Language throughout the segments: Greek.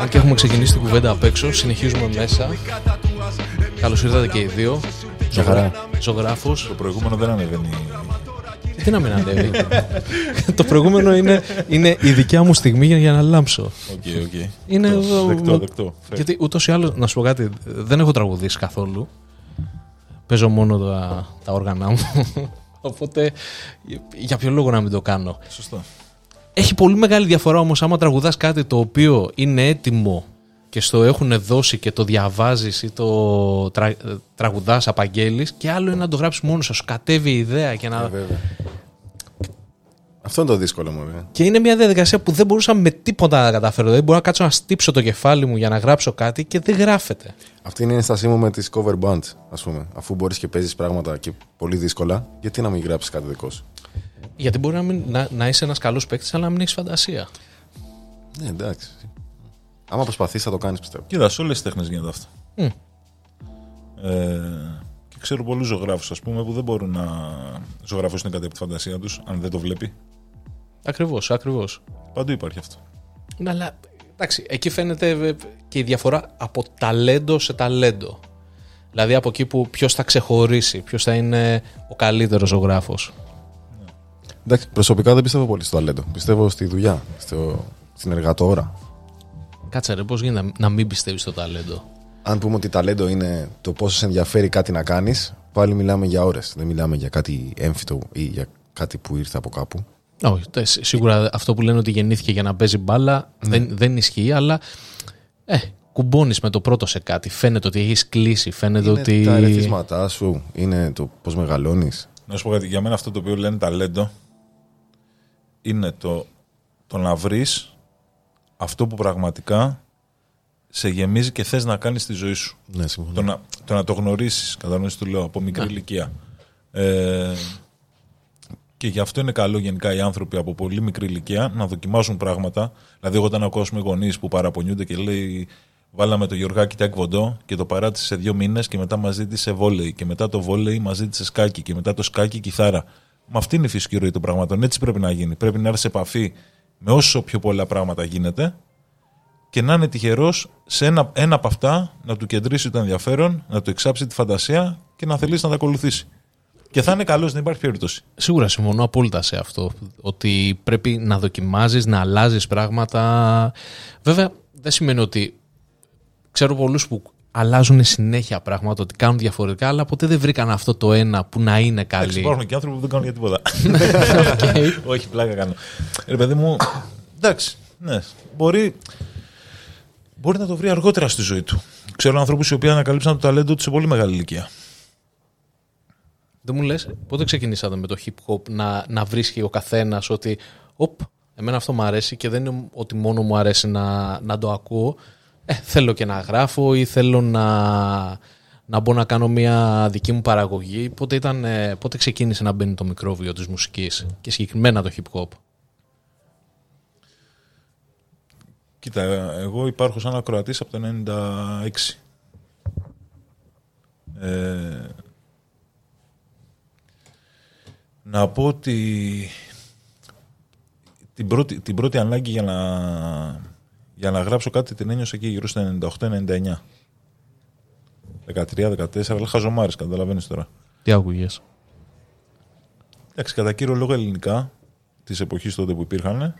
Αν και έχουμε ξεκινήσει την κουβέντα απ' έξω, συνεχίζουμε μέσα. Καλώς ήρθατε και οι δύο. Μια χαρά. Ζωγράφους. Το προηγούμενο δεν ανεβαίνει. Τι να μην ανέβει. το προηγούμενο είναι, είναι η δικιά μου στιγμή για, για να λάμψω. OK, OK. Είναι Το- εδώ- Δεκτό, δεκτό. Fair. Γιατί ούτως ή άλλως, να σου πω κάτι, δεν έχω τραγουδήσει καθόλου. Παίζω μόνο τα, τα όργανα μου. Οπότε, για ποιο λόγο να μην το κάνω. Σωστά. Έχει πολύ μεγάλη διαφορά όμως άμα τραγουδάς κάτι το οποίο είναι έτοιμο και στο έχουν δώσει και το διαβάζεις ή το τρα, ε, τραγουδάς, απαγγέλεις και άλλο είναι να το γράψεις μόνος σου, σου κατέβει η ιδέα και, να... Ε, βέβαια. Αυτό είναι το δύσκολο μου. ρε. και είναι μια διαδικασία που δεν μπορούσα με τίποτα να τα καταφέρω. Δεν μπορώ να κάτσω να στύψω το κεφάλι μου για να γράψω κάτι και δεν γράφεται. Αυτή είναι η ένστασή μου με τις cover bands, ας πούμε. Αφού μπορείς και παίζεις πράγματα και πολύ δύσκολα, γιατί να μην γράψεις κάτι δικός; σου. Γιατί μπορεί να, μην, να, να είσαι ένας καλός παίκτης αλλά να μην έχεις φαντασία. Ναι, εντάξει. Άμα προσπαθείς, θα το κάνεις, πιστεύω. Κοίτα, σε όλες τις τέχνες γίνεται αυτό. Μμ. Ε, και ξέρω πολλούς ζωγράφους, ας πούμε, που δεν μπορούν να ζωγραφίσουν κάτι από τη φαντασία τους, αν δεν το βλέπει. Ακριβώς, ακριβώς. Παντού υπάρχει αυτό. Ναι, αλλά εντάξει, εκεί φαίνεται ε, και η διαφορά από ταλέντο σε ταλέντο. Δηλαδή από εκεί που ποιος θα ξεχωρίσει, ποιος θα είναι ο καλύτερος ζωγράφος. Εντάξει, προσωπικά δεν πιστεύω πολύ στο ταλέντο. Πιστεύω στη δουλειά, στο, στην εργατόρα. Κάτσε ρε, πώς γίνεται να- να μην πιστεύεις στο ταλέντο; Αν πούμε ότι ταλέντο είναι το πόσο σε ενδιαφέρει κάτι να κάνεις, πάλι μιλάμε για ώρες. Δεν μιλάμε για κάτι έμφυτο ή για κάτι που ήρθε από κάπου. Όχι, τε- σίγουρα αυτό που λένε ότι γεννήθηκε για να παίζει μπάλα δεν, δεν ισχύει, αλλά ε, κουμπώνεις με το πρώτο σε κάτι. Φαίνεται ότι έχεις κλείσει, φαίνεται Είναι ότι. τα ερεθίσματά σου, είναι το πώς μεγαλώνεις. Να σου πω κάτι, για μένα αυτό το οποίο λένε ταλέντο είναι το, το να βρεις αυτό που πραγματικά σε γεμίζει και θες να κάνεις στη ζωή σου. Ναι, συμφωνώ. Το να το, να το γνωρίσεις, κατανοήσεις τι λέω, από μικρή ηλικία. Ε, και γι' αυτό είναι καλό γενικά οι άνθρωποι από πολύ μικρή ηλικία να δοκιμάζουν πράγματα. Δηλαδή, εγώ όταν ακούω γονείς που παραπονιούνται και λέει Βάλαμε το Γιωργάκη Τάκ και το παράτησε σε δύο μήνες και μετά μας ζήτησε βόλεϊ. Και μετά το βόλεϊ μας ζήτησε σκάκι. Και μετά το σκάκι κιθάρα. Μα αυτή είναι η φυσική ροή των πραγμάτων. Έτσι πρέπει να γίνει. Πρέπει να έρθει σε επαφή με όσο πιο πολλά πράγματα γίνεται και να είναι τυχερός σε ένα, ένα από αυτά να του κεντρήσει το ενδιαφέρον, να του εξάψει τη φαντασία και να θελήσει να τα ακολουθήσει. Και θα είναι καλός, δεν υπάρχει περίπτωση. Σίγουρα συμφωνώ απόλυτα σε αυτό. Ότι πρέπει να δοκιμάζεις, να αλλάζεις πράγματα. Βέβαια, δεν σημαίνει ότι ξέρω πολλούς που αλλάζουν συνέχεια πράγματα, ότι κάνουν διαφορετικά, αλλά ποτέ δεν βρήκαν αυτό το ένα που να είναι Εντάξει, καλή. υπάρχουν και άνθρωποι που δεν κάνουν για τίποτα. Οκ. Όχι, πλάκα κάνω. Ρε παιδί μου, εντάξει, ναι. Μπορεί, μπορεί να το βρει αργότερα στη ζωή του. Ξέρω ανθρώπους οι οποίοι ανακαλύψαν το ταλέντο τους σε πολύ μεγάλη ηλικία. Δεν μου λες, πότε ξεκινήσατε με το hip hop να, να βρίσκει ο καθένας ότι οπ, εμένα αυτό μου αρέσει και δεν είναι ότι μόνο μου αρέσει να, να το ακούω. Ε, θέλω και να γράφω ή θέλω να, να μπω να κάνω μια δική μου παραγωγή. Πότε, ήταν, ε, πότε ξεκίνησε να μπαίνει το μικρόβιο της μουσικής και συγκεκριμένα το hip hop. Κοίτα, εγώ υπάρχω σαν ακροατής από το 96. Ε, να πω ότι την πρώτη, την πρώτη ανάγκη για να, για να γράψω κάτι την ένιωσα εκεί γύρω στο 98-99. 13-14, αλλά χαζομάρες, καταλαβαίνεις τώρα. Τι άκουγες; Εντάξει, κατά κύριο λόγο ελληνικά της εποχής τότε που υπήρχαν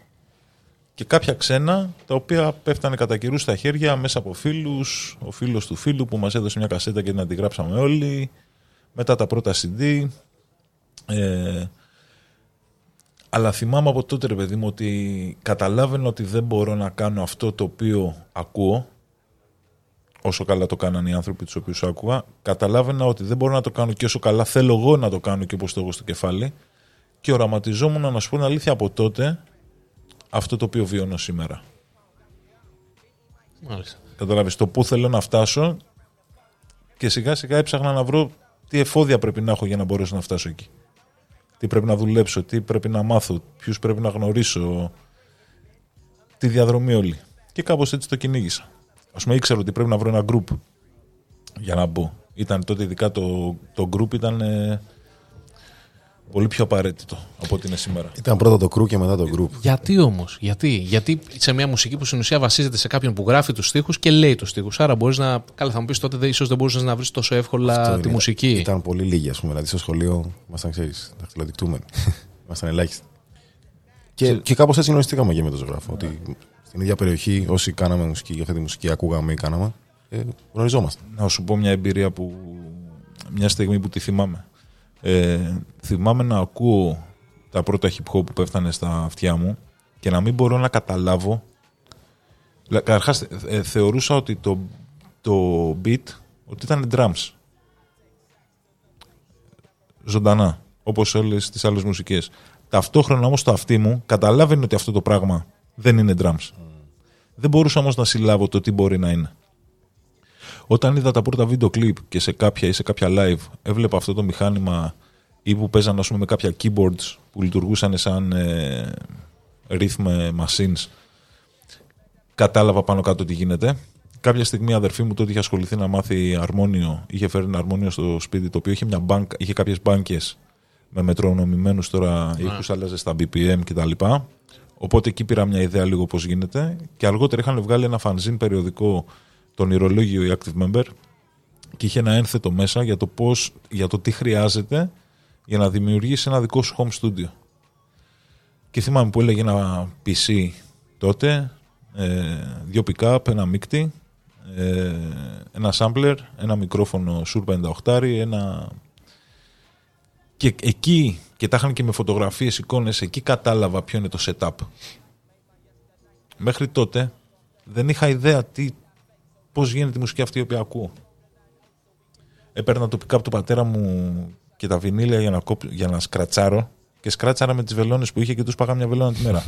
και κάποια ξένα τα οποία πέφτανε κατά καιρούς στα χέρια μέσα από φίλους, ο φίλος του φίλου που μας έδωσε μια κασέτα και την αντιγράψαμε όλοι. Μετά τα πρώτα CD. Ε, αλλά θυμάμαι από τότε, ρε παιδί μου, ότι καταλάβαινα ότι δεν μπορώ να κάνω αυτό το οποίο ακούω, όσο καλά το κάνανε οι άνθρωποι τους οποίους άκουγα, καταλάβαινα ότι δεν μπορώ να το κάνω και όσο καλά θέλω εγώ να το κάνω και όπως το έχω στο κεφάλι και οραματιζόμουν, να σου πω την αλήθεια, από τότε αυτό το οποίο βιώνω σήμερα. Μάλιστα. Καταλάβεις το πού θέλω να φτάσω και σιγά σιγά έψαχνα να βρω τι εφόδια πρέπει να έχω για να μπορέσω να φτάσω εκεί. Τι πρέπει να δουλέψω, τι πρέπει να μάθω, ποιους πρέπει να γνωρίσω, τη διαδρομή όλη. Και κάπως έτσι το κυνήγησα. Ας πούμε ήξερα ότι πρέπει να βρω ένα group για να μπω. Ήταν τότε ειδικά το, το group ήταν... ε, Πολύ πιο απαραίτητο από ό,τι είναι σήμερα. Ήταν πρώτα το κρου και μετά το group. Γιατί όμως, γιατί; γιατί σε μια μουσική που στην ουσία βασίζεται σε κάποιον που γράφει τους στίχους και λέει τους στίχους. Άρα μπορείς να. Καλά, θα μου πεις τότε ίσως δεν μπορούσες να βρεις τόσο εύκολα Αυτό τη είναι. μουσική. Ήταν πολύ λίγοι, ας πούμε. Δηλαδή στο σχολείο ήμασταν, ξέρεις, δαχτυλοδεικτούμενοι. ήμασταν ελάχιστοι. Και, και κάπως έτσι γνωριστήκαμε και με τον ζωγράφο. Ότι στην ίδια περιοχή, όσοι κάναμε μουσική, για αυτή τη μουσική ακούγαμε ή κάναμε, ε, γνωριζόμαστε. Να σου πω μια εμπειρία που. μια στιγμή που τη θυμάμαι. Ε, θυμάμαι να ακούω τα πρώτα hip hop που πέφτανε στα αυτιά μου και να μην μπορώ να καταλάβω. Καταρχάς, ε, θεωρούσα ότι το, το beat ότι ήταν drums. Ζωντανά. Όπως όλες τις άλλες μουσικές. Ταυτόχρονα όμως το αυτί μου καταλάβαινε ότι αυτό το πράγμα δεν είναι drums. Δεν μπορούσα όμως να συλλάβω το τι μπορεί να είναι. Όταν είδα τα πρώτα βίντεο κλιπ και σε κάποια ή σε κάποια live έβλεπα αυτό το μηχάνημα ή που παίζαν ας πούμε, με κάποια keyboards που λειτουργούσαν σαν ε, rhythm machines κατάλαβα πάνω κάτω τι γίνεται. Κάποια στιγμή η αδερφή μου τότε είχε ασχοληθεί να μάθει αρμόνιο, είχε φέρει ένα αρμόνιο στο σπίτι το οποίο είχε, μια μπάνκα, είχε κάποιες μπάνκες με μετρονομημένους τώρα ήχους, άλλαζε στα BPM κτλ. Οπότε εκεί πήρα μια ιδέα λίγο πώς γίνεται και αργότερα είχαν βγάλει ένα fanzine περιοδικό τον ηρολόγιο η Active Member και είχε ένα ένθετο μέσα για το, πώς, για το τι χρειάζεται για να δημιουργήσει ένα δικό σου home studio. Και θυμάμαι που έλεγε ένα PC τότε, ε, δύο pick-up, ένα μίκτη, ε, ένα sampler, ένα μικρόφωνο Shure 58, ένα... Και εκεί, και τα είχαν και με φωτογραφίες, εικόνες, εκεί κατάλαβα ποιο είναι το setup. Μέχρι τότε δεν είχα ιδέα τι, πώς γίνεται η μουσική αυτή η οποία ακούω; Έπαιρνα το pick-up του πατέρα μου και τα βινίλια για να, κόπ... για να σκρατσάρω και σκράτσαρα με τις βελόνες που είχε και τους πάγα μια βελόνα τη μέρα.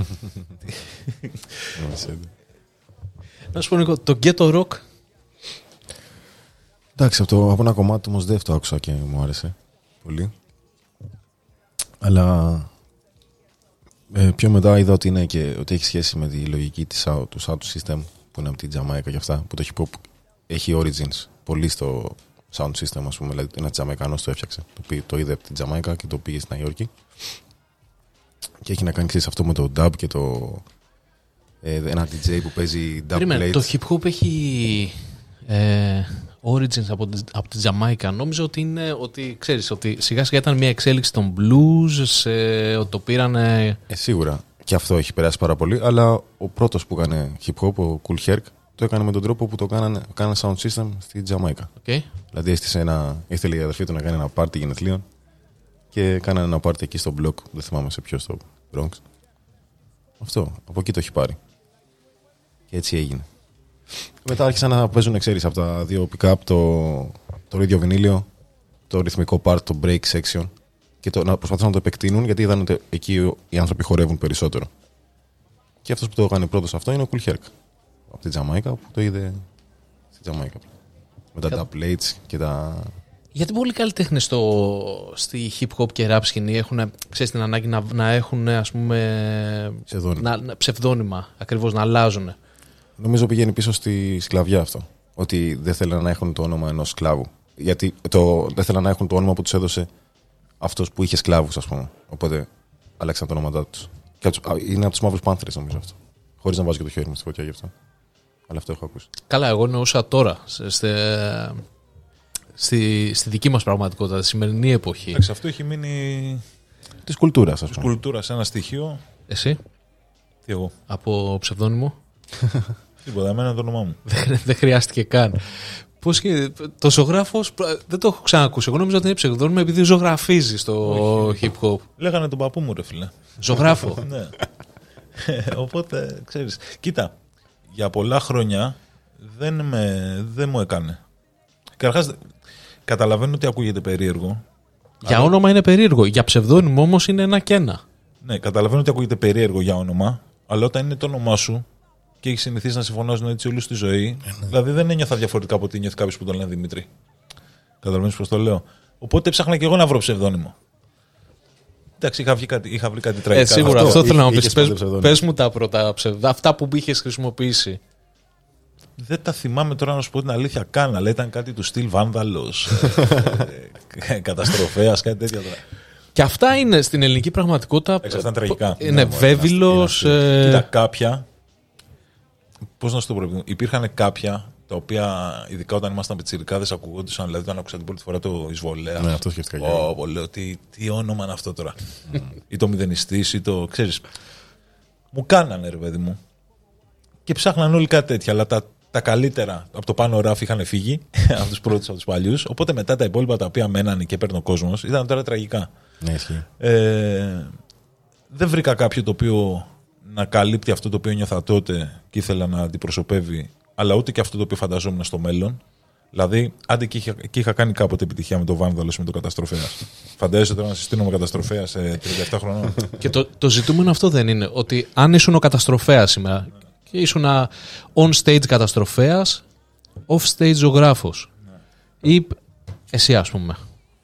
Να σου πω Νίκο, το Ghetto Rock Εντάξει, από, το, από ένα κομμάτι όμως δεν το άκουσα και μου άρεσε πολύ. Αλλά ε, πιο μετά είδα ότι, είναι και, ότι έχει σχέση με τη λογική της, sound- του sound system που είναι από την Τζαμάικα και αυτά. Που το hip hop έχει origins πολύ στο sound system, ας πούμε. Δηλαδή, ένα Τζαμαϊκάνο το έφτιαξε. Το, πή- το είδε από την Τζαμάικα και το πήγε στη Νέα Υόρκη. Και έχει να κάνει ξέρεις, αυτό με το dub και το. Ε, ένα DJ που παίζει dub Περίμενε, plates. το hip hop έχει ε, origins από, τη- από τη Τζαμάικα. Νόμιζα ότι είναι ότι ξέρεις ότι σιγά σιγά ήταν μια εξέλιξη των blues, σε, ότι το πήραν. Ε, σίγουρα. Και αυτό έχει περάσει πάρα πολύ. Αλλά ο πρώτος που έκανε hip hop, ο Cool Herc, το έκανε με τον τρόπο που το κάνανε, κάνανε sound system στη Τζαμάικα. Okay. Δηλαδή έστησε ένα, ήθελε η αδερφή του να κάνει ένα πάρτι γενεθλίων και κάνανε ένα πάρτι εκεί στο block, δεν θυμάμαι σε ποιο στο Bronx. Αυτό, από εκεί το έχει πάρει. Και έτσι έγινε. Μετά άρχισαν να παίζουν, ξέρεις, από τα δύο pick-up το, το ίδιο βινίλιο, το ρυθμικό part, το break section και το, να προσπαθήσαν να το επεκτείνουν γιατί είδαν ότι εκεί οι άνθρωποι χορεύουν περισσότερο. Και αυτός που το έκανε πρώτος αυτό είναι ο Cool Herc από τη Τζαμάικα που το είδε στη Τζαμάικα. Με τα dub plates και τα... Γιατί πολλοί καλλιτέχνες στη hip hop και rap σκηνή έχουν ξέρεις, την ανάγκη να, να έχουν ας πούμε, Ψευδόνυμα. να, να, ψευδόνυμα, ακριβώς να αλλάζουν. Νομίζω πηγαίνει πίσω στη σκλαβιά αυτό. Ότι δεν θέλουν να έχουν το όνομα ενός σκλάβου. Γιατί το, δεν θέλουν να έχουν το όνομα που τους έδωσε αυτός που είχε σκλάβους, ας πούμε. Οπότε άλλαξαν τα ονόματά τους. Είναι από τους μαύρους πάνθρες, νομίζω αυτό. Χωρίς να βάζω και το χέρι μου στη φωτιά γι' αυτό. Αλλά αυτό έχω ακούσει. Καλά, εγώ εννοούσα τώρα, σε- στε- στη, στη δική μας πραγματικότητα, τη σημερινή εποχή. Εντάξει, αυτό έχει μείνει Της κουλτούρας, ας της πούμε. κουλτούρας σε ένα στοιχείο. Εσύ, Τι εγώ. από ψευδόνυμο, Τίποτα, εμένα είναι το όνομά μου. δεν, χρει- δεν χρειάστηκε καν. Πώς και, το ζωγράφος, δεν το έχω ξανακούσει. Εγώ νόμιζα ότι είναι ψευδόνυμο επειδή ζωγραφίζει στο hip hop. Λέγανε τον παππού μου, ρε φίλε. Ζωγράφο. ναι. Οπότε, ξέρεις. Κοίτα, για πολλά χρόνια δεν, με, δεν μου έκανε. Καταρχάς, καταλαβαίνω ότι ακούγεται περίεργο. Για όνομα είναι περίεργο. Για ψευδόνυμο όμως είναι ένα και ένα. Ναι, καταλαβαίνω ότι ακούγεται περίεργο για όνομα, αλλά όταν είναι το όνομά σου και έχεις συνηθίσει να σε φωνάζουν έτσι όλη τη ζωή, δηλαδή δεν ένιωθα διαφορετικά από ότι νιώθει κάποιος που τον λένε Δημήτρη. Καταλαβαίνεις πώς το λέω. Οπότε έψαχνα και εγώ να βρω ψευδόνυμο. Εντάξει, είχα, βγει κάτι, είχα βρει κάτι τραγικά. Ε, σίγουρα αυτό, Αυτό, θέλω να μου είχες πεις. πάντα ψευδόνυμο. Πες μου τα πρώτα ψευδά. Αυτά που είχες χρησιμοποιήσει. Δεν τα θυμάμαι τώρα να σου πω την αλήθεια καν, αλλά ήταν κάτι του στυλ βάνδαλος. Καταστροφέας, κάτι τέτοια τώρα. Και αυτά είναι στην ελληνική πραγματικότητα. Εντάξει, αυτά είναι τραγικά. Είναι Ναι, μωρέ, βέβαιλο. είναι αστείο. Κοίτα, κάποια. Πώς να σου το πω, υπήρχαν κάποια τα οποία, ειδικά όταν ήμασταν πιτσιρικάδες, ακουγόντουσαν. Δηλαδή, όταν άκουσα την πρώτη φορά το Ισβολέα. Ναι, αυτό σκέφτηκα και εγώ. Ω, λέω, τι, τι όνομα είναι αυτό τώρα. ή το μηδενιστής, ή το. ξέρεις. Μου κάνανε, ρε παιδί μου. Και ψάχναν όλοι κάτι τέτοια. Αλλά τα, τα καλύτερα από το πάνω ράφι είχαν φύγει από τους πρώτους, από τους παλιούς. Οπότε μετά τα υπόλοιπα τα οποία μένανε και παίρνει ο κόσμος ήταν τώρα τραγικά. Ναι, ισχύει. Ε, δεν βρήκα κάποιο το οποίο να καλύπτει αυτό το οποίο νιώθα τότε και ήθελα να αντιπροσωπεύει, αλλά ούτε και αυτό το οποίο φανταζόμουν στο μέλλον. Δηλαδή, άντε και είχα, και είχα κάνει κάποτε επιτυχία με το Βάνδαλος με το Καταστροφέας. Φαντάζεσαι τώρα να συστήνω με Καταστροφέας σε 37 χρονών. Και το, το ζητούμενο αυτό δεν είναι. Ότι αν ήσουν ο καταστροφέας σήμερα και ήσουν on stage καταστροφέας, off stage ζωγράφο. Ή εσύ, ας πούμε.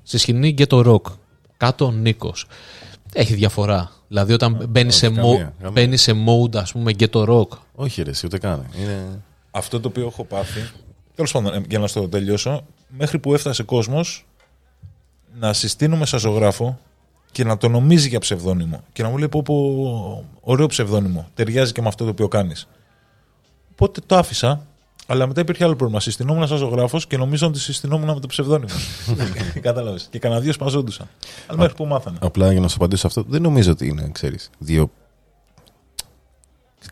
Στη σκηνή και το rock. Κάτω Νίκος. Έχει διαφορά. Δηλαδή, όταν μπαίνει σε, καμία, mo- καμία. μπαίνεις σε mode, ας πούμε, και το rock. Όχι, ρε, εσύ, ούτε καν. Είναι... αυτό το οποίο έχω πάθει. Τέλος πάντων, ε, για να στο τελειώσω, μέχρι που έφτασε κόσμος να συστήνουμε σαν ζωγράφο και να το νομίζει για ψευδόνυμο. Και να μου λέει πω, πω ωραίο ψευδόνυμο. Ταιριάζει και με αυτό το οποίο κάνεις. Οπότε το άφησα. Αλλά μετά υπήρχε άλλο πρόβλημα. Συστηνόμουν σαν ζωγράφος και νομίζω ότι συστηνόμουν με το ψευδόνυμο. Κατάλαβες. Και κανένα δύο σπαζόντουσαν. Αλλά μέχρι που μάθανε. Απλά για να σου απαντήσω σε αυτό, δεν νομίζω ότι είναι, ξέρεις, δύο...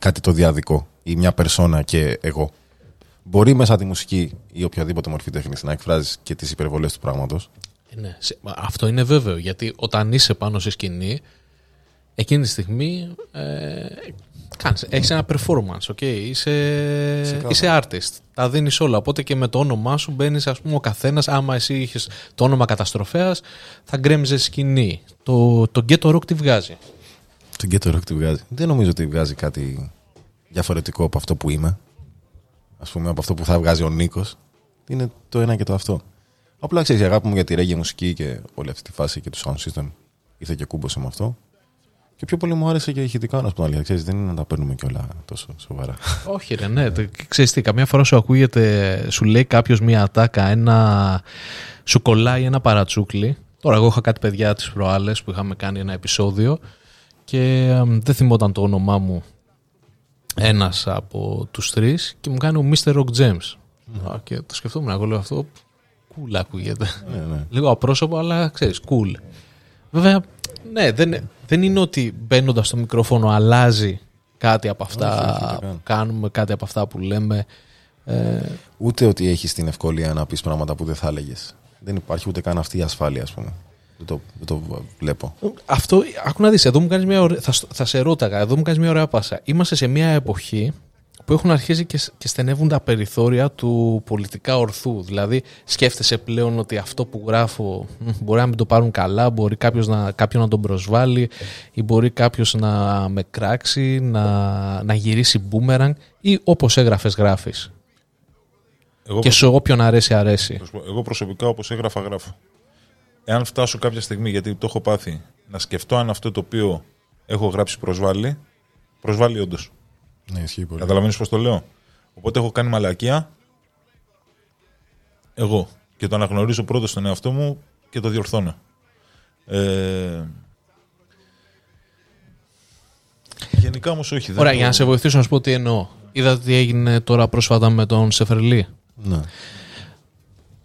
κάτι το διάδικο ή μια περσόνα και εγώ. Μπορεί μέσα από τη μουσική ή οποιαδήποτε μορφή τέχνης να εκφράζεις και τις υπερβολές του πράγματος. Ε, ναι, σε- μα αυτό είναι βέβαιο. Γιατί όταν είσαι πάνω στη σκηνή, εκείνη τη στιγμή ε, κάνεις, έχεις ένα performance, okay? είσαι, είσαι artist. Τα δίνεις όλα. Οπότε και με το όνομά σου μπαίνεις, ας πούμε, ο καθένας, άμα εσύ είχες το όνομα καταστροφέας, θα γκρέμιζε σκηνή. Το, το Ghetto Rock τι βγάζει. Το Ghetto Rock τι βγάζει. Δεν νομίζω ότι βγάζει κάτι διαφορετικό από αυτό που είμαι. Ας πούμε από αυτό που θα βγάζει ο Νίκος. Είναι το ένα και το αυτό. Απλά ξέρεις η αγάπη μου για τη ρέγγι μουσική και όλη αυτή τη φάση και το sound system ήρθε και κούμπωσε με αυτό. Και πιο πολύ μου άρεσε και ηχητικά να σου πω την αλήθεια. Ξέρεις, δεν είναι να τα παίρνουμε και όλα τόσο σοβαρά. Όχι ρε, ναι. Το- Ξέρεις τι, καμιά φορά σου ακούγεται, σου λέει κάποιος μία ατάκα, ένα, σου κολλάει ένα παρατσούκλι. Τώρα εγώ είχα κάτι παιδιά τις προάλλες που είχαμε κάνει ένα επεισόδιο και εμ, δεν θυμόταν το όνομά μου ένας από τους τρεις και μου κάνει ο Mr. Rock James. Α, Και το σκεφτόμουν, εγώ λέω αυτό, cool ακούγεται. ναι, ναι. Λίγο απρόσωπο, αλλά ξέρεις, cool. Βέβαια, ναι, δεν, δεν είναι ότι μπαίνοντας στο μικρόφωνο αλλάζει κάτι από αυτά Όχι, όχι, ούτε καν. που κάνουμε, κάτι από αυτά που λέμε. Ε, Ούτε ότι έχεις την ευκολία να πεις πράγματα που δεν θα έλεγες. Δεν υπάρχει ούτε καν αυτή η ασφάλεια, ας πούμε. Δεν το, δεν το βλέπω. αυτό, άκου να δεις, εδώ μου κάνεις μια ωραία, θα, σ- θα σε ρώταγα, εδώ μου κάνεις μια ωραία πάσα. Είμαστε σε μια εποχή που έχουν αρχίσει και, σ- και στενεύουν τα περιθώρια του πολιτικά ορθού. Δηλαδή, σκέφτεσαι πλέον ότι αυτό που γράφω μ, μπορεί να μην το πάρουν καλά, μπορεί κάποιος να, κάποιον να τον προσβάλλει ή μπορεί κάποιος να με κράξει, να, να γυρίσει boomerang ή όπως έγραφες γράφεις. Εγώ Και σε όποιον αρέσει, αρέσει. Θα σου πω, Εγώ προσωπικά όπως έγραφα, γράφω. Εάν φτάσω κάποια στιγμή, γιατί το έχω πάθει, να σκεφτώ αν αυτό το οποίο έχω γράψει προσβάλλει, προσβάλλει όντως. Ναι, ισχύει πολύ. Καταλαβαίνεις πώς το λέω. Οπότε έχω κάνει μαλακία. Εγώ. Και το αναγνωρίζω πρώτο στον εαυτό μου και το διορθώνω. Ε, γενικά όμως όχι. δεν Ωραία, το- για να σε βοηθήσω να σου πω τι εννοώ. Είδατε τι έγινε τώρα πρόσφατα με τον Σεφερλί. Ναι.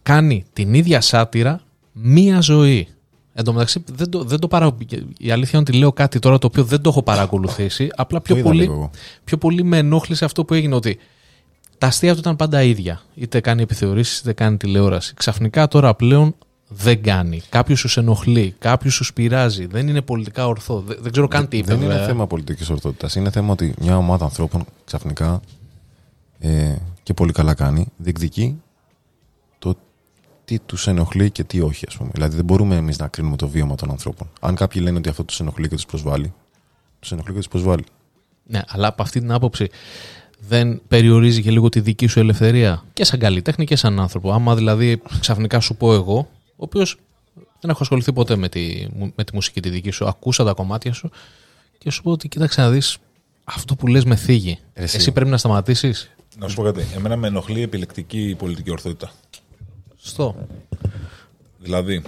κάνει την ίδια σάτυρα μία ζωή. Εν τω μεταξύ, δεν το, δεν το παρα... η αλήθεια είναι ότι λέω κάτι τώρα το οποίο δεν το έχω παρακολουθήσει. Απλά πιο Το είδα πολύ, λίγο εγώ. πιο πολύ με ενόχλησε αυτό που έγινε ότι τα αστεία του ήταν πάντα ίδια. Είτε κάνει επιθεωρήσεις είτε κάνει τηλεόραση. Ξαφνικά τώρα πλέον δεν κάνει. Κάποιος σου ενοχλεί, κάποιος σου πειράζει. Δεν είναι πολιτικά ορθό. Δεν, δεν ξέρω καν τι είπε. Δεν είναι βέβαια. θέμα πολιτικής ορθότητας. Είναι θέμα ότι μια ομάδα ανθρώπων ξαφνικά ε, και πολύ καλά κάνει, διεκδικεί το τι τους ενοχλεί και τι όχι, ας πούμε. Δηλαδή δεν μπορούμε εμείς να κρίνουμε το βίωμα των ανθρώπων. Αν κάποιοι λένε ότι αυτό τους ενοχλεί και τους προσβάλλει, τους ενοχλεί και τους προσβάλλει. Ναι, αλλά από αυτή την άποψη δεν περιορίζει και λίγο τη δική σου ελευθερία και σαν καλλιτέχνη και σαν άνθρωπο. Άμα δηλαδή ξαφνικά σου πω εγώ, ο οποίος δεν έχω ασχοληθεί ποτέ με τη, με τη μουσική τη δική σου, ακούσα τα κομμάτια σου και σου πω ότι κοίταξε να δεις αυτό που λες με θίγει. Ρε εσύ. Εσύ πρέπει να σταματήσεις. Να σου πω κάτι. Εμένα με ενοχλεί η επιλεκτική πολιτική ορθότητα. Στο. Δηλαδή,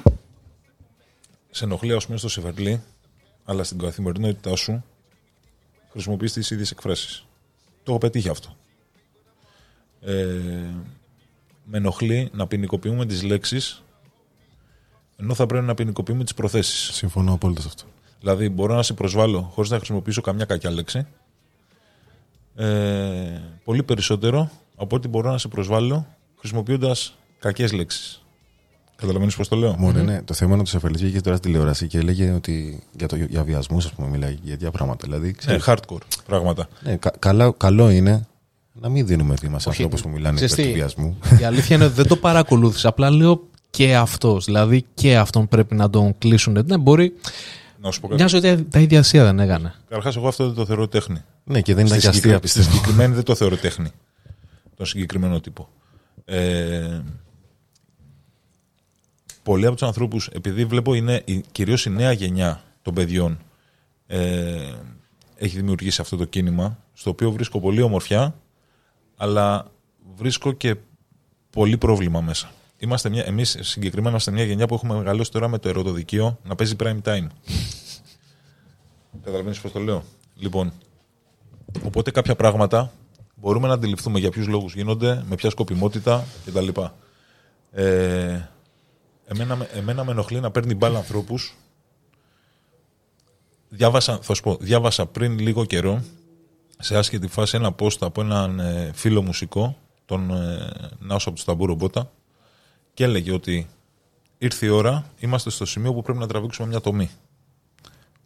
σε ενοχλεί, α πούμε, στο Σεβερλί, αλλά στην καθημερινότητά σου χρησιμοποιείς τις ίδιες εκφράσεις. Το έχω πετύχει αυτό. Ε, με ενοχλεί να ποινικοποιούμε τις λέξεις ενώ θα πρέπει να ποινικοποιούμε τις προθέσεις. Συμφωνώ απόλυτα σε αυτό. Δηλαδή, μπορώ να σε προσβάλλω χωρίς να χρησιμοποιήσω καμιά κακιά λέξη. Ε, πολύ περισσότερο από ότι μπορώ να σε προσβάλλω χρησιμοποιώντας κακές λέξεις. Καταλαβαίνεις πώς το λέω; Μόνο ναι, το θέμα είναι ότι σε αφαιρετική είχε τώρα στη τηλεόραση και έλεγε ότι για, το, για βιασμούς, ας πούμε, μιλάει για τέτοια πράγματα. Δηλαδή, Ναι, ξέρεις, hardcore πράγματα. ναι, κα- καλά, καλό είναι να μην δίνουμε βήμα σε ανθρώπους που μιλάνε ξέρεις υπέρ του τι, βιασμού. Η αλήθεια είναι ότι δεν το παρακολούθησα. Απλά λέω και αυτός. Δηλαδή και αυτόν πρέπει να τον κλείσουν. Ναι, μπορεί. Να σου πω κάτι. Μοιάζει ότι τα ίδια ασία δεν έκανε. Καταρχάς, εγώ αυτό δεν το θεωρώ τέχνη. ναι, και δεν ήταν Στη και αστεία, συγκεκρι- Στη πιστεύω. συγκεκριμένη δεν το θεωρώ τέχνη. Τον συγκεκριμένο τύπο. Ε, πολλοί από τους ανθρώπους, επειδή βλέπω είναι κυρίως η νέα γενιά των παιδιών, ε, έχει δημιουργήσει αυτό το κίνημα, στο οποίο βρίσκω πολύ ομορφιά, αλλά βρίσκω και πολύ πρόβλημα μέσα. Είμαστε μια, εμείς συγκεκριμένα είμαστε μια γενιά που έχουμε μεγαλώσει τώρα με το ερωτοδικείο να παίζει prime time. Καταλαβαίνεις πώς το λέω; Λοιπόν, Οπότε κάποια πράγματα μπορούμε να αντιληφθούμε για ποιους λόγους γίνονται, με ποια σκοπιμότητα κτλ. Ε, εμένα, με- εμένα με ενοχλεί να παίρνει μπάλα ανθρώπους. Διάβασα, θα σου πω, διάβασα πριν λίγο καιρό σε άσχετη φάση ένα post από έναν ε, φίλο μουσικό, τον ε, Νάουσο από του Ταμπούρο Μπότα, και έλεγε ότι ήρθε η ώρα, είμαστε στο σημείο που πρέπει να τραβήξουμε μια τομή.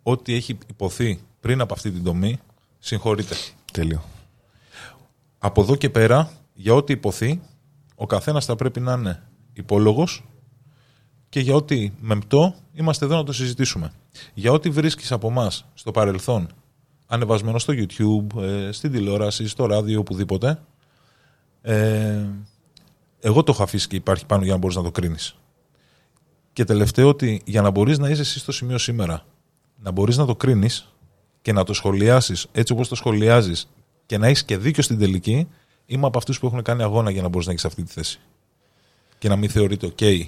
Ό,τι έχει υποθεί πριν από αυτή την τομή, συγχωρείται. Τέλειο. Από εδώ και πέρα, για ό,τι υποθεί, ο καθένας θα πρέπει να είναι υπόλογος και για ό,τι μεμπτό είμαστε εδώ να το συζητήσουμε. Για ό,τι βρίσκεις από εμάς στο παρελθόν, ανεβασμένο στο YouTube, ε, στην τηλεόραση, στο ράδιο, οπουδήποτε, ε, εγώ το έχω αφήσει και υπάρχει πάνω για να μπορείς να το κρίνεις. Και τελευταίο ότι για να μπορείς να είσαι εσύ στο σημείο σήμερα, να μπορείς να το κρίνεις και να το σχολιάσεις έτσι όπως το σχολιάζεις και να έχεις και δίκιο στην τελική, είμαι από αυτούς που έχουν κάνει αγώνα για να μπορείς να έχεις αυτή τη θέση. Και να μην θεωρείται ok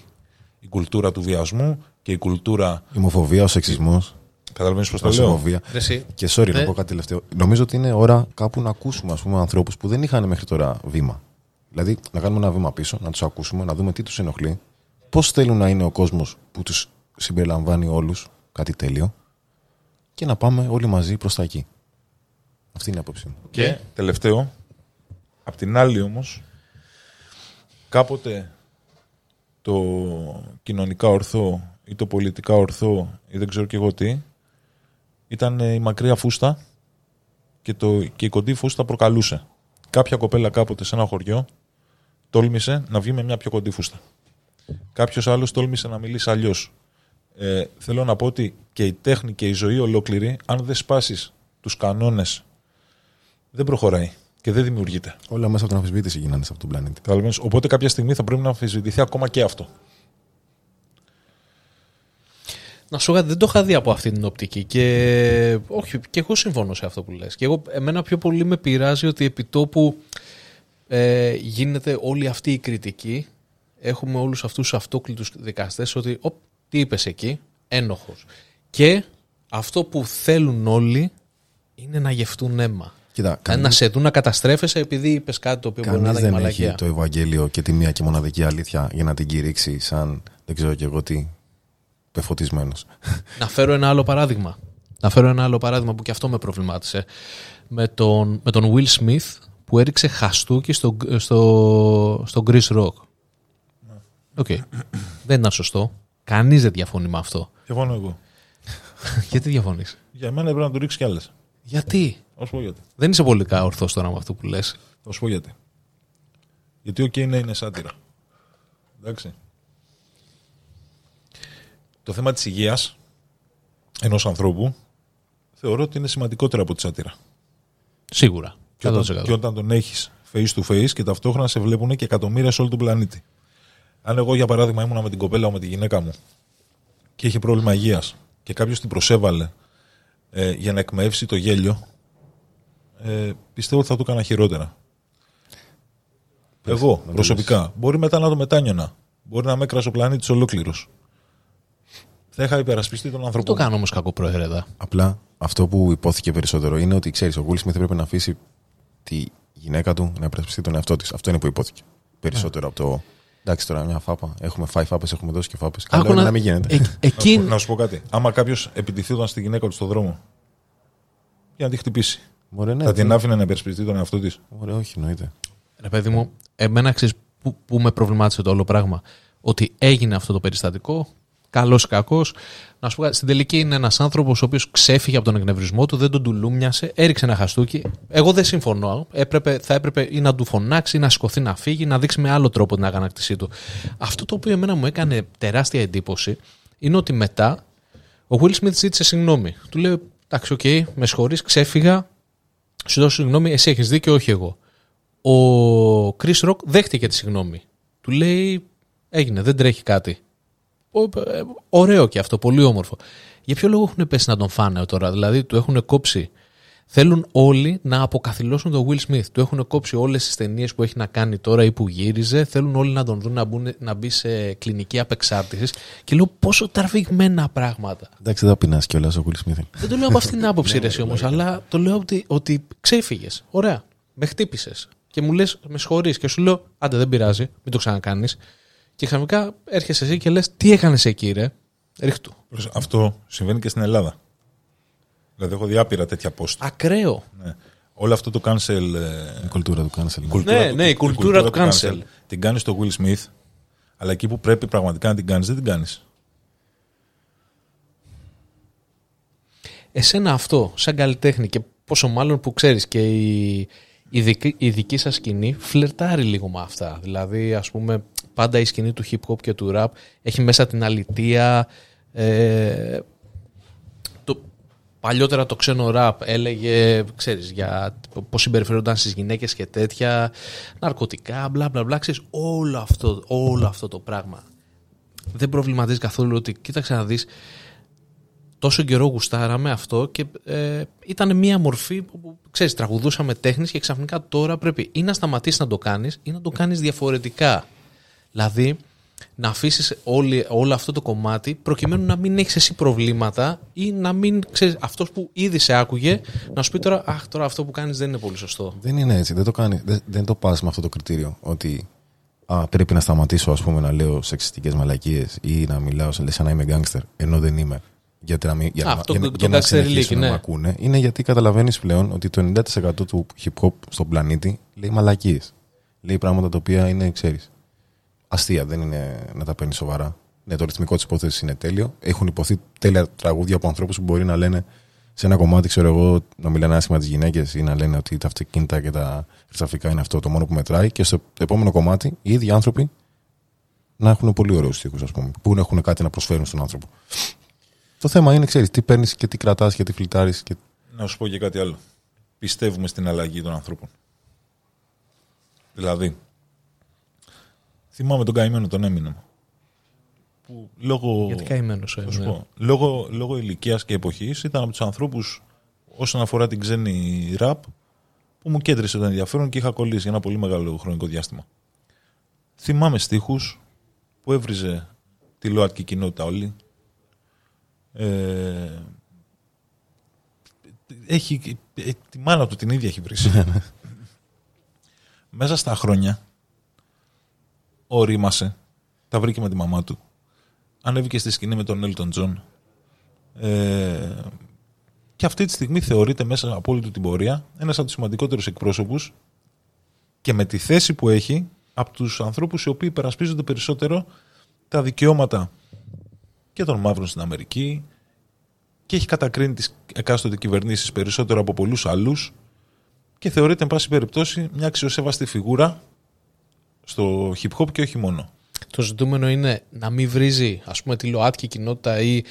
η κουλτούρα του βιασμού και η κουλτούρα... Η ομοφοβία, ο σεξισμός, Καταλαβαίνεις πώς η το λέω; ρωσοφοβία. Ρε εσύ, Και sorry, Ναι. να πω κάτι τελευταίο. Νομίζω ότι είναι ώρα κάπου να ακούσουμε ας πούμε, ανθρώπους που δεν είχαν μέχρι τώρα βήμα. Δηλαδή να κάνουμε ένα βήμα πίσω, να τους ακούσουμε, να δούμε τι τους ενοχλεί, πώς θέλουν να είναι ο κόσμος που τους συμπεριλαμβάνει όλους, κάτι τέλειο, και να πάμε όλοι μαζί προς τα εκεί. Αυτή είναι η άποψή μου. Και τελευταίο, απ' την άλλη όμως, κάποτε το κοινωνικά ορθό ή το πολιτικά ορθό ή δεν ξέρω και εγώ τι, ήταν ε, η μακριά φούστα και, το, και η κοντή φούστα προκαλούσε. Κάποια κοπέλα κάποτε σε ένα χωριό τόλμησε να βγει με μια πιο κοντή φούστα. Κάποιος άλλος τόλμησε να μιλήσει αλλιώς. Ε, θέλω να πω ότι και η τέχνη και η ζωή ολόκληρη, αν δεν σπάσεις τους κανόνες δεν προχωράει και δεν δημιουργείται. Όλα μέσα από την αμφισβήτηση γίνανε σε αυτόν τον πλανήτη. Καταλαβαίνεις. Οπότε κάποια στιγμή θα πρέπει να αμφισβητηθεί ακόμα και αυτό. Να σου πω κάτι, δεν το είχα δει από αυτή την οπτική και όχι, και εγώ συμφωνώ σε αυτό που λες. Και εγώ, εμένα πιο πολύ με πειράζει ότι επί τόπου ε, γίνεται όλη αυτή η κριτική. Έχουμε όλους αυτούς τους αυτόκλητους δικαστές ότι οπ, τι είπες εκεί, ένοχος. Και αυτό που θέλουν όλοι είναι να γευτούν αίμα. Κοίτα, Δηλαδή κανείς, να σε δουν να καταστρέφεσαι επειδή είπες κάτι το οποίο μπορεί να κανείς ήταν και δεν έχει μαλακία. το Ευαγγέλιο και τη μία και μοναδική αλήθεια για να την κηρύξει σαν δεν ξέρω και εγώ τι πεφωτισμένος. Να φέρω ένα άλλο παράδειγμα. Να φέρω ένα άλλο παράδειγμα που και αυτό με προβλημάτισε. Με τον, με τον Will Smith που έριξε χαστούκι στο, στο, στο Chris Rock. OK. δεν ήταν σωστό. Κανείς δεν διαφωνεί με αυτό. Διαφωνώ εγώ. γιατί διαφωνείς; Για μένα πρέπει να του ρίξεις κι άλλες. Γιατί; Θα σου πω γιατί. Δεν είσαι πολύ ορθός τώρα με αυτό που λες. Θα σου πω γιατί. Γιατί ο okay, ναι, είναι σάτυρα. Εντάξει. Το θέμα της υγείας ενός ανθρώπου θεωρώ ότι είναι σημαντικότερο από τη σάτυρα. Σίγουρα. Και όταν, 100%. και όταν τον έχεις face to face και ταυτόχρονα σε βλέπουν και εκατομμύρια σε όλο τον πλανήτη. Αν εγώ για παράδειγμα ήμουνα με την κοπέλα μου, με τη γυναίκα μου και είχε πρόβλημα υγείας και κάποιος την προσέβαλε ε, για να εκμεύσει το γέλιο ε, πιστεύω ότι θα το έκανα χειρότερα. Εγώ προσωπικά. Μπορεί μετά να το μετάνιωνα. Μπορεί να με έκρασε ο πλανήτης ολόκληρος. Θα είχα υπερασπιστεί τον Δεν άνθρωπο. το κάνω όμως κακό πρόεδρε εδώ. Απλά αυτό που υπόθηκε περισσότερο είναι ότι ξέρεις, ο Will Smith έπρεπε να αφήσει τη γυναίκα του να υπερασπιστεί τον εαυτό της. Αυτό είναι που υπόθηκε. Περισσότερο από το. Εντάξει, τώρα μια φάπα. Έχουμε φάει φάπες, έχουμε δώσει και φάπες. Καλό Άκου είναι να- να μην γίνεται. Ε, Να σου, εκείνη. πω- να σου πω κάτι. Άμα κάποιος επιτιθούταν στη γυναίκα του στον δρόμο για να τη χτυπήσει, Μωρέ, ναι, θα τι- την άφηνε να υπερασπιστεί τον εαυτό της. Μωρέ, όχι, εννοείται. Ρε παιδί μου, εμένα ξέρεις που, που με προβλημάτισε το όλο πράγμα. Ότι έγινε αυτό το περιστατικό, καλός ή κακός. Να σου πω κάτι, στην τελική είναι ένας άνθρωπος ο οποίος ξέφυγε από τον εκνευρισμό του, δεν τον τουλούμιασε, έριξε ένα χαστούκι. Εγώ δεν συμφωνώ. Έπρεπε, θα έπρεπε ή να του φωνάξει, ή να σηκωθεί να φύγει, να δείξει με άλλο τρόπο την αγανάκτησή του. Αυτό το οποίο εμένα μου έκανε τεράστια εντύπωση είναι ότι μετά ο Will Smith ζήτησε συγγνώμη. Του λέει: Εντάξει, οκ, με συγχωρείς, ξέφυγα. Σου δώσω συγγνώμη, εσύ έχεις δίκιο, όχι εγώ. Ο Chris Rock δέχτηκε τη συγγνώμη. Του λέει: Έγινε, δεν τρέχει κάτι. Ο- ε, Ωραίο και αυτό, πολύ όμορφο. Για ποιο λόγο έχουν πέσει να τον φάνε τώρα, δηλαδή του έχουν κόψει; Θέλουν όλοι να αποκαθηλώσουν τον Will Smith. Του έχουν κόψει όλες τις ταινίες που έχει να κάνει τώρα ή που γύριζε. Θέλουν όλοι να τον δουν να, μπουν, να μπει σε κλινική απεξάρτησης. Και λέω πόσο τραβηγμένα πράγματα. Εντάξει, δεν θα πεινάσει κιόλας ο Will Smith. Δεν το λέω από αυτήν την άποψη, ρε, εσύ όμως, αλλά το λέω ότι, ότι ξέφυγες. Ωραία. Με χτύπησες. Και μου λες, με συγχωρείς. Και σου λέω, άντε δεν πειράζει, μην το ξανακάνεις. Και ξαφνικά έρχεσαι εσύ και λες, τι έκανες εκεί, ρε; Ρίχτου. Αυτό συμβαίνει και στην Ελλάδα. Δηλαδή, έχω διάπειρα τέτοια post. Ακραίο. Ναι. Όλο αυτό το cancel. ε, Η κουλτούρα του cancel. κουλτούρα Ναι, του- ναι, η κουλτούρα του cancel. Την κάνεις στο Will Smith, αλλά εκεί που πρέπει πραγματικά να την κάνεις, δεν την κάνεις. Εσένα αυτό, σαν καλλιτέχνη και πόσο μάλλον που ξέρεις και η, η, δική, η δική σας σκηνή φλερτάρει λίγο με αυτά. Δηλαδή, ας πούμε, πάντα η σκηνή του hip hop και του rap έχει μέσα την αλητεία. Ε, το, παλιότερα το ξένο rap έλεγε, ξέρεις, για πώς συμπεριφέρονταν στις γυναίκες και τέτοια, ναρκωτικά, μπλα μπλα μπλα, ξέρεις, όλο αυτό, όλο αυτό το πράγμα. Δεν προβληματίζει καθόλου ότι, κοίταξε να δεις, τόσο καιρό γουστάραμε αυτό και ε, ήταν μια μορφή που, που ξέρεις, τραγουδούσαμε τέχνης και ξαφνικά τώρα πρέπει ή να σταματήσεις να το κάνεις ή να το κάνεις διαφορετικά. Δηλαδή να αφήσεις όλη, όλο αυτό το κομμάτι προκειμένου να μην έχεις εσύ προβλήματα ή να μην ξέρεις αυτός που ήδη σε άκουγε να σου πει τώρα αχ τώρα αυτό που κάνεις δεν είναι πολύ σωστό. Δεν είναι έτσι. Δεν το, κάνει, δεν, δεν το πας με αυτό το κριτήριο. Ότι α, πρέπει να σταματήσω ας πούμε, να λέω σεξιστικές μαλακίες ή να μιλάω σαν σαν να είμαι γκάγκστερ, ενώ δεν είμαι. Γιατί να μην, για, Α, να- αυτό για, το- να- το για να gangster συνεχίσουν leak, να ναι. με ακούνε. Είναι γιατί καταλαβαίνεις πλέον ότι το 90% του hip hop στον πλανήτη λέει μαλακίες. Λέει πράγματα τα οποία είναι, ξέρεις, αστεία. Δεν είναι να τα παίρνεις σοβαρά. Ναι, το ρυθμικό της υπόθεσης είναι τέλειο. Έχουν υποθεί τέλεια τραγούδια από ανθρώπους που μπορεί να λένε σε ένα κομμάτι, ξέρω εγώ, να μιλάνε άσχημα τις γυναίκες ή να λένε ότι τα αυτοκίνητα και τα χρυσαφικά είναι αυτό το μόνο που μετράει. Και στο επόμενο κομμάτι οι ίδιοι άνθρωποι να έχουν πολύ ωραίους στίχους, ας πούμε, που έχουν κάτι να προσφέρουν στον άνθρωπο. Το θέμα είναι, ξέρεις, τι παίρνεις και τι κρατάς και τι φλιτάρει. Και... Να σου πω και κάτι άλλο. Πιστεύουμε στην αλλαγή των ανθρώπων. Δηλαδή, θυμάμαι τον καημένο τον Eminem. Που λόγω, Γιατί καημένος ο θα σου Eminem. πω, λόγω, λόγω ηλικίας και εποχής ήταν από τους ανθρώπους όσον αφορά την ξένη ραπ που μου κέντρισε το ενδιαφέρον και είχα κολλήσει για ένα πολύ μεγάλο χρονικό διάστημα. Θυμάμαι στίχους που έβριζε τη ΛΟΑΤΚΙ κοινότητα όλη. Ε, έχει, ε, τη μάνα του την ίδια έχει βρει. Μέσα στα χρόνια ωρίμασε, τα βρήκε με τη μαμά του. Ανέβηκε στη σκηνή με τον Έλτον Τζον. Ε, και αυτή τη στιγμή θεωρείται μέσα από όλη του την πορεία ένας από τους σημαντικότερους εκπρόσωπους και με τη θέση που έχει από τους ανθρώπους οι οποίοι υπερασπίζονται περισσότερο τα δικαιώματα και των μαύρων στην Αμερική και έχει κατακρίνει τις εκάστοτε κυβερνήσεις περισσότερο από πολλούς άλλους και θεωρείται εν πάση περιπτώσει μια αξιοσέβαστη φιγούρα στο hip hop και όχι μόνο. Το ζητούμενο είναι να μην βρίζει ας πούμε τη ΛΟΑΤΚΙ κοινότητα ή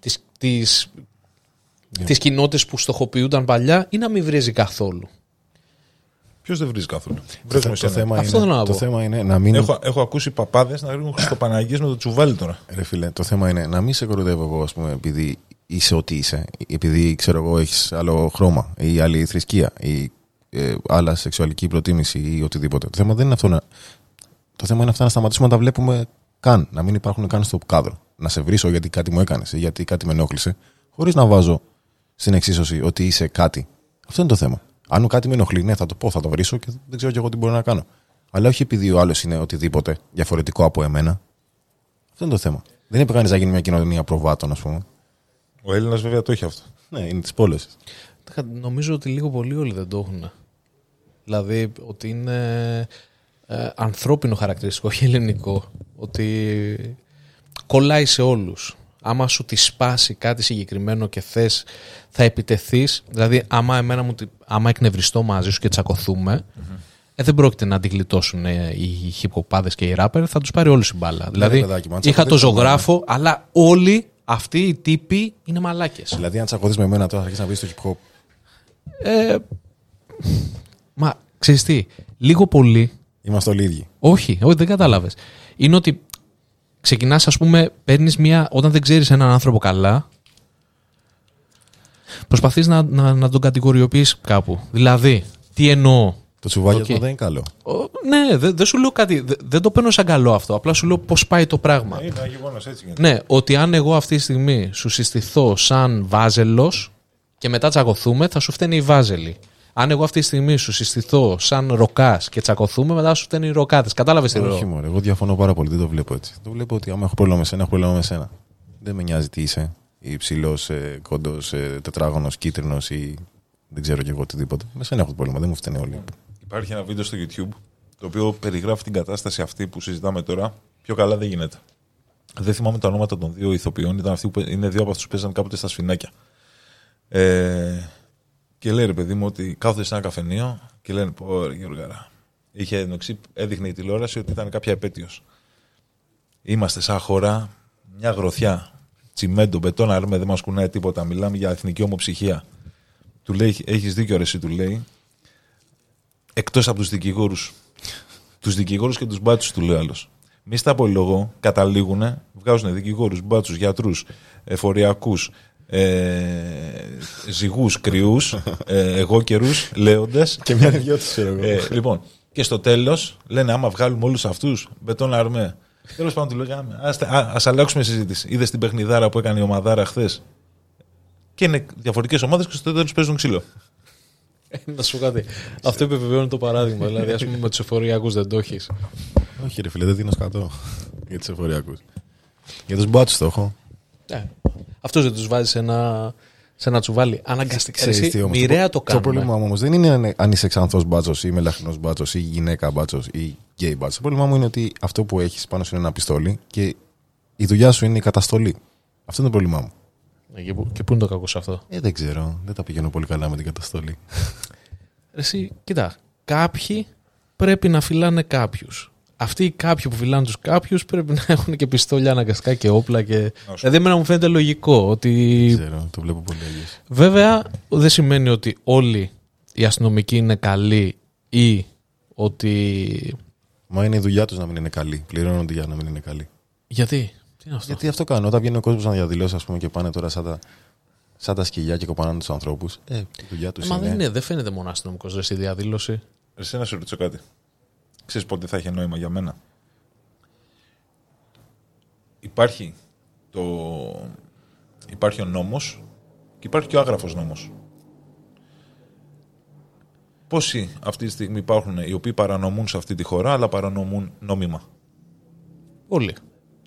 τις, τις, τις κοινότητες που στοχοποιούνταν παλιά ή να μην βρίζει καθόλου. Ποιος δεν βρίζει καθόλου; Το, Βρες με το, εσένα. θέμα Αυτό θέλω είναι, να το πω. θέμα είναι να μην. Έχω, έχω ακούσει παπάδες να ρίχνουν Χριστοπαναγίε με το τσουβάλι τώρα. Ρε φίλε, το θέμα είναι να μην σε κοροϊδεύω εγώ, ας πούμε, επειδή είσαι ό,τι είσαι. Επειδή, ξέρω εγώ, έχεις άλλο χρώμα ή άλλη θρησκεία ή ε, άλλα σεξουαλική προτίμηση ή οτιδήποτε. Το θέμα δεν είναι αυτό να... Το θέμα είναι αυτά να σταματήσουμε να τα βλέπουμε καν. Να μην υπάρχουν καν στο κάδρο. να σε βρίσω γιατί κάτι μου έκανες ή γιατί κάτι με ενόχλησε, χωρίς να βάζω στην εξίσωση ότι είσαι κάτι. Αυτό είναι το θέμα. Αν κάτι με ενοχλεί, ναι, θα το πω, θα το βρίσω και δεν ξέρω κι εγώ τι μπορώ να κάνω. Αλλά όχι επειδή ο άλλος είναι οτιδήποτε διαφορετικό από εμένα. Αυτό είναι το θέμα. Δεν είπε κανείς να γίνει μια κοινωνία προβάτων, ας πούμε. Ο Έλληνας βέβαια το έχει αυτό. Ναι, είναι της πόλη. Νομίζω ότι λίγο πολύ όλοι δεν το έχουν. Δηλαδή ότι είναι ε, ανθρώπινο χαρακτηριστικό, όχι ελληνικό. Ότι κολλάει σε όλους. Άμα σου τη σπάσει κάτι συγκεκριμένο και θες θα επιτεθείς, δηλαδή άμα, εμένα μου, τη- άμα εκνευριστώ μαζί σου και τσακωθούμε, ε, δεν πρόκειται να αντιγλιτώσουν ε, οι χιποπάδες και οι ράπερ, θα τους πάρει όλους η μπάλα. δηλαδή παιδάκι μου, αν είχα το τσακωθείς, ζωγράφο, αλλά όλοι αυτοί οι τύποι είναι μαλάκες. Δηλαδή, αν τσακωθείς με εμένα τώρα, θα αρχίσεις να βρει το hip hop. Ε, μα ξέρεις τι, λίγο πολύ Είμαστε όλοι ίδιοι. όχι, όχι, δεν κατάλαβες. Είναι ότι ξεκινάς, ας πούμε, παίρνεις μια. Όταν δεν ξέρεις έναν άνθρωπο καλά, προσπαθείς να, να, να τον κατηγοριοποιήσει κάπου. Δηλαδή, τι εννοώ; Το τσουβάλι Οκ. δεν είναι καλό. Ο, ναι, δεν δεν σου λέω κάτι. δε- Δεν το παίρνω σαν καλό αυτό. Απλά σου λέω πώς πάει το πράγμα. Είναι ένα γεγονός έτσι γίνεται. Ναι, ότι αν εγώ αυτή τη στιγμή σου συστηθώ σαν βάζελος και μετά τσακωθούμε, θα σου φταίνε οι βάζελοι. Αν εγώ αυτή τη στιγμή σου συστηθώ σαν ροκάς και τσακωθούμε, μετά σου φταίνε οι ροκάδες. Κατάλαβες τι Όχι, λέω. μωρέ. Εγώ διαφωνώ πάρα πολύ. Δεν το βλέπω έτσι. Το βλέπω ότι άμα έχω πρόβλημα με σένα, έχω πρόβλημα με σένα. Δεν με νοιάζει τι είσαι. Υψηλό, ε, κόντο, ε, τετράγωνος, κίτρινος ή δεν ξέρω κι εγώ οτιδήποτε. Με σένα έχω το πρόβλημα. Δεν μου φταίνε όλοι. Υπάρχει ένα βίντεο στο YouTube το οποίο περιγράφει την κατάσταση αυτή που συζητάμε τώρα. Πιο καλά δεν γίνεται. Δεν θυμάμαι τα ονόματα των δύο ηθοποιών. Ήταν αυτοί που, είναι δύο από αυτούς που παίζαν κάποτε στα σφινάκια. Ε, και λέει ρε παιδί μου ότι κάθονται σε ένα καφενείο και λένε Πω ρε Γιώργαρα. Είχε εννοξει, έδειχνε η τηλεόραση ότι ήταν κάποια επέτειος. Είμαστε σαν χώρα μια γροθιά. Τσιμέντο, μπετόν, αρμέ, δεν μας κουνάει τίποτα. Μιλάμε για εθνική ομοψυχία. Του λέει, έχεις δίκιο ρε, εσύ, του λέει. Εκτός από τους δικηγόρους. τους δικηγόρους και τους μπάτσους, του λέει άλλος. Μη στα πολυλογώ, καταλήγουν, βγάζουν δικηγόρους, μπάτσους, γιατρούς, εφοριακούς, ε, ζυγούς, κρυούς, ε, εγώ καιρούς, λέοντες. Και μια δυο τους ξέρω εγώ. Ε, λοιπόν, και στο τέλος λένε άμα βγάλουμε όλους αυτούς, μπετόν αρμέ. Τέλος πάντων του λέγαμε, ας αλλάξουμε συζήτηση. Είδες την παιχνιδάρα που έκανε η ομαδάρα χθες; Και είναι διαφορετικές ομάδες και στο τέλος παίζουν ξύλο. Να σου πω κάτι. Αυτό επιβεβαιώνει το παράδειγμα. Δηλαδή, ας πούμε, με τους εφοριακούς δεν το έχεις. Όχι, ρε φίλε, δεν δίνω σκατό για τους εφοριακούς. Για τους μπάτσους το έχω. Αυτός δεν τους βάζει σε ένα, σε ένα τσουβάλι. Αναγκαστικά. Ξέρεις Εσύ, τι όμως, μοιραία το Το κάνουμε. πρόβλημά μου όμως δεν είναι αν- αν είσαι ξανθός μπάτσος ή μελαχρινό μπάτσος ή γυναίκα μπάτσος ή γκέι μπάτσος. Το πρόβλημά μου είναι ότι αυτό που έχεις πάνω σου είναι ένα πιστόλι και η δουλειά σου είναι η καταστολή. Αυτό είναι το πρόβλημά μου. Ναι, και, πού, και πού είναι το κακό σε αυτό; Ε, δεν ξέρω. Δεν τα πηγαίνω πολύ καλά με την καταστολή. Εσύ, κοίτα, κάποιοι πρέπει να φυλάνε κάποιους. Αυτοί οι κάποιοι που φυλάνε τους κάποιους πρέπει να έχουν και πιστόλια αναγκαστικά και όπλα. Και... Δηλαδή, εμένα μου φαίνεται λογικό ότι. Δεν ξέρω. Το βλέπω πολύ αγίες. Βέβαια, δεν σημαίνει ότι όλοι οι αστυνομικοί είναι καλοί ή ότι. Μα είναι η δουλειά τους να μην είναι καλή. Πληρώνονται για να μην είναι καλή. Γιατί, τι είναι αυτό; Γιατί αυτό κάνω. Όταν βγαίνει ο κόσμος να διαδηλώσει, ας πούμε, και πάνε τώρα σαν τα, σαν τα σκυλιά και κοπανάνε τους ανθρώπους. Ε, η δουλειά τους Ε, Μα είναι. δεν, είναι, δεν φαίνεται μόνο αστυνομικός ρε στη διαδήλωση. Εσύ να σε ρωτήσω κάτι. Ξέρεις πότε θα έχει νόημα για μένα; Υπάρχει, το... υπάρχει ο νόμος και υπάρχει και ο άγραφος νόμος. Πόσοι αυτή τη στιγμή υπάρχουν οι οποίοι παρανομούν σε αυτή τη χώρα αλλά παρανομούν νόμιμα; Όλοι.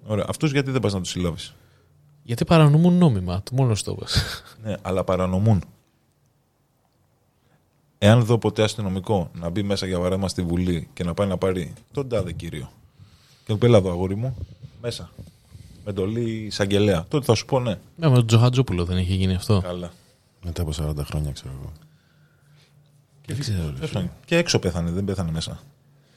Ωραία. Αυτούς γιατί δεν πας να τους συλλάβεις; Γιατί παρανομούν νόμιμα, το μόνος στο πες. Ναι, αλλά παρανομούν. Εάν δω ποτέ αστυνομικό να μπει μέσα για παράδειγμα στη Βουλή και να πάει να πάρει τον τάδε κύριο και του πει «Έλα εδώ αγόρι μου, μέσα. Με εντολή εισαγγελέα. Τότε θα σου πω ναι. Ναι, με τον Τζοχατζόπουλο δεν είχε γίνει αυτό. Καλά. Μετά από 40 χρόνια, ξέρω εγώ. Και, ξέρω, και έξω πέθανε, δεν πέθανε μέσα.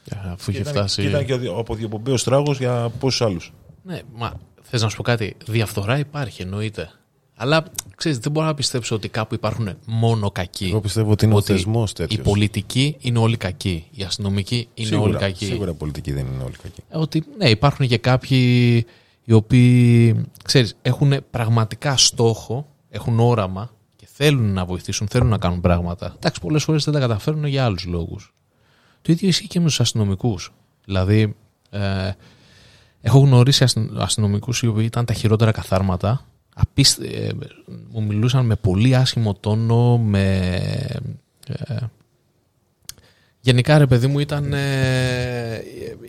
Ε, Αφού Και είχε ήταν, φτάσει. και ήταν και ο δι- από διοπομπαίο τράγος για πόσους άλλους. Ναι, μα θες να σου πω κάτι; Διαφθορά υπάρχει, εννοείται. Αλλά ξέρεις, δεν μπορώ να πιστέψω ότι κάπου υπάρχουν μόνο κακοί. Εγώ πιστεύω ότι είναι ο Ότι θεσμός Οι τέτοιος. πολιτικοί είναι όλοι κακοί. Οι αστυνομικοί είναι όλοι κακοί. Σίγουρα οι πολιτικοί δεν είναι όλοι κακοί. Ε, Ότι ναι, υπάρχουν και κάποιοι οι οποίοι ξέρεις, έχουν πραγματικά στόχο, έχουν όραμα και θέλουν να βοηθήσουν, θέλουν να κάνουν πράγματα. Εντάξει, πολλές φορές δεν τα καταφέρουν για άλλους λόγους. Το ίδιο ισχύει και με τους αστυνομικούς. Δηλαδή, ε, Έχω γνωρίσει αστυνομικούς οι οποίοι ήταν τα χειρότερα καθάρματα. Απίστε, ε, μου μιλούσαν με πολύ άσχημο τόνο, με... Ε, γενικά ρε παιδί μου ήταν... Ε,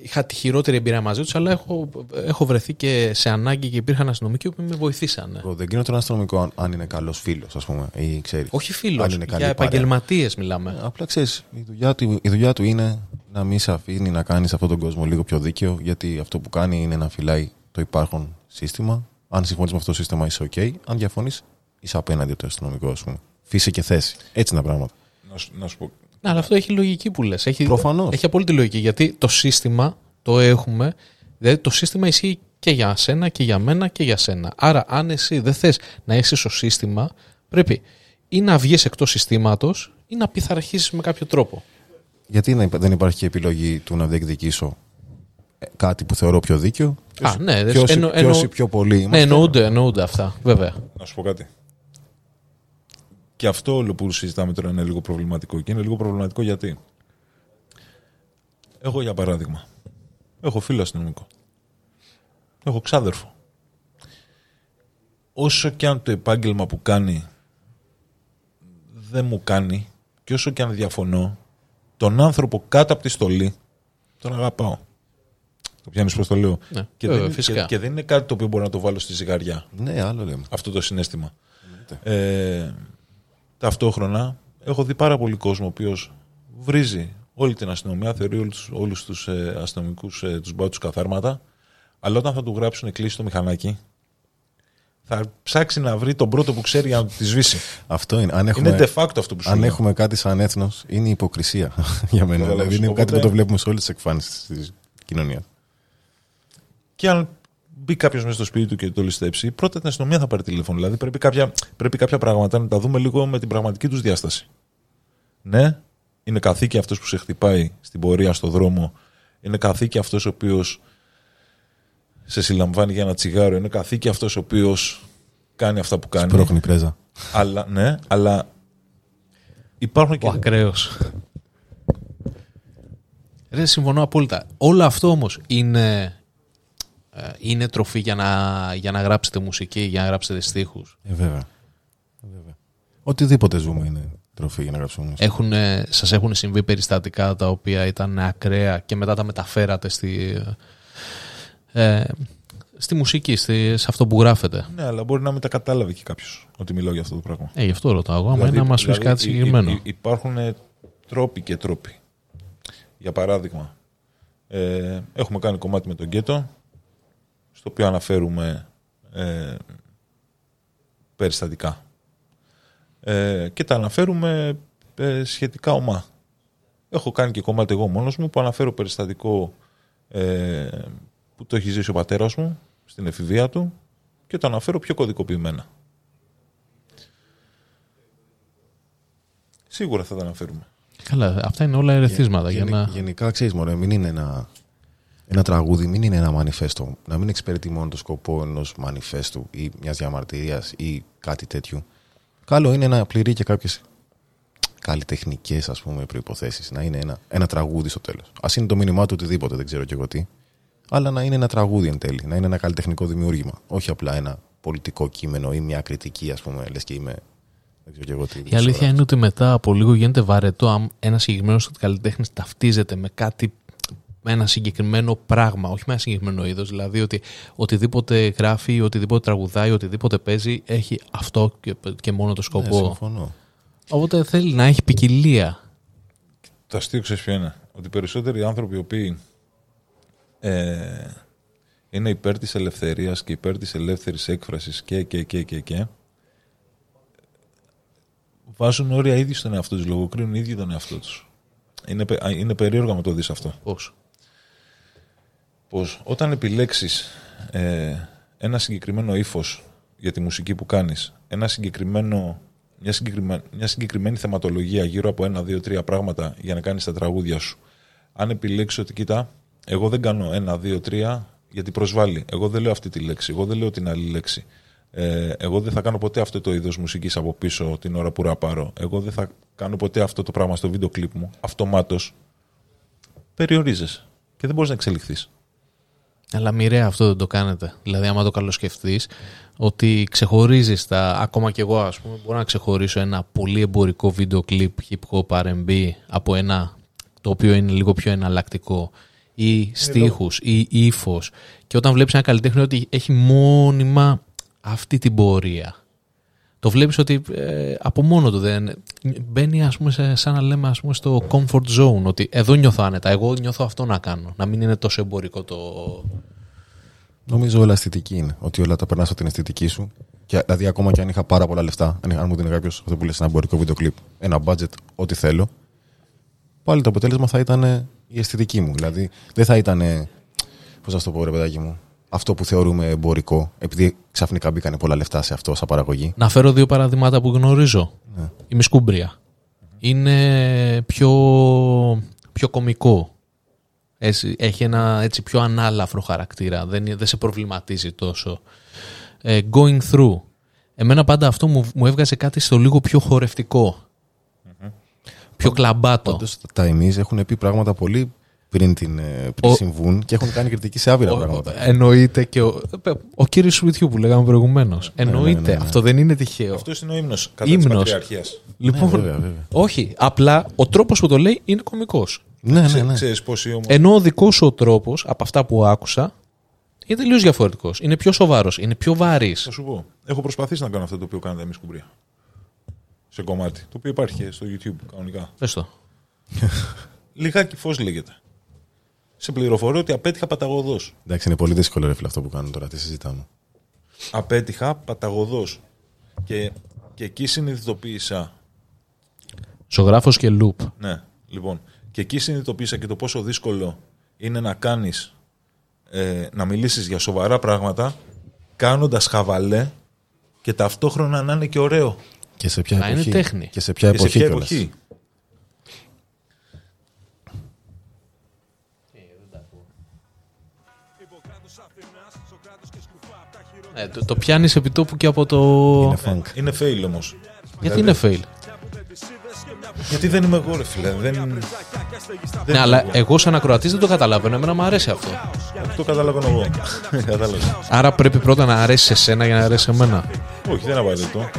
είχα τη χειρότερη εμπειρία μαζί τους, αλλά έχω, έχω βρεθεί και σε ανάγκη και υπήρχαν αστυνομικοί που με βοηθήσαν. Εγώ δεν κρίνω τον αστυνομικό αν, αν είναι καλός φίλος, ας πούμε, ή ξέρεις. Όχι φίλος, αν είναι καλή για παρέα. επαγγελματίες μιλάμε. Απλά ξέρεις, η δουλειά, του, η δουλειά του είναι να μην σε αφήνει να κάνεις αυτόν τον κόσμο λίγο πιο δίκαιο, γιατί αυτό που κάνει είναι να φυλάει το υπάρχον σύστημα. Αν συμφωνείς με αυτό το σύστημα είσαι ok, αν διαφωνείς είσαι απέναντι από το αστυνομικό, ας πούμε. Φύση και θέση. Έτσι είναι τα πράγματα. Να σου, να σου πω. Ναι, αλλά αυτό έχει λογική που λες. Έχει, Προφανώς. Έχει απόλυτη λογική, γιατί το σύστημα το έχουμε, δηλαδή το σύστημα ισχύει και για σένα και για μένα και για σένα. Άρα αν εσύ δεν θες να είσαι στο σύστημα, πρέπει ή να βγεις εκτός συστήματος ή να πειθαρχήσεις με κάποιο τρόπο. Γιατί να υπά- δεν υπάρχει και επιλογή του να διεκδικήσω ε, κάτι που θεωρώ πιο δίκαιο. Α, ναι, και όσοι, εννο- και εννο- όσοι πιο πολύ Ναι, είμαστε; εννοούνται, εννοούνται αυτά, βέβαια. Να σου πω κάτι. Και αυτό όλο που συζητάμε τώρα είναι λίγο προβληματικό. Και είναι λίγο προβληματικό γιατί. Εγώ για παράδειγμα. Έχω φίλο αστυνομικό. Έχω ξάδερφο. Όσο και αν το επάγγελμα που κάνει δεν μου κάνει και όσο και αν διαφωνώ, τον άνθρωπο κάτω από τη στολή τον αγαπάω. Το πιάνεις πώς το λέω. Ναι, και, βέβαια, δεν, φυσικά. και, και δεν είναι κάτι το οποίο μπορώ να το βάλω στη ζυγαριά Ναι, άλλο λέμε. αυτό το συνέστημα. Ε, ταυτόχρονα έχω δει πάρα πολύ κόσμο ο οποίος βρίζει όλη την αστυνομία, θεωρεί όλους, όλους τους ε, αστυνομικούς ε, τους μπάτσους καθάρματα, αλλά όταν θα του γράψουν κλείσει το μηχανάκι, θα ψάξει να βρει τον πρώτο που ξέρει για να τη σβήσει. Αυτό είναι. Αν έχουμε, Είναι de facto αυτό που σου αν λέω. έχουμε κάτι σαν έθνος, είναι η υποκρισία για μένα. Καταλάβεις. δηλαδή είναι Οπότε- κάτι που το βλέπουμε σε όλες τις εκφάνσεις της κοινωνίας. Και αν μπει κάποιος μέσα στο σπίτι του και το ληστέψει, πρώτα την αστυνομία θα πάρει τηλέφωνο. Δηλαδή πρέπει κάποια, πρέπει κάποια πράγματα να τα δούμε λίγο με την πραγματική τους διάσταση. Ναι, είναι καθήκη αυτός που σε χτυπάει στην πορεία, στο δρόμο. Είναι καθήκη αυτός ο οποίος σε συλλαμβάνει για ένα τσιγάρο. Είναι καθήκη αυτός ο οποίος κάνει αυτά που κάνει. Σπρώχνει πρέζα. Αλλά, ναι, αλλά υπάρχουν Ο και. ακραίος. Ρε, συμφωνώ απόλυτα. Όλο αυτό όμως είναι, ε, είναι τροφή για να, για να γράψετε μουσική, για να γράψετε στίχους. Ε, βέβαια. Ε, βέβαια. Οτιδήποτε ζούμε είναι τροφή για να γράψουμε. Έχουν, ε, σας έχουν συμβεί περιστατικά τα οποία ήταν ακραία και μετά τα μεταφέρατε στη, ε, στη μουσική, στη, σε αυτό που γράφετε; Ναι, αλλά μπορεί να μην τα κατάλαβε και κάποιος ότι μιλάω για αυτό το πράγμα. Ε, γι' αυτό ρωτάω εγώ, άμα είναι να μας πεις κάτι υ- υ- συγκεκριμένο. υ- υπάρχουν ε, τρόποι και τρόποι. Για παράδειγμα, ε, έχουμε κάνει κομμάτι με τον Γκέτο, στο οποίο αναφέρουμε ε, περιστατικά. Ε, και τα αναφέρουμε ε, σχετικά ομά. Έχω κάνει και κομμάτι εγώ μόνος μου που αναφέρω περιστατικό ε, που το έχει ζήσει ο πατέρας μου στην εφηβεία του και το αναφέρω πιο κωδικοποιημένα. Σίγουρα θα τα αναφέρουμε. Καλά, αυτά είναι όλα ερεθίσματα. για Γενι- να... Γενικά, ξέρεις, μωρέ, μην είναι ένα, ένα τραγούδι, μην είναι ένα μανιφέστο. Να μην εξυπηρετεί μόνο το σκοπό ενός μανιφέστου ή μιας διαμαρτυρίας ή κάτι τέτοιου. Καλό είναι να πληρεί και κάποιες καλλιτεχνικές προποθέσει. Να είναι ένα, ένα τραγούδι στο τέλος. Α είναι το μήνυμά του οτιδήποτε, δεν ξέρω και εγώ τι. Αλλά να είναι ένα τραγούδι εν τέλει. Να είναι ένα καλλιτεχνικό δημιούργημα. Όχι απλά ένα πολιτικό κείμενο ή μια κριτική, ας πούμε, λες και είμαι. Δεν ξέρω και εγώ τι. Η αλήθεια είναι ότι μετά από λίγο γίνεται βαρετό αν ένας συγκεκριμένος καλλιτέχνης ταυτίζεται με κάτι, με ένα συγκεκριμένο πράγμα, όχι με ένα συγκεκριμένο είδος. Δηλαδή ότι οτιδήποτε γράφει, οτιδήποτε τραγουδάει, οτιδήποτε παίζει έχει αυτό και, και μόνο το Ναι, σκοπό. συμφωνώ. Οπότε θέλει να έχει ποικιλία. Το αστείο ξέρεις ποιο είναι; Ότι οι περισσότεροι άνθρωποι οι οποίοι ε, είναι υπέρ της ελευθερίας και υπέρ της ελεύθερης έκφρασης και, και, και, και, και βάζουν όρια ήδη στον εαυτό τους, λογοκρίνουν ήδη τον εαυτό τους. Είναι, πε- α, είναι περίεργο να το δεις αυτό. Πώς; Πως όταν επιλέξεις ε, ένα συγκεκριμένο ύφος για τη μουσική που κάνεις, ένα συγκεκριμένο, μια, συγκεκριμένη, μια συγκεκριμένη θεματολογία γύρω από ένα, δύο, τρία πράγματα για να κάνεις τα τραγούδια σου, αν επιλέξεις ότι κοίτα, εγώ δεν κάνω ένα, δύο, τρία γιατί προσβάλλει. Εγώ δεν λέω αυτή τη λέξη, εγώ δεν λέω την άλλη λέξη. Ε, εγώ δεν θα κάνω ποτέ αυτό το είδος μουσικής από πίσω την ώρα που ραπάρω. Εγώ δεν θα κάνω ποτέ αυτό το πράγμα στο βίντεο κλιπ μου. Αυτομάτως περιορίζεσαι και δεν μπορείς να εξελιχθείς. Αλλά μοιραία αυτό δεν το κάνετε. Δηλαδή, άμα το καλοσκεφτείς, ότι ξεχωρίζεις τα... Ακόμα και εγώ, ας πούμε, μπορώ να ξεχωρίσω ένα πολύ εμπορικό βίντεο κλιπ hip hop R&B από ένα το οποίο είναι λίγο πιο εναλλακτικό ή στίχους ή ύφος. και όταν βλέπεις ένα καλλιτέχνη ότι έχει μόνιμα αυτή την πορεία το βλέπεις ότι ε, από μόνο του δεν μπαίνει ας πούμε σε, σαν να λέμε ας πούμε στο comfort zone ότι εδώ νιώθω άνετα, εγώ νιώθω αυτό να κάνω να μην είναι τόσο εμπορικό το... Νομίζω όλα αισθητική είναι. Ότι όλα τα περνάς από την αισθητική σου. Και, δηλαδή, ακόμα και αν είχα πάρα πολλά λεφτά, αν, αν μου δίνει κάποιος αυτό που λες ένα εμπορικό βίντεο κλειπ, ένα budget, ό,τι θέλω, πάλι το αποτέλεσμα θα ήταν η αισθητική μου. Δηλαδή, δεν θα ήταν. Πώς να το πω, ρε παιδάκι μου, αυτό που θεωρούμε εμπορικό, επειδή ξαφνικά μπήκαν πολλά λεφτά σε αυτό, σαν παραγωγή. Να φέρω δύο παραδείγματα που γνωρίζω. Ναι. Η Μισκούμπρια. Είναι πιο, πιο κομικό. Έχει ένα έτσι πιο ανάλαφρο χαρακτήρα. Δεν, δεν σε προβληματίζει τόσο. Ε, going through. Εμένα πάντα αυτό μου, μου έβγαζε κάτι στο λίγο πιο χορευτικό. Πιο κλαμπάτο. Πάντως τα εμείς έχουν πει πράγματα πολύ πριν, την, ε, πριν Ο- συμβούν και έχουν κάνει κριτική σε άπειρα πράγματα. Εννοείται και ο, ο κύριος Σουιτιού που λέγαμε προηγουμένως. Εννοείται. ναι, ναι, ναι. Αυτό δεν είναι τυχαίο. Αυτό είναι ο ύμνος κατά της Ύμνος. Πατριαρχίας. Λοιπόν, Ναι, βέβαια, βέβαια. όχι. Απλά ο τρόπος που το λέει είναι κωμικός. Ναι, ναι, Ξέ- ναι. Ξέρεις πόσοι όμως... Ενώ ο δικός σου ο τρόπος, από αυτά που άκουσα, είναι τελείως διαφορετικός. Είναι πιο σοβαρός, είναι πιο βαρύς. Θα σου πω. Έχω προσπαθήσει να κάνω αυτό το οποίο κάνετε εμείς κουμπρία. Σε κομμάτι. Το οποίο υπάρχει και στο YouTube κανονικά. Πες το. Λιγάκι φως λέγεται. Σε πληροφορώ ότι απέτυχα παταγωδός. Εντάξει, είναι πολύ δύσκολο ρε φίλε αυτό που κάνουν τώρα. Τι συζητάμε. Απέτυχα παταγωδός. Και, και εκεί συνειδητοποίησα Ζωγράφος και loop. Ναι, λοιπόν. Και εκεί συνειδητοποίησα και το πόσο δύσκολο είναι να κάνεις, ε, να μιλήσεις για σοβαρά πράγματα, κάνοντας χαβαλέ και ταυτόχρονα να είναι και ωραίο. Και σε ποια Α, είναι εποχή. τέχνη. Και σε ποια και σε εποχή. ποια κιόλας. εποχή. Ε, το, το πιάνεις επί τόπου και από το. Είναι funk. Είναι fail όμως. Γιατί είναι fail; Γιατί δεν είμαι εγώ ρε φίλε. Δεν, δεν Ναι, είμαι αλλά εγώ. εγώ σαν ακροατής δεν το καταλαβαίνω. Εμένα μου αρέσει αυτό. Το καταλαβαίνω εγώ. Κατάλαβα. Άρα πρέπει πρώτα να αρέσει σε σένα για να αρέσει σε μένα. Όχι, δεν απαραίτητο.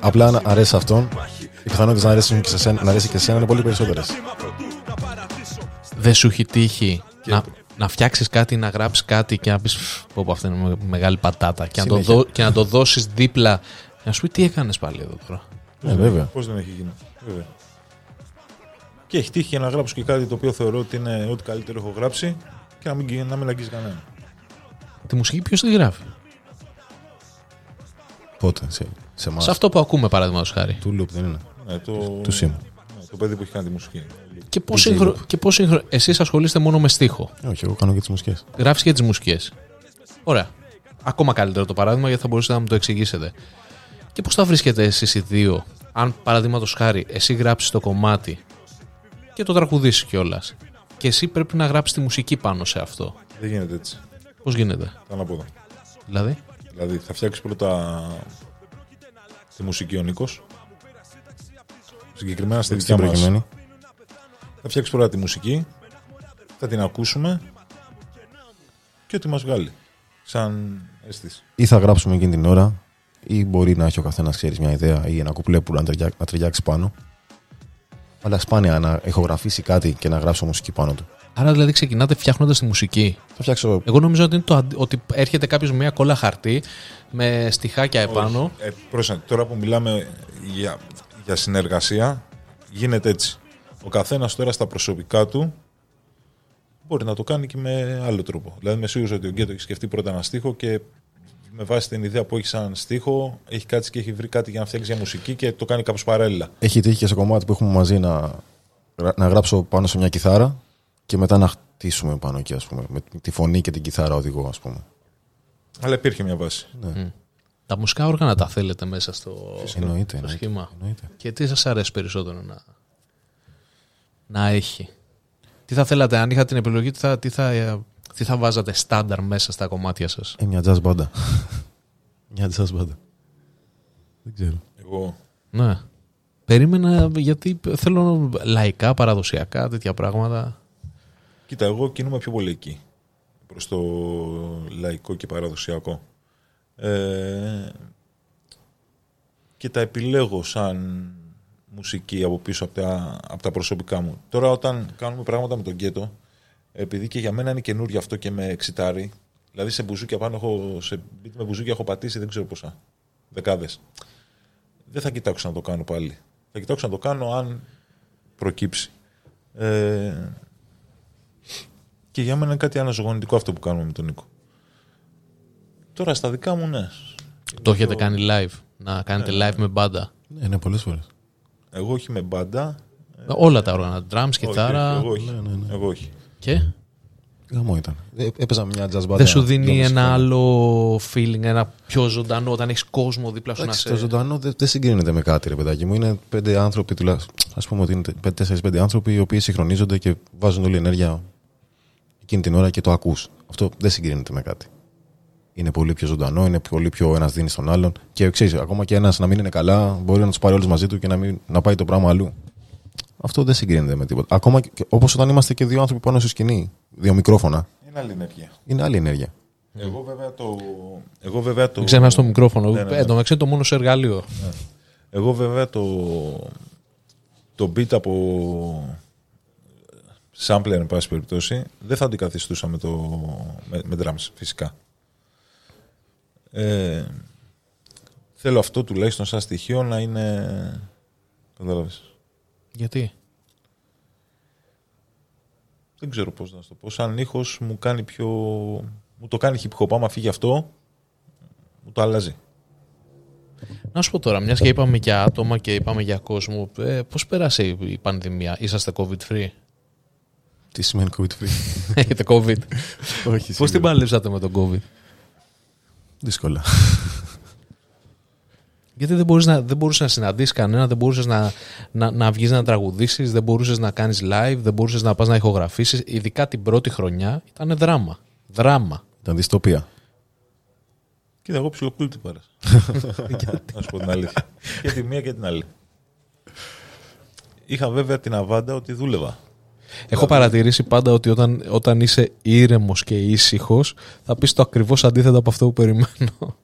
Απλά αν αρέσει αυτόν, οι πιθανότητες να αρέσει και σε σένα, να αρέσει και σε σένα είναι πολύ περισσότερες. Δεν σου έχει τύχει να, να φτιάξεις κάτι, να γράψεις κάτι και να πεις πω πω αυτό είναι με- μεγάλη πατάτα και να, το Συνέχεια. δω, και να το δώσεις δίπλα. Να σου πει τι έκανες πάλι εδώ τώρα; Ναι, βέβαια. Πώς δεν έχει γίνει. Βέβαια. Και έχει τύχει και να γράψω και κάτι το οποίο θεωρώ ότι είναι ό,τι καλύτερο έχω γράψει και να μην, να μην αγγίζει κανένα. Τη μουσική ποιος τη γράφει; Πότε, σε, σε εμάς. Σε αυτό που ακούμε, παραδείγματος χάρη. Του loop δεν είναι. Ναι, το, Του Sim. Ναι, το παιδί που έχει κάνει τη μουσική. Και πώς συγχρο... και πώς συγχρο... εσείς ασχολείστε μόνο με στίχο. Όχι, εγώ κάνω και τις μουσικές. Γράφεις και τις μουσικές. Ωραία. Ακόμα καλύτερο το παράδειγμα γιατί θα μπορούσατε να μου το εξηγήσετε. Και πώς τα βρίσκετε εσείς οι δύο, αν παραδείγματος χάρη εσύ γράψεις το κομμάτι και το τραγουδήσεις κιόλας. Και εσύ πρέπει να γράψεις τη μουσική πάνω σε αυτό. Δεν γίνεται έτσι. Πώς γίνεται, Θα να πω. δηλαδή; Δηλαδή θα φτιάξεις πρώτα τη μουσική ο Νίκος. Συγκεκριμένα στη δικιά Στην μας. προκειμένη. Θα φτιάξει πρώτα τη μουσική, θα την ακούσουμε και ό,τι μας βγάλει. Σαν αίσθηση. Ή θα γράψουμε εκείνη την ώρα, ή μπορεί να έχει ο καθένας ξέρεις μια ιδέα ή ένα κουπλέ που να, ταιριά- να ταιριάξει πάνω. Αλλά σπάνια να ηχογραφήσει κάτι και να γράψω μουσική πάνω του. Άρα δηλαδή ξεκινάτε φτιάχνοντας τη μουσική. Θα φτιάξω. Εγώ νομίζω ότι, είναι το, αντι- ότι έρχεται κάποιος με μια κόλλα χαρτί με στιχάκια επάνω. Ε, πρόσεχε, τώρα που μιλάμε για, για συνεργασία, γίνεται έτσι. Ο καθένας τώρα στα προσωπικά του μπορεί να το κάνει και με άλλο τρόπο. Δηλαδή, είμαι σίγουρος ότι ο Γκέτο έχει σκεφτεί πρώτα ένα στίχο και με βάση την ιδέα που έχει σαν στίχο, έχει κάτσει και έχει βρει κάτι για να φτιάξει για μουσική και το κάνει κάπως παράλληλα. Έχει τύχει και σε κομμάτι που έχουμε μαζί να, να γράψω πάνω σε μια κιθάρα και μετά να χτίσουμε πάνω εκεί, ας πούμε. Με τη φωνή και την κιθάρα οδηγό, ας πούμε. Αλλά υπήρχε μια βάση. Τα μουσικά όργανα τα θέλετε μέσα στο, Εννοείται. στο εννοείται, σχήμα. εννοείται. Και τι σας αρέσει περισσότερο να, να έχει; Τι θα θέλατε, αν είχατε την επιλογή, τι θα, τι θα, ε, τι θα βάζατε στάνταρ μέσα στα κομμάτια σας; Ε, μια jazz μπάντα. μια jazz μπάντα. Δεν ξέρω. Εγώ Ναι. Περίμενα γιατί θέλω λαϊκά, παραδοσιακά, τέτοια πράγματα. Κοίτα, εγώ κινούμαι πιο πολύ εκεί. Προς το λαϊκό και παραδοσιακό. Ε, και τα επιλέγω σαν μουσική από πίσω από τα, από τα προσωπικά μου. Τώρα όταν κάνουμε πράγματα με τον Γκέτο, επειδή και για μένα είναι καινούριο αυτό και με εξητάρει, δηλαδή σε μπουζούκια πάνω έχω, σε beat με μπουζούκια έχω πατήσει δεν ξέρω πόσα, δεκάδες. Δεν θα κοιτάξω να το κάνω πάλι. Θα κοιτάξω να το κάνω αν προκύψει. Ε, και για μένα είναι κάτι αναζωογονητικό αυτό που κάνουμε με τον Νίκο. Τώρα στα δικά μου, ναι. Το έχετε κάνει live. Να κάνετε live με μπάντα. Ναι, ναι, πολλές φορές. Εγώ όχι με μπάντα. Όλα τα όργανα. Drums, Όχι, κιθάρα. εγώ όχι. Ναι, ναι, ναι. Εγώ όχι. Και; Γαμό ήταν. Ε, Έπαιζα μια jazz band. δεν σου δίνει δυόμιση ένα χρόνια. άλλο feeling, ένα πιο ζωντανό όταν έχεις κόσμο δίπλα σου να Εντάξει, σε. το ζωντανό δεν δεν συγκρίνεται με κάτι, ρε παιδάκι μου. Είναι πέντε άνθρωποι τουλάχιστον. Α πούμε ότι είναι τέσσερι-πέντε άνθρωποι οι οποίοι συγχρονίζονται και βάζουν όλη ενέργεια εκείνη την ώρα και το ακούς. Αυτό δεν συγκρίνεται με κάτι. Είναι πολύ πιο ζωντανό, είναι πολύ πιο ένας δίνει στον άλλον. Και ξέρεις, ακόμα και ένας να μην είναι καλά, μπορεί να τους πάρει όλους μαζί του και να, μην, να πάει το πράγμα αλλού. Αυτό δεν συγκρίνεται με τίποτα. Ακόμα όπως όταν είμαστε και δύο άνθρωποι πάνω στη σκηνή, δύο μικρόφωνα, Είναι άλλη ενέργεια. είναι άλλη ενέργεια. Εγώ βέβαια το. Εγώ βέβαια το. Μην ξεχνάς το μικρόφωνο. Ναι, ναι, ναι. Ε, το μεταξύ είναι το μόνο σου εργαλείο. Εγώ βέβαια το. Το beat από. Sampler, εν πάση περιπτώσει, δεν θα αντικαθιστούσα με, το, με, με drums, φυσικά. Ε, θέλω αυτό τουλάχιστον σαν στοιχείο να είναι. Κατάλαβες. Γιατί; Δεν ξέρω πώς να σου το πω. Σαν ήχος μου κάνει πιο... Μου το κάνει hip hop. Άμα φύγει αυτό, μου το αλλάζει. Να σου πω τώρα, μιας και είπαμε για άτομα και είπαμε για κόσμο, ε, πώς πέρασε η η πανδημία, είσαστε COVID free. Τι σημαίνει COVID free. Έχετε COVID; Όχι, Πώς την παλέψατε με τον COVID; Δύσκολα. Γιατί δεν, μπορείς να, δεν μπορούσες να συναντήσεις κανένα, δεν μπορούσες να, να, να βγεις να τραγουδήσεις, δεν μπορούσες να κάνεις live, δεν μπορούσες να πας να ηχογραφήσεις. Ειδικά την πρώτη χρονιά ήταν δράμα. Δράμα. Ήταν δυστοπία. Κοίτα, εγώ ψιλοκούλ την πέρασα. να σου πω την αλήθεια. και τη μία και την άλλη. Είχα βέβαια την αβάντα ότι δούλευα. Έχω παρατηρήσει πάντα ότι όταν, όταν είσαι ήρεμος και ήσυχος, θα πεις το ακριβώς αντίθετο από αυτό που περιμένω.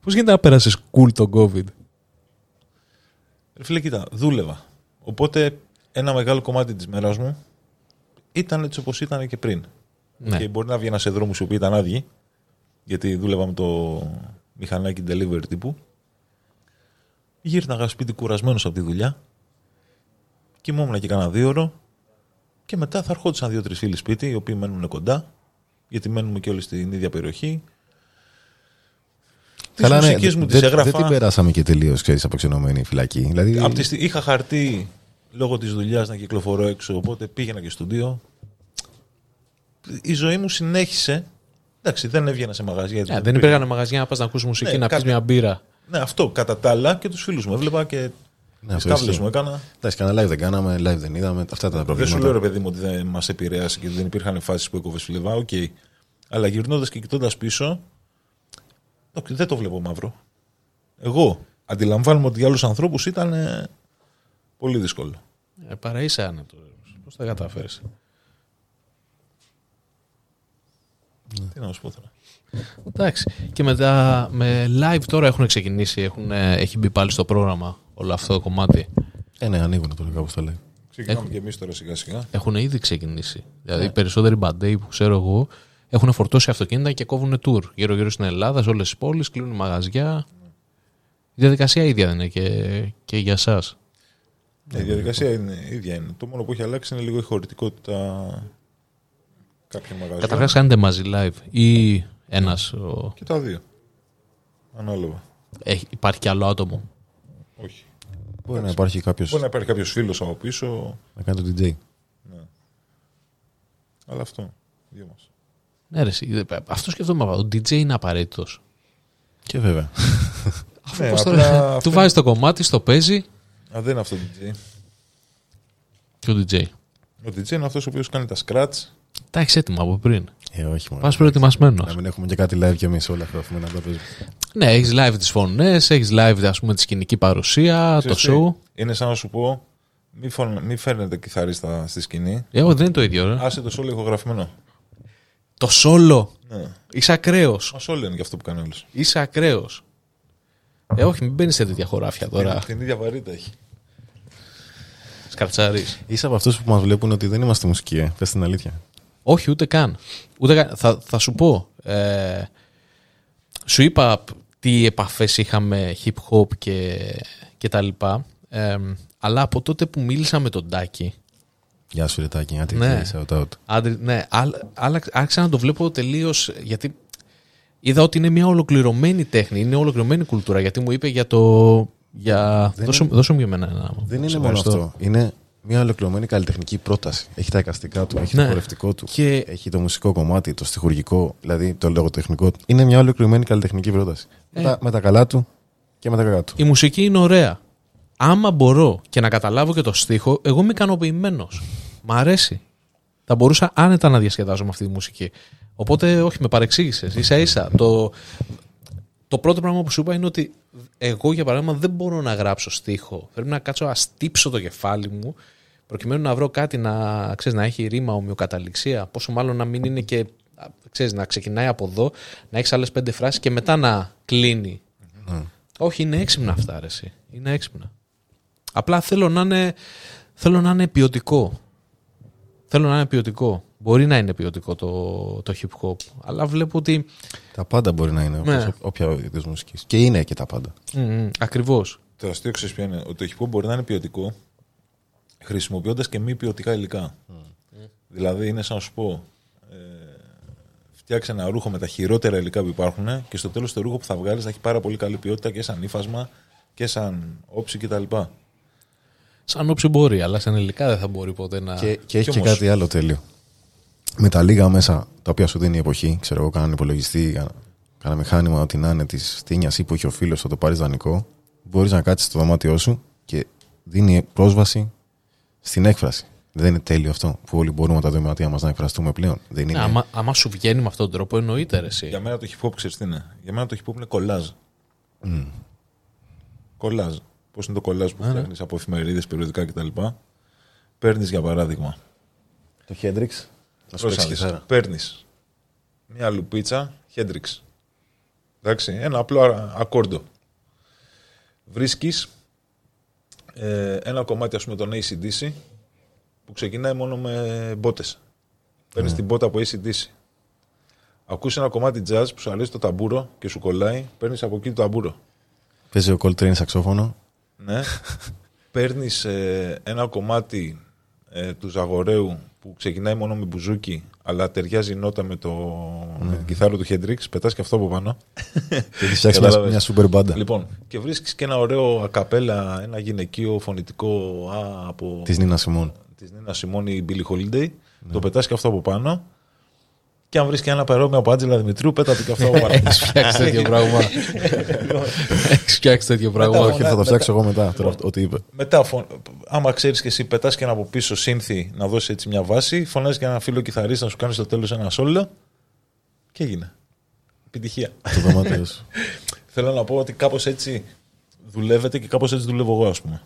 Πώς γίνεται να πέρασες cool τον COVID; Ρε φίλε, κοίτα, δούλευα. Οπότε ένα μεγάλο κομμάτι της μέρας μου ήταν έτσι όπως ήταν και πριν. Ναι. Και μπορεί να βγαίνα σε δρόμου οι οποίοι ήταν άδειοι, γιατί δούλευα με το μηχανάκι delivery τύπου. Γύρναγα σπίτι κουρασμένος από τη δουλειά. Κοιμόμουν και κάνα δύο ώρο. Και μετά θα ερχόντουσαν δύο-τρεις φίλοι σπίτι, οι οποίοι μένουν κοντά, γιατί μένουμε και όλοι στην ίδια περιοχή. Τις Καλά, ναι, μουσικές μου τις δεν, έγραφα. δεν την περάσαμε και τελείως, ξέρεις, αποξενωμένη φυλακή. Δηλαδή, Απ' τη στι- είχα χαρτί λόγω της δουλειάς να κυκλοφορώ έξω, οπότε πήγαινα και στούντιο. Η ζωή μου συνέχισε. Εντάξει, δεν έβγαινα σε μαγαζιά. έτσι, Ε, δεν δεν πήγα. υπήρχαν μαγαζιά να πας να ακούσει μουσική, Ναι, να πεις κάτι- μια μπύρα. Ναι, αυτό. Κατά τα άλλα και τους φίλους μου έβλεπα και ναι, τι αυτό κάβλες ισχύει. μου έκανα. Εντάξει, κανένα live δεν κάναμε, live δεν είδαμε. Αυτά ήταν τα Δεν προβλήματα. σου λέω ρε παιδί μου ότι δεν μας επηρέασε και δεν υπήρχαν φάσεις που έκοβες φλεβά, οκ. Αλλά γυρνώντας και κοιτώντας πίσω, όχι, δεν το βλέπω μαύρο. Εγώ αντιλαμβάνομαι ότι για άλλους ανθρώπους ήταν ε, πολύ δύσκολο. Ε, παρά είσαι άνετο. Πώς τα κατάφερες; Τι να σου πω τώρα. Εντάξει. Και μετά με live τώρα έχουν ξεκινήσει, έχουν, ε, έχει μπει πάλι στο πρόγραμμα όλο αυτό το κομμάτι. Ε, ναι, ανοίγουν τώρα κάπω το λέει. Ξεκινάμε και εμείς τώρα σιγά σιγά. Έχουν ήδη ξεκινήσει. Δηλαδή οι περισσότεροι μπαντέοι που ξέρω εγώ έχουν φορτώσει αυτοκίνητα και κόβουν tour γύρω-γύρω στην Ελλάδα, σε όλες τις πόλεις, κλείνουν μαγαζιά. Η διαδικασία ίδια δεν είναι και, και για εσάς. Ναι, η διαδικασία είναι ίδια. Είναι. Το μόνο που έχει αλλάξει είναι λίγο η χωρητικότητα κάποιων μαγαζιών. Καταρχάς κάνετε μαζί live ή ένας. Και τα δύο. Ανάλογα. Υπάρχει κι άλλο άτομο; Όχι. Μπορεί να υπάρχει κάποιος Μπορεί να υπάρχει κάποιος φίλος από πίσω, να κάνει το DJ. αλλά αυτό. Δύο μας. Ναι, ρε, εσύ, αυτό σκεφτόμαι. Ο DJ είναι απαραίτητος. Και βέβαια. Αφού Ναι, πώς απλά τώρα, αυτό του είναι- βάζει το κομμάτι, στο παίζει Α, δεν είναι αυτό το DJ. και ο DJ. Ο DJ είναι αυτός ο οποίος κάνει τα scratch. Τα έχεις έτοιμα από πριν. Ε, όχι μόνο. Πας προετοιμασμένος. Να μην έχουμε και κάτι live κι εμείς όλα αυτά που να τα παίζουμε. Ναι, έχεις live τις φωνές, έχεις live ας πούμε, τη σκηνική παρουσία, το Ξέρεις τι, show. Είναι σαν να σου πω Μη, φων- μη φέρνετε κιθαρίστα στη σκηνή. Ε, όχι, δεν είναι το ίδιο. Ρε. Άσε το σόλο ηχογραφημένο. Το σόλο; Ναι. Είσαι ακραίος. Μα σόλο είναι και αυτό που κάνει όλος. Είσαι ακραίος. Ε, όχι, μην μπαίνεις σε τέτοια χωράφια τώρα. Την ίδια βαρύτητα έχει. Σκαρτσάρι. Είσαι από αυτούς που μας βλέπουν ότι δεν είμαστε μουσική, ε. Πες την αλήθεια. Όχι, ούτε καν. Ούτε καν. Θα, θα σου πω. Ε, σου είπα τι επαφές είχαμε hip hop και, και τα λοιπά. Ε, αλλά από τότε που μίλησα με τον Τάκη, Γεια σου, Ρετάκη. Άντε, Ναι. shout out. Άντρε, ναι, άλλ- άλλα- άρχισα να το βλέπω τελείως. Γιατί είδα ότι είναι μια ολοκληρωμένη τέχνη, είναι ολοκληρωμένη κουλτούρα. Γιατί μου είπε για το. Για... Δεν Δώσε, δώσε μου για μένα ένα. Δεν είναι Σε μόνο ευχαριστώ. αυτό. Είναι μια ολοκληρωμένη καλλιτεχνική πρόταση. Έχει τα εικαστικά του, έχει Ναι. το χορευτικό του, Και- έχει το μουσικό κομμάτι, το στοιχουργικό, δηλαδή το λογοτεχνικό. του. Είναι μια ολοκληρωμένη καλλιτεχνική πρόταση. Ε. Με, τα, με τα καλά του και με τα κακά του. Η μουσική είναι ωραία. Άμα μπορώ και να καταλάβω και το στίχο, εγώ είμαι ικανοποιημένος. Μ' αρέσει. Θα μπορούσα άνετα να διασκεδάζω με αυτή τη μουσική. Οπότε, όχι, με παρεξήγησες. σα ίσα. Το, το πρώτο πράγμα που σου είπα είναι ότι εγώ, για παράδειγμα, δεν μπορώ να γράψω στίχο. Πρέπει να κάτσω να στύψω το κεφάλι μου προκειμένου να βρω κάτι να, ξέρεις, να έχει ρήμα, ομοιοκαταληξία. Πόσο μάλλον να μην είναι και. Ξέρεις, να ξεκινάει από εδώ, να έχεις άλλες πέντε φράσεις και μετά να κλείνει. Όχι, είναι έξυπνα αυτά, αρέσει. Είναι έξυπνα. Απλά θέλω να είναι, θέλω να είναι ποιοτικό. Θέλω να είναι ποιοτικό. Μπορεί να είναι ποιοτικό το, το hip hop, αλλά βλέπω ότι. Τα πάντα μπορεί να είναι, Ναι. όπως όποια είδος μουσικής. Και είναι και τα πάντα. Ακριβώς. Το αστείο ξέρει ποιο είναι; Ότι το hip hop μπορεί να είναι ποιοτικό χρησιμοποιώντας και μη ποιοτικά υλικά. Δηλαδή είναι σαν να σου πω. Ε, φτιάξε ένα ρούχο με τα χειρότερα υλικά που υπάρχουν και στο τέλος το ρούχο που θα βγάλεις θα έχει πάρα πολύ καλή ποιότητα και σαν ύφασμα και σαν όψη κτλ. Σαν όψη μπορεί, αλλά σαν υλικά δεν θα μπορεί ποτέ να. Και, και έχει Κι και όμως- κάτι άλλο τέλειο. Με τα λίγα μέσα τα οποία σου δίνει η εποχή, ξέρω εγώ, κάνανε υπολογιστή, κάνα- κάνα μηχάνημα, ό,τι να είναι της τίνια ή που έχει ο φίλος, θα το πάρεις δανεικό, μπορείς να κάτσεις στο δωμάτιό σου και δίνει πρόσβαση στην έκφραση. Δεν είναι τέλειο αυτό που όλοι μπορούμε τα δωμάτια μας να εκφραστούμε πλέον. Δεν Ναι, είναι. άμα, άμα σου βγαίνει με αυτόν τον τρόπο, εννοείται ρε, εσύ. Για μένα το hip hop ξέρεις τι είναι; Για μένα το hip hop είναι κολάζ. Κολάζ. Πώς είναι το κολάζ που φτιάχνεις από εφημερίδες, περιοδικά κτλ. Παίρνεις για παράδειγμα. Το Hendrix. Να σου παίξει κιθάρα. Παίρνεις μια λουπίτσα Hendrix. Εντάξει, ένα απλό α- ακόρντο. Βρίσκεις ένα κομμάτι, ας πούμε, των ACDC που ξεκινάει μόνο με μπότες. Παίρνεις την μπότα από ACDC. Ακούς ένα κομμάτι jazz που σου αρέσει το ταμπούρο και σου κολλάει, παίρνεις από εκεί το ταμπούρο. Παίζει ο Coltrane σαξόφωνο. Ναι. Παίρνεις ένα κομμάτι ε, του Ζαγοραίου που ξεκινάει μόνο με μπουζούκι, αλλά ταιριάζει η νότα με, το, με την κιθάρα του Χέντριξ. Πετάς και αυτό από πάνω. Και έχεις φτιάξει μια, Κατάλαβες. μια super μπάντα. λοιπόν, και βρίσκεις και ένα ωραίο ακαπέλα, ένα γυναικείο φωνητικό α, από Της Νίνας Σιμών. της Νίνας Σιμώνη η Billie Holiday. Το πετάς και αυτό από πάνω. Και αν βρεις και ένα παρόμοιο από Άντζελα Δημητρίου, πέτατε και αυτό από πάνω. Έχει φτιάξει τέτοιο πράγμα. Έχει φτιάξει τέτοιο πράγμα. Όχι, θα το μετά- φτιάξω εγώ μετά. Τώρα, ό,τι είπε. Μετά, φων... άμα ξέρεις και εσύ, πετάς και ένα από πίσω σύνθη να δώσει έτσι μια βάση, φωνάζει και ένα φίλο κιθαρίστα να σου κάνει στο τέλος ένα σόλο. Και έγινε. Επιτυχία. Το δωμάτιο σου. Θέλω να πω ότι κάπως έτσι δουλεύετε και κάπως έτσι δουλεύω εγώ, ας πούμε.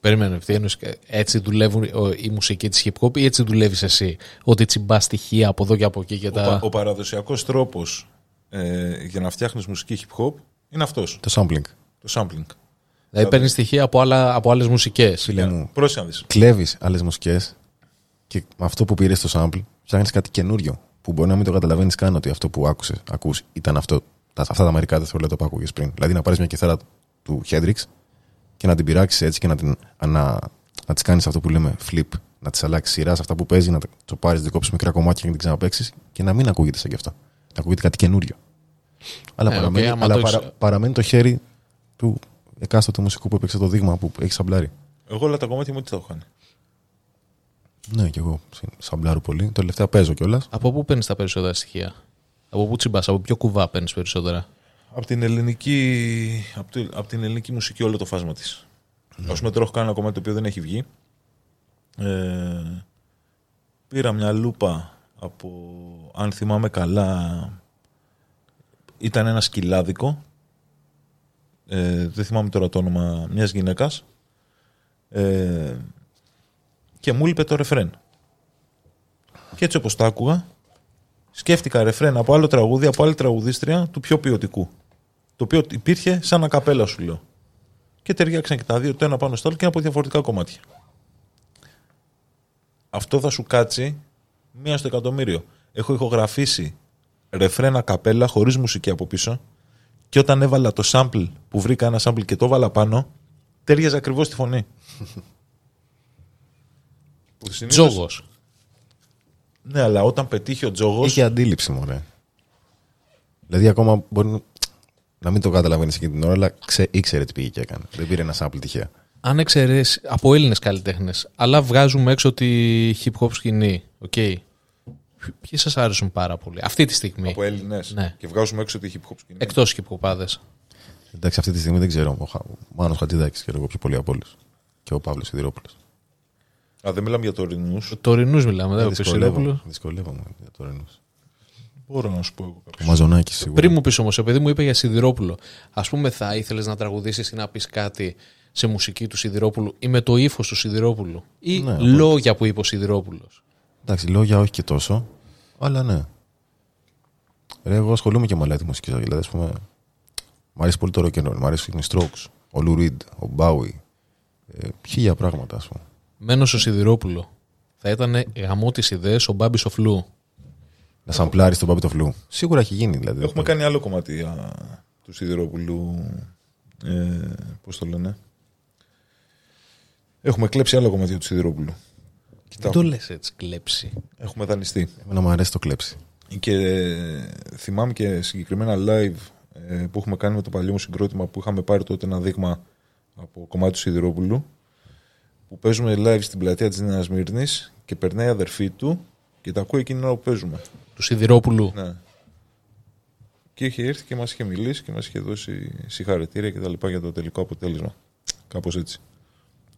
Περίμενε, τι εννοείς, έτσι δουλεύουν ο- η μουσική της hip hop ή έτσι δουλεύεις εσύ. Ότι τσιμπά στοιχεία από εδώ και από εκεί και Ο, τα. πα- ο παραδοσιακός τρόπος ε, για να φτιάχνεις μουσική hip hop είναι αυτός. Το sampling. Το sampling. Δηλαδή παίρνεις στοιχεία από, άλλα, από άλλες μουσικές. Φίλε μου, Πρόσεχε να δεις. κλέβεις άλλες μουσικές και με αυτό που πήρες στο sample φτιάχνεις κάτι καινούριο. Που μπορεί να μην το καταλαβαίνεις καν ότι αυτό που άκουσες, ακούς, ήταν αυτό, τα, αυτά τα μερικά δευτερόλεπτα που άκουγε πριν. Δηλαδή να πάρεις μια κιθάρα του Hendrix και να την πειράξεις έτσι και να, την, να, να της κάνεις αυτό που λέμε flip. Να της αλλάξεις σειρά σε αυτά που παίζει, να το πάρεις, να κόψεις μικρά κομμάτια και να την ξαναπαίξει και να μην ακούγεται σαν κι αυτό. Να ακούγεται κάτι καινούριο. Αλλά, Ε, οκ, παραμένει, άμα αλλά το παρα- έχεις- παραμένει το χέρι του εκάστοτε μουσικού που έπαιξε το δείγμα που έχει σαμπλάρει. Εγώ όλα τα κομμάτια μου τι θα έχω κάνει. Ναι, και εγώ σαμπλάρω πολύ. Το τελευταίο παίζω κιόλας. Από πού παίρνεις τα περισσότερα στοιχεία; Από πού τσιμπάς, από ποιο κουβά παίρνεις περισσότερα; Από την ελληνική, από τη- από την ελληνική μουσική όλο το φάσμα της. Ναι. Ας πούμε τώρα έχω κάνει ένα κομμάτι το οποίο δεν έχει βγει. Ε, πήρα μια λούπα από, αν θυμάμαι καλά, ήταν ένα σκυλάδικο. Ε, δεν θυμάμαι τώρα το όνομα μιας γυναίκας. Ε, και μου είπε το ρεφρέν. Και έτσι όπως τα άκουγα, σκέφτηκα ρεφρέν από άλλο τραγούδι, από άλλη τραγουδίστρια του πιο ποιοτικού. Το οποίο υπήρχε σαν ακαπέλα σου λέω. Και ταιριάξαν και τα δύο το ένα πάνω στο άλλο και από διαφορετικά κομμάτια. Αυτό θα σου κάτσει μία στο εκατομμύριο. Έχω ηχογραφήσει ρεφρέν a cappella χωρίς μουσική από πίσω και όταν έβαλα το sample που βρήκα ένα sample και το έβαλα πάνω, ταίριαζε ακριβώς τη φωνή. Που συνήθως- Τζόγος. Ναι, αλλά όταν πετύχει ο τζόγος. Είχε αντίληψη μου, ρε. Δηλαδή, ακόμα μπορεί να μην το καταλαβαίνεις εκείνη την ώρα, αλλά ξε-, ήξερε τι πήγε και έκανε. Δεν πήρε ένα sample τυχαία. Αν εξαιρέσεις από Έλληνες καλλιτέχνες, αλλά βγάζουμε έξω τη hip hop σκηνή. ΟΚ. Ποιοι σας άρεσουν πάρα πολύ αυτή τη στιγμή; Από Έλληνες; Ναι. Και βγάζουμε έξω τη hip hop σκηνή. Εκτός hip hopάδε. Εντάξει, αυτή τη στιγμή δεν ξέρω. Ο, Χα- ο Μάνος Χατζηδάκης και εγώ πιο πολύ από όλους. Και ο Παύλος Σιδηρόπουλος. Α, δεν μιλάμε για τωρινούς. Τωρινούς μιλάμε, δεν ο Πισιλόπουλο. Δυσκολεύομαι, δυσκολεύομαι για το Ρενούς. Μπορώ να σου πω εγώ Ο κάποιος. Μαζονάκης σίγουρα. Πριν μου πεις όμως, επειδή μου είπε για Σιδηρόπουλο, ας πούμε, θα ήθελες να τραγουδήσεις ή να πεις κάτι σε μουσική του Σιδηρόπουλου ή με το ύφος του Σιδηρόπουλου; Ή Ναι, λόγια που είπε ο Σιδηρόπουλος; Εντάξει, λόγια όχι και τόσο, αλλά ναι. Ρε, εγώ ασχολούμαι και με άλλα τη μουσική. Δηλαδή, ας πούμε, μ' αρέσει πολύ το rock and roll, μ' αρέσει οι Strokes, ο Lou Reed, ο Bowie. Ε, χίλια πράγματα, ας πούμε. Μένω στο Σιδηρόπουλο. Θα ήταν γαμό τι ιδέες ο Μπάμπης ο Φλού. Να σαμπλάρει τον Μπάμπη το Φλού. Σίγουρα έχει γίνει, δηλαδή. Έχουμε κάνει άλλο κομμάτι α, του Σιδηρόπουλου. Ε, Πώς το λένε. Έχουμε κλέψει άλλο κομμάτι του Σιδηρόπουλου. Δεν το λες έτσι, κλέψει. Έχουμε δανειστεί. Εμένα μου αρέσει το κλέψει. Και ε, θυμάμαι και συγκεκριμένα live ε, που έχουμε κάνει με το παλιό μου συγκρότημα που είχαμε πάρει τότε ένα δείγμα από κομμάτι του Σιδηρόπουλου που παίζουμε live στην πλατεία της Νέας Μύρνης και περνάει η αδερφή του και τα ακούει εκείνη την ώρα που παίζουμε. Του Σιδηρόπουλου. Ναι. Και είχε έρθει και μας είχε μιλήσει και μας είχε δώσει συγχαρητήρια και τα λοιπά για το τελικό αποτέλεσμα. Κάπως έτσι.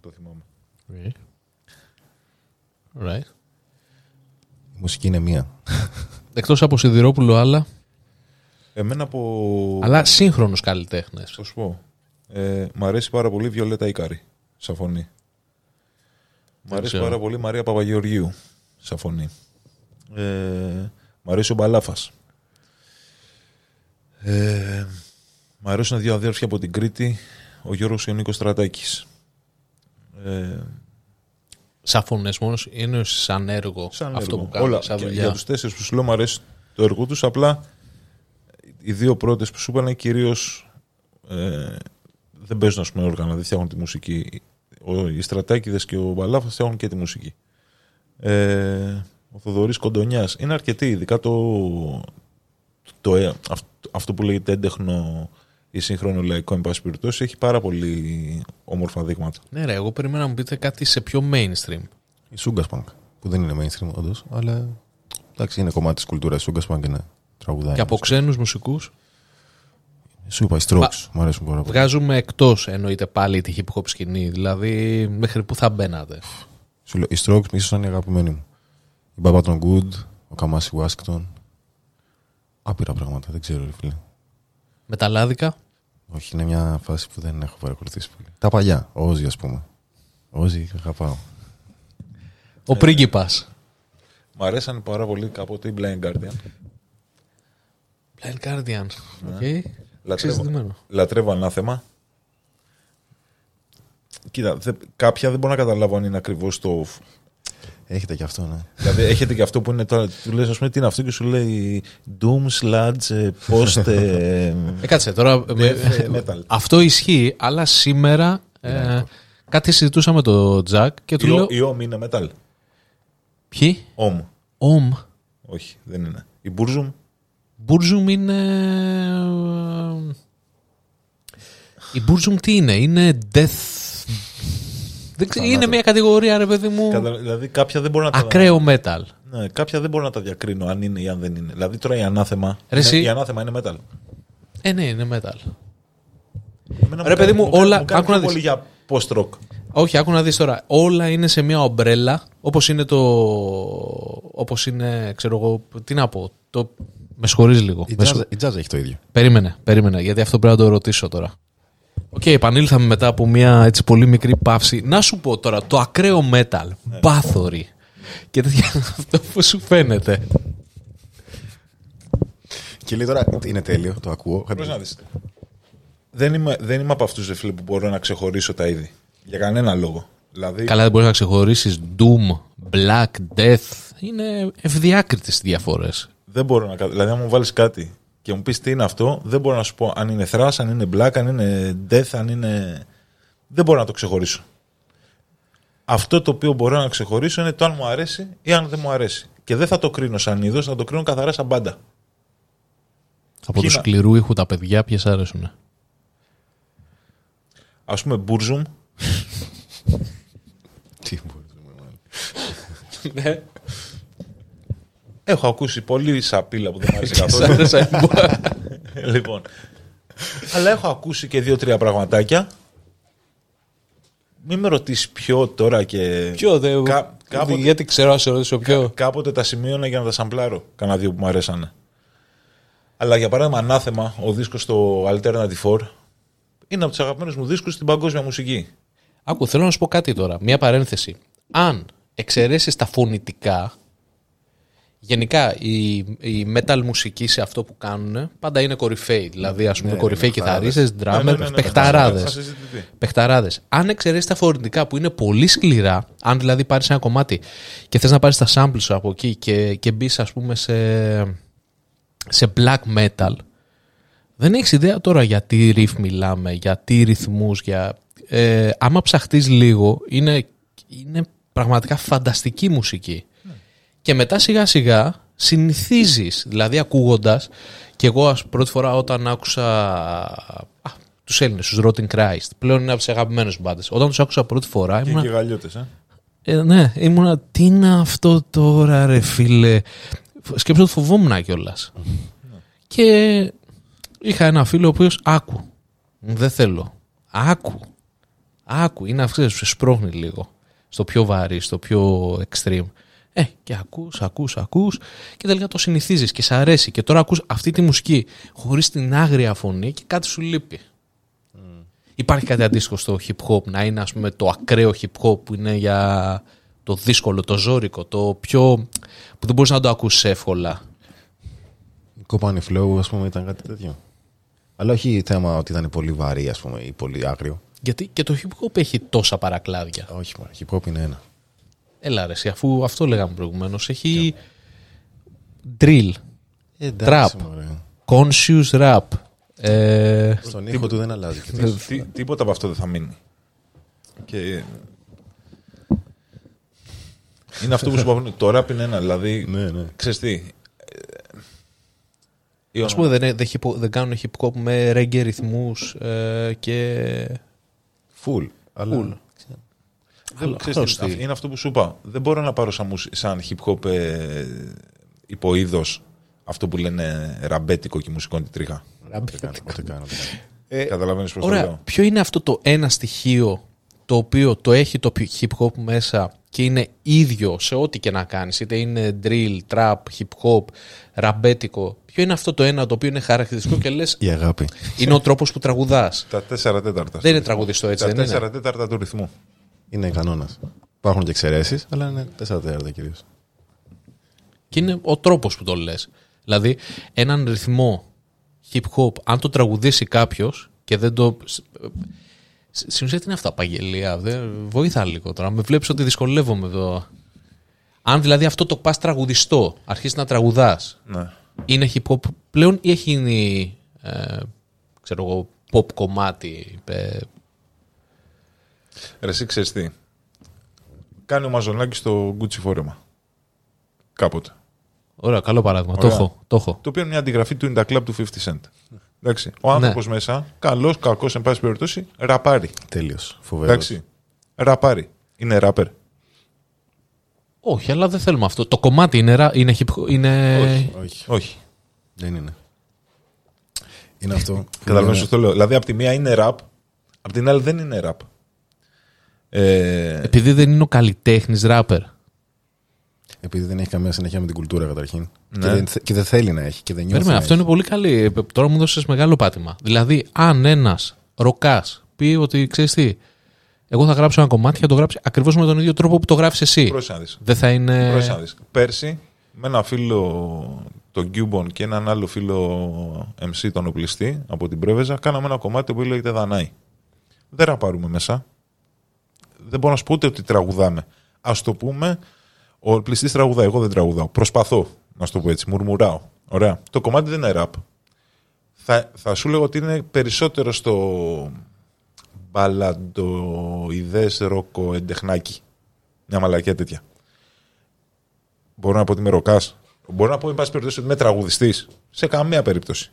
Το θυμάμαι. Okay. Right. Η μουσική είναι μία. Εκτός από Σιδηρόπουλο, άλλα; Εμένα από... Αλλά σύγχρονου καλλιτέχνες. Θα σου πω. Ε, μ' αρέσει πάρα πολύ η Βιολέτα Ικάρη, σαν φωνή. Μ' αρέσει ξέρω. πάρα πολύ η Μαρία Παπαγεωργίου, σαν φωνή. Ε, μ' αρέσει ο Μπαλάφας. Ε, μ' αρέσουν δύο αδέρφια από την Κρήτη, ο Γιώργος και ο Νίκος Στρατάκης. Ε, Σαν φωνέ μόνος είναι σαν έργο σαν αυτό έργο. που κάνουν. Όλα, σαν και δουλειά. για τους τέσσερις που σου λέω μου αρέσει το έργο τους, απλά οι δύο πρώτες που σου είπα είναι κυρίως ε, δεν παίζουν ας πούμε όργανα, δεν φτιάχνουν τη μουσική. Ο, οι Στρατάκηδες και ο Μπαλάφας φτιάχνουν και τη μουσική. Ε, ο Θοδωρής Κοντονιάς είναι αρκετοί, ειδικά το, το, ε, αυ- αυτό που λέγεται έντεχνο ή σύγχρονο λαϊκό εν πάση περιπτώσει έχει πάρα πολύ όμορφα δείγματα. Ναι, ρε, εγώ περίμενα να μου πείτε κάτι σε πιο mainstream. Η Sugar Punk, που δεν είναι mainstream όντως, αλλά εντάξει, είναι κομμάτι της κουλτούρας. Η Sugar Punk είναι τραγουδάκι. Και από ξένους μουσικούς; Σου είπα, οι Strokes μου αρέσουν πάρα πολύ. βγάζουμε εκτός εννοείται πάλι τη hip hop σκηνή. Δηλαδή, μέχρι πού θα μπαίνατε; Σου λέω, οι Strokes ίσως είναι οι αγαπημένοι μου. Η Baba Τον Good, ο Καμάσι Washington. Άπειρα πράγματα, δεν ξέρω, ρε φίλε. Με τα λάδικα. Όχι, είναι μια φάση που δεν έχω παρακολουθήσει πολύ. Τα παλιά, ο Όζη, ας πούμε. Ο Όζη, αγαπάω. Ο πρίγκιπας. Μ' αρέσαν πάρα πολύ κάποτε οι Blind Guardian. Blind Guardian. Ναι. Οκ. Λατρεύω, Συζητημένο. λατρεύω ανάθεμα. Κοίτα, δε- κάποια δεν μπορώ να καταλάβω αν είναι ακριβώς το. Έχετε και αυτό, ναι. δηλαδή, έχετε και αυτό που είναι τώρα. Του λες, ας πούμε, τι είναι αυτό και σου λέει Doom, Sludge, ε, Post. ε, Ε, κάτσε τώρα. με- ε, metal. αυτό ισχύει, αλλά σήμερα ε, κάτι συζητούσα με τον Τζακ και του η, λέω. ο- η Om είναι metal. Ποιοι; Om. Ομ. Όχι, δεν είναι. Η Burzum. Μπούρζουμ είναι. Η Μπούρζουμ τι είναι, είναι death. Δεν ξέρω, είναι μια κατηγορία, ρε παιδί μου. κατα- Δηλαδή, κάποια δεν μπορώ να τα. Ακραίο metal. Ναι, κάποια δεν μπορώ να τα διακρίνω αν είναι ή αν δεν είναι. Δηλαδή, τώρα η ανάθεμα. Ρε εσύ- είναι, η ανάθεμα είναι metal. Ε, ναι, είναι metal. Εμένα Ρε, παιδί μου, κάνει- όλα- Μου κάνει άκου να πιο δεις. πολύ για post-rock. Όχι, άκου να δεις τώρα. Όλα είναι σε μια ομπρέλα, όπως είναι το... Όπως είναι, ξέρω εγώ, τι να πω. Το... Με συγχωρείς λίγο. Η Με jazz, συγχω- η jazz έχει το ίδιο. Περίμενε, περίμενε, γιατί αυτό πρέπει να το ρωτήσω τώρα. ΟΚ, επανήλθαμε μετά από μια έτσι πολύ μικρή παύση. Να σου πω τώρα, το ακραίο metal, Bathory και τέτοια, αυτό που σου φαίνεται. Και λέει τώρα, είναι τέλειο, το ακούω. Πώς να δεις. Δεν είμαι, δεν είμαι από αυτούς ρε φίλε, που μπορώ να ξεχωρίσω τα είδη. Για κανένα λόγο. Δηλαδή, Καλά, δεν μπορείς να ξεχωρίσεις Doom, Black, Death. Είναι ευδιάκριτες οι διαφορές. δεν μπορώ να κα- Δηλαδή, αν μου βάλεις κάτι και μου πεις τι είναι αυτό, δεν μπορώ να σου πω αν είναι thrash, αν είναι black, αν είναι death, αν είναι. Δεν μπορώ να το ξεχωρίσω. Αυτό το οποίο μπορώ να ξεχωρίσω είναι το αν μου αρέσει ή αν δεν μου αρέσει. Και δεν θα το κρίνω σαν είδος, θα το κρίνω καθαρά σαν μπάντα. Από του Ποιοι να- σκληρού ήχου τα παιδιά, ποιες αρέσουν. Α πούμε, Burzum, Τι μπορείς, μάλλον. Ναι. Έχω ακούσει πολύ σαπίλα που δεν μου άρεσε καθόλου. λοιπόν. Αλλά έχω ακούσει και δύο-τρία πραγματάκια. Μην με ρωτήσεις ποιο τώρα και. Ποιο δεν. Κα- κάποτε- Γιατί ξέρω, να σε ρωτήσω ποιο. Κάποτε τα σημείωνα για να τα σαμπλάρω. Κάνα δύο που μου αρέσανε. Αλλά για παράδειγμα, Ανάθεμα, ο δίσκος στο Alternative 4, είναι από τους αγαπημένους μου δίσκους στην παγκόσμια μουσική. Άκου, θέλω να σου πω κάτι τώρα. Μία παρένθεση. Αν εξαιρέσεις τα φωνητικά, γενικά η, η metal μουσική σε αυτό που κάνουν πάντα είναι κορυφαίοι. Δηλαδή, ας πούμε, ναι, κορυφαίοι παιχταράδες. κιθαρίστες, Ναι, ναι, ναι, drummer, ναι, ναι, παιχταράδες. θα συζητηθεί. Παιχταράδες. Αν εξαιρέσεις τα φορητικά που είναι πολύ σκληρά, αν δηλαδή πάρεις ένα κομμάτι και θες να πάρεις τα samples σου από εκεί και, και μπεις, ας πούμε, σε, σε black metal, δεν έχεις ιδέα τώρα για τι riff μιλάμε, για τι ρυθμούς, για... Ε, άμα ψαχτείς λίγο, είναι, είναι πραγματικά φανταστική μουσική. Και μετά σιγά σιγά συνηθίζεις, δηλαδή ακούγοντας, και εγώ ας πρώτη φορά όταν άκουσα α, τους Έλληνες, τους Rotten Christ, πλέον είναι από τις αγαπημένες μου μπάντες. Όταν τους άκουσα πρώτη φορά Και, ήμουν, και γαλλιώτες, ε. ε, ναι, ήμουνα, τι είναι αυτό τώρα ρε φίλε; Σκέψω ότι φοβόμουν κιόλας. και είχα ένα φίλο ο οποίος άκου. Δεν θέλω. Άκου. Άκου. Είναι αυτό που σε σπρώχνει λίγο. Στο πιο βαρύ, στο πιο extreme. Ε, και ακούς, ακούς, ακούς και τελικά το συνηθίζεις και σ' αρέσει και τώρα ακούς αυτή τη μουσική χωρίς την άγρια φωνή και κάτι σου λείπει. Υπάρχει κάτι αντίστοιχο στο hip hop να είναι ας πούμε το ακραίο hip hop που είναι για το δύσκολο, το ζώρικο, το πιο που δεν μπορείς να το ακούσεις εύκολα. Κόπανη flow, ας πούμε, ήταν κάτι τέτοιο. Αλλά όχι θέμα ότι ήταν πολύ βαρύ, ας πούμε, ή πολύ άγριο. Γιατί και το hip hop έχει τόσα παρακλάδια. Όχι, μόνο. Hip hop είναι ένα. Έλα ρε, εσύ, αφού αυτό λέγαμε προηγουμένως, έχει drill, Ε, εντάξει, Trap. μωρέ. conscious rap, ε, Στον ήχο του δεν αλλάζει. και τι. Τι- τίποτα από αυτό δεν θα μείνει. Και... Είναι αυτό που σου είπα, το rap είναι ένα, δηλαδή, Ναι, ναι. ξέρεις τι, ε, η ας πούμε δεν, δεν, hip- δεν κάνουν hip hop με reggae ρυθμούς ε, και... Full. Αλλά... Full. Δεν, Άλλο- ξέρεις άλλο τι, στυλ. είναι αυτό που σου είπα. Δεν μπορώ να πάρω σαν, μουσ- σαν hip hop ε, υποείδος αυτό που λένε ραμπέτικο και μουσικό τριχά. Ούτε καν, ούτε καν, ούτε καν. Ε, Καταλαβαίνεις πώς το Ωραία. λέω. Ποιο είναι αυτό το ένα στοιχείο το οποίο το έχει το hip hop μέσα και είναι ίδιο σε ό,τι και να κάνεις, είτε είναι drill, trap, hip hop, ραμπέτικο. Ποιο είναι αυτό το ένα το οποίο είναι χαρακτηριστικό και λες Η αγάπη. είναι ο τρόπος που τραγουδάς; Τα τέσσερα τέταρτα. Δεν είναι τραγουδιστό έτσι, Τα δεν είναι; τέσσερα τέταρτα του ρυθμού. Είναι κανόνας. Υπάρχουν και εξαιρέσεις, αλλά είναι τέσσερα τέταρτα κυρίως. Και Και είναι ο τρόπος που το λες. Δηλαδή, έναν ρυθμό hip hop, αν το τραγουδήσει κάποιος και δεν το. Στην ουσία τι είναι αυτό, απαγγελία. Δεν... Βοήθα λίγο τώρα. Με βλέπεις ότι δυσκολεύομαι εδώ. Αν δηλαδή αυτό το πας τραγουδιστό, αρχίσεις να τραγουδάς, Ναι. είναι hip hop πλέον ή έχει γίνει. Ε, ξέρω εγώ, pop κομμάτι. Ε, Ρε εσύ ξέρεις τι. Κάνει ο Μαζονάκης στο Gucci φόρεμα. Κάποτε. ωραία, καλό παράδειγμα. Το Ωραία. έχω. Το έχω. Το οποίο είναι μια αντιγραφή του In the Club του 50 Cent. Εντάξει. Ο άνθρωπος μέσα, καλός, κακός, εν πάση περιπτώσει, ραπάρει. Τέλειος. Φοβερός. Εντάξει. Ραπάρει. Είναι ράπερ. Όχι, αλλά δεν θέλουμε αυτό. Το κομμάτι είναι. ρα- είναι, hip, είναι... Όχι. Όχι, Όχι. δεν είναι. Είναι αυτό. που Καταλαβαίνεις λέμε- τι το λέω. Δηλαδή, από τη μία είναι ραπ, από την άλλη δεν είναι ραπ. Ε, Επειδή δεν είναι ο καλλιτέχνης ράπερ. Επειδή δεν έχει καμία συνέχεια με την κουλτούρα καταρχήν. Ναι. Και, δεν, θε- και δεν θέλει να έχει. Και δεν νιώθει Περίμενε, να αυτό έχει. είναι πολύ καλή. Ε, Τώρα μου δώσες μεγάλο πάτημα. Δηλαδή, αν ένας ροκάς πει ότι ξέρεις τι, εγώ θα γράψω ένα κομμάτι και θα το γράψει ακριβώς με τον ίδιο τρόπο που το γράφεις εσύ. Πρόσεχε να δεις. Δεν θα είναι. Πρόσεχε να δεις. Πέρσι, με ένα φίλο, τον Κιούμπον και έναν άλλο φίλο MC, τον οπλιστή, από την Πρέβεζα, κάναμε ένα κομμάτι που λέγεται Δανάη. Δεν ραπάρουμε μέσα. Δεν μπορώ να σου πω ούτε ότι τραγουδάμε. Α το πούμε, ο οπλιστή τραγουδάει, εγώ δεν τραγουδάω. Προσπαθώ, να σου το πω έτσι, μουρμουράω. Ωραία. Το κομμάτι δεν είναι ραπ. Θα, θα σου λέγω ότι είναι περισσότερο στο μπαλαντοειδές ροκο εντεχνάκι. Μια μαλακία τέτοια. Μπορώ να πω ότι είμαι ροκάς. Μπορώ να πω, εν πάση περιπτώσει, ότι είμαι τραγουδιστής. Σε καμία περίπτωση.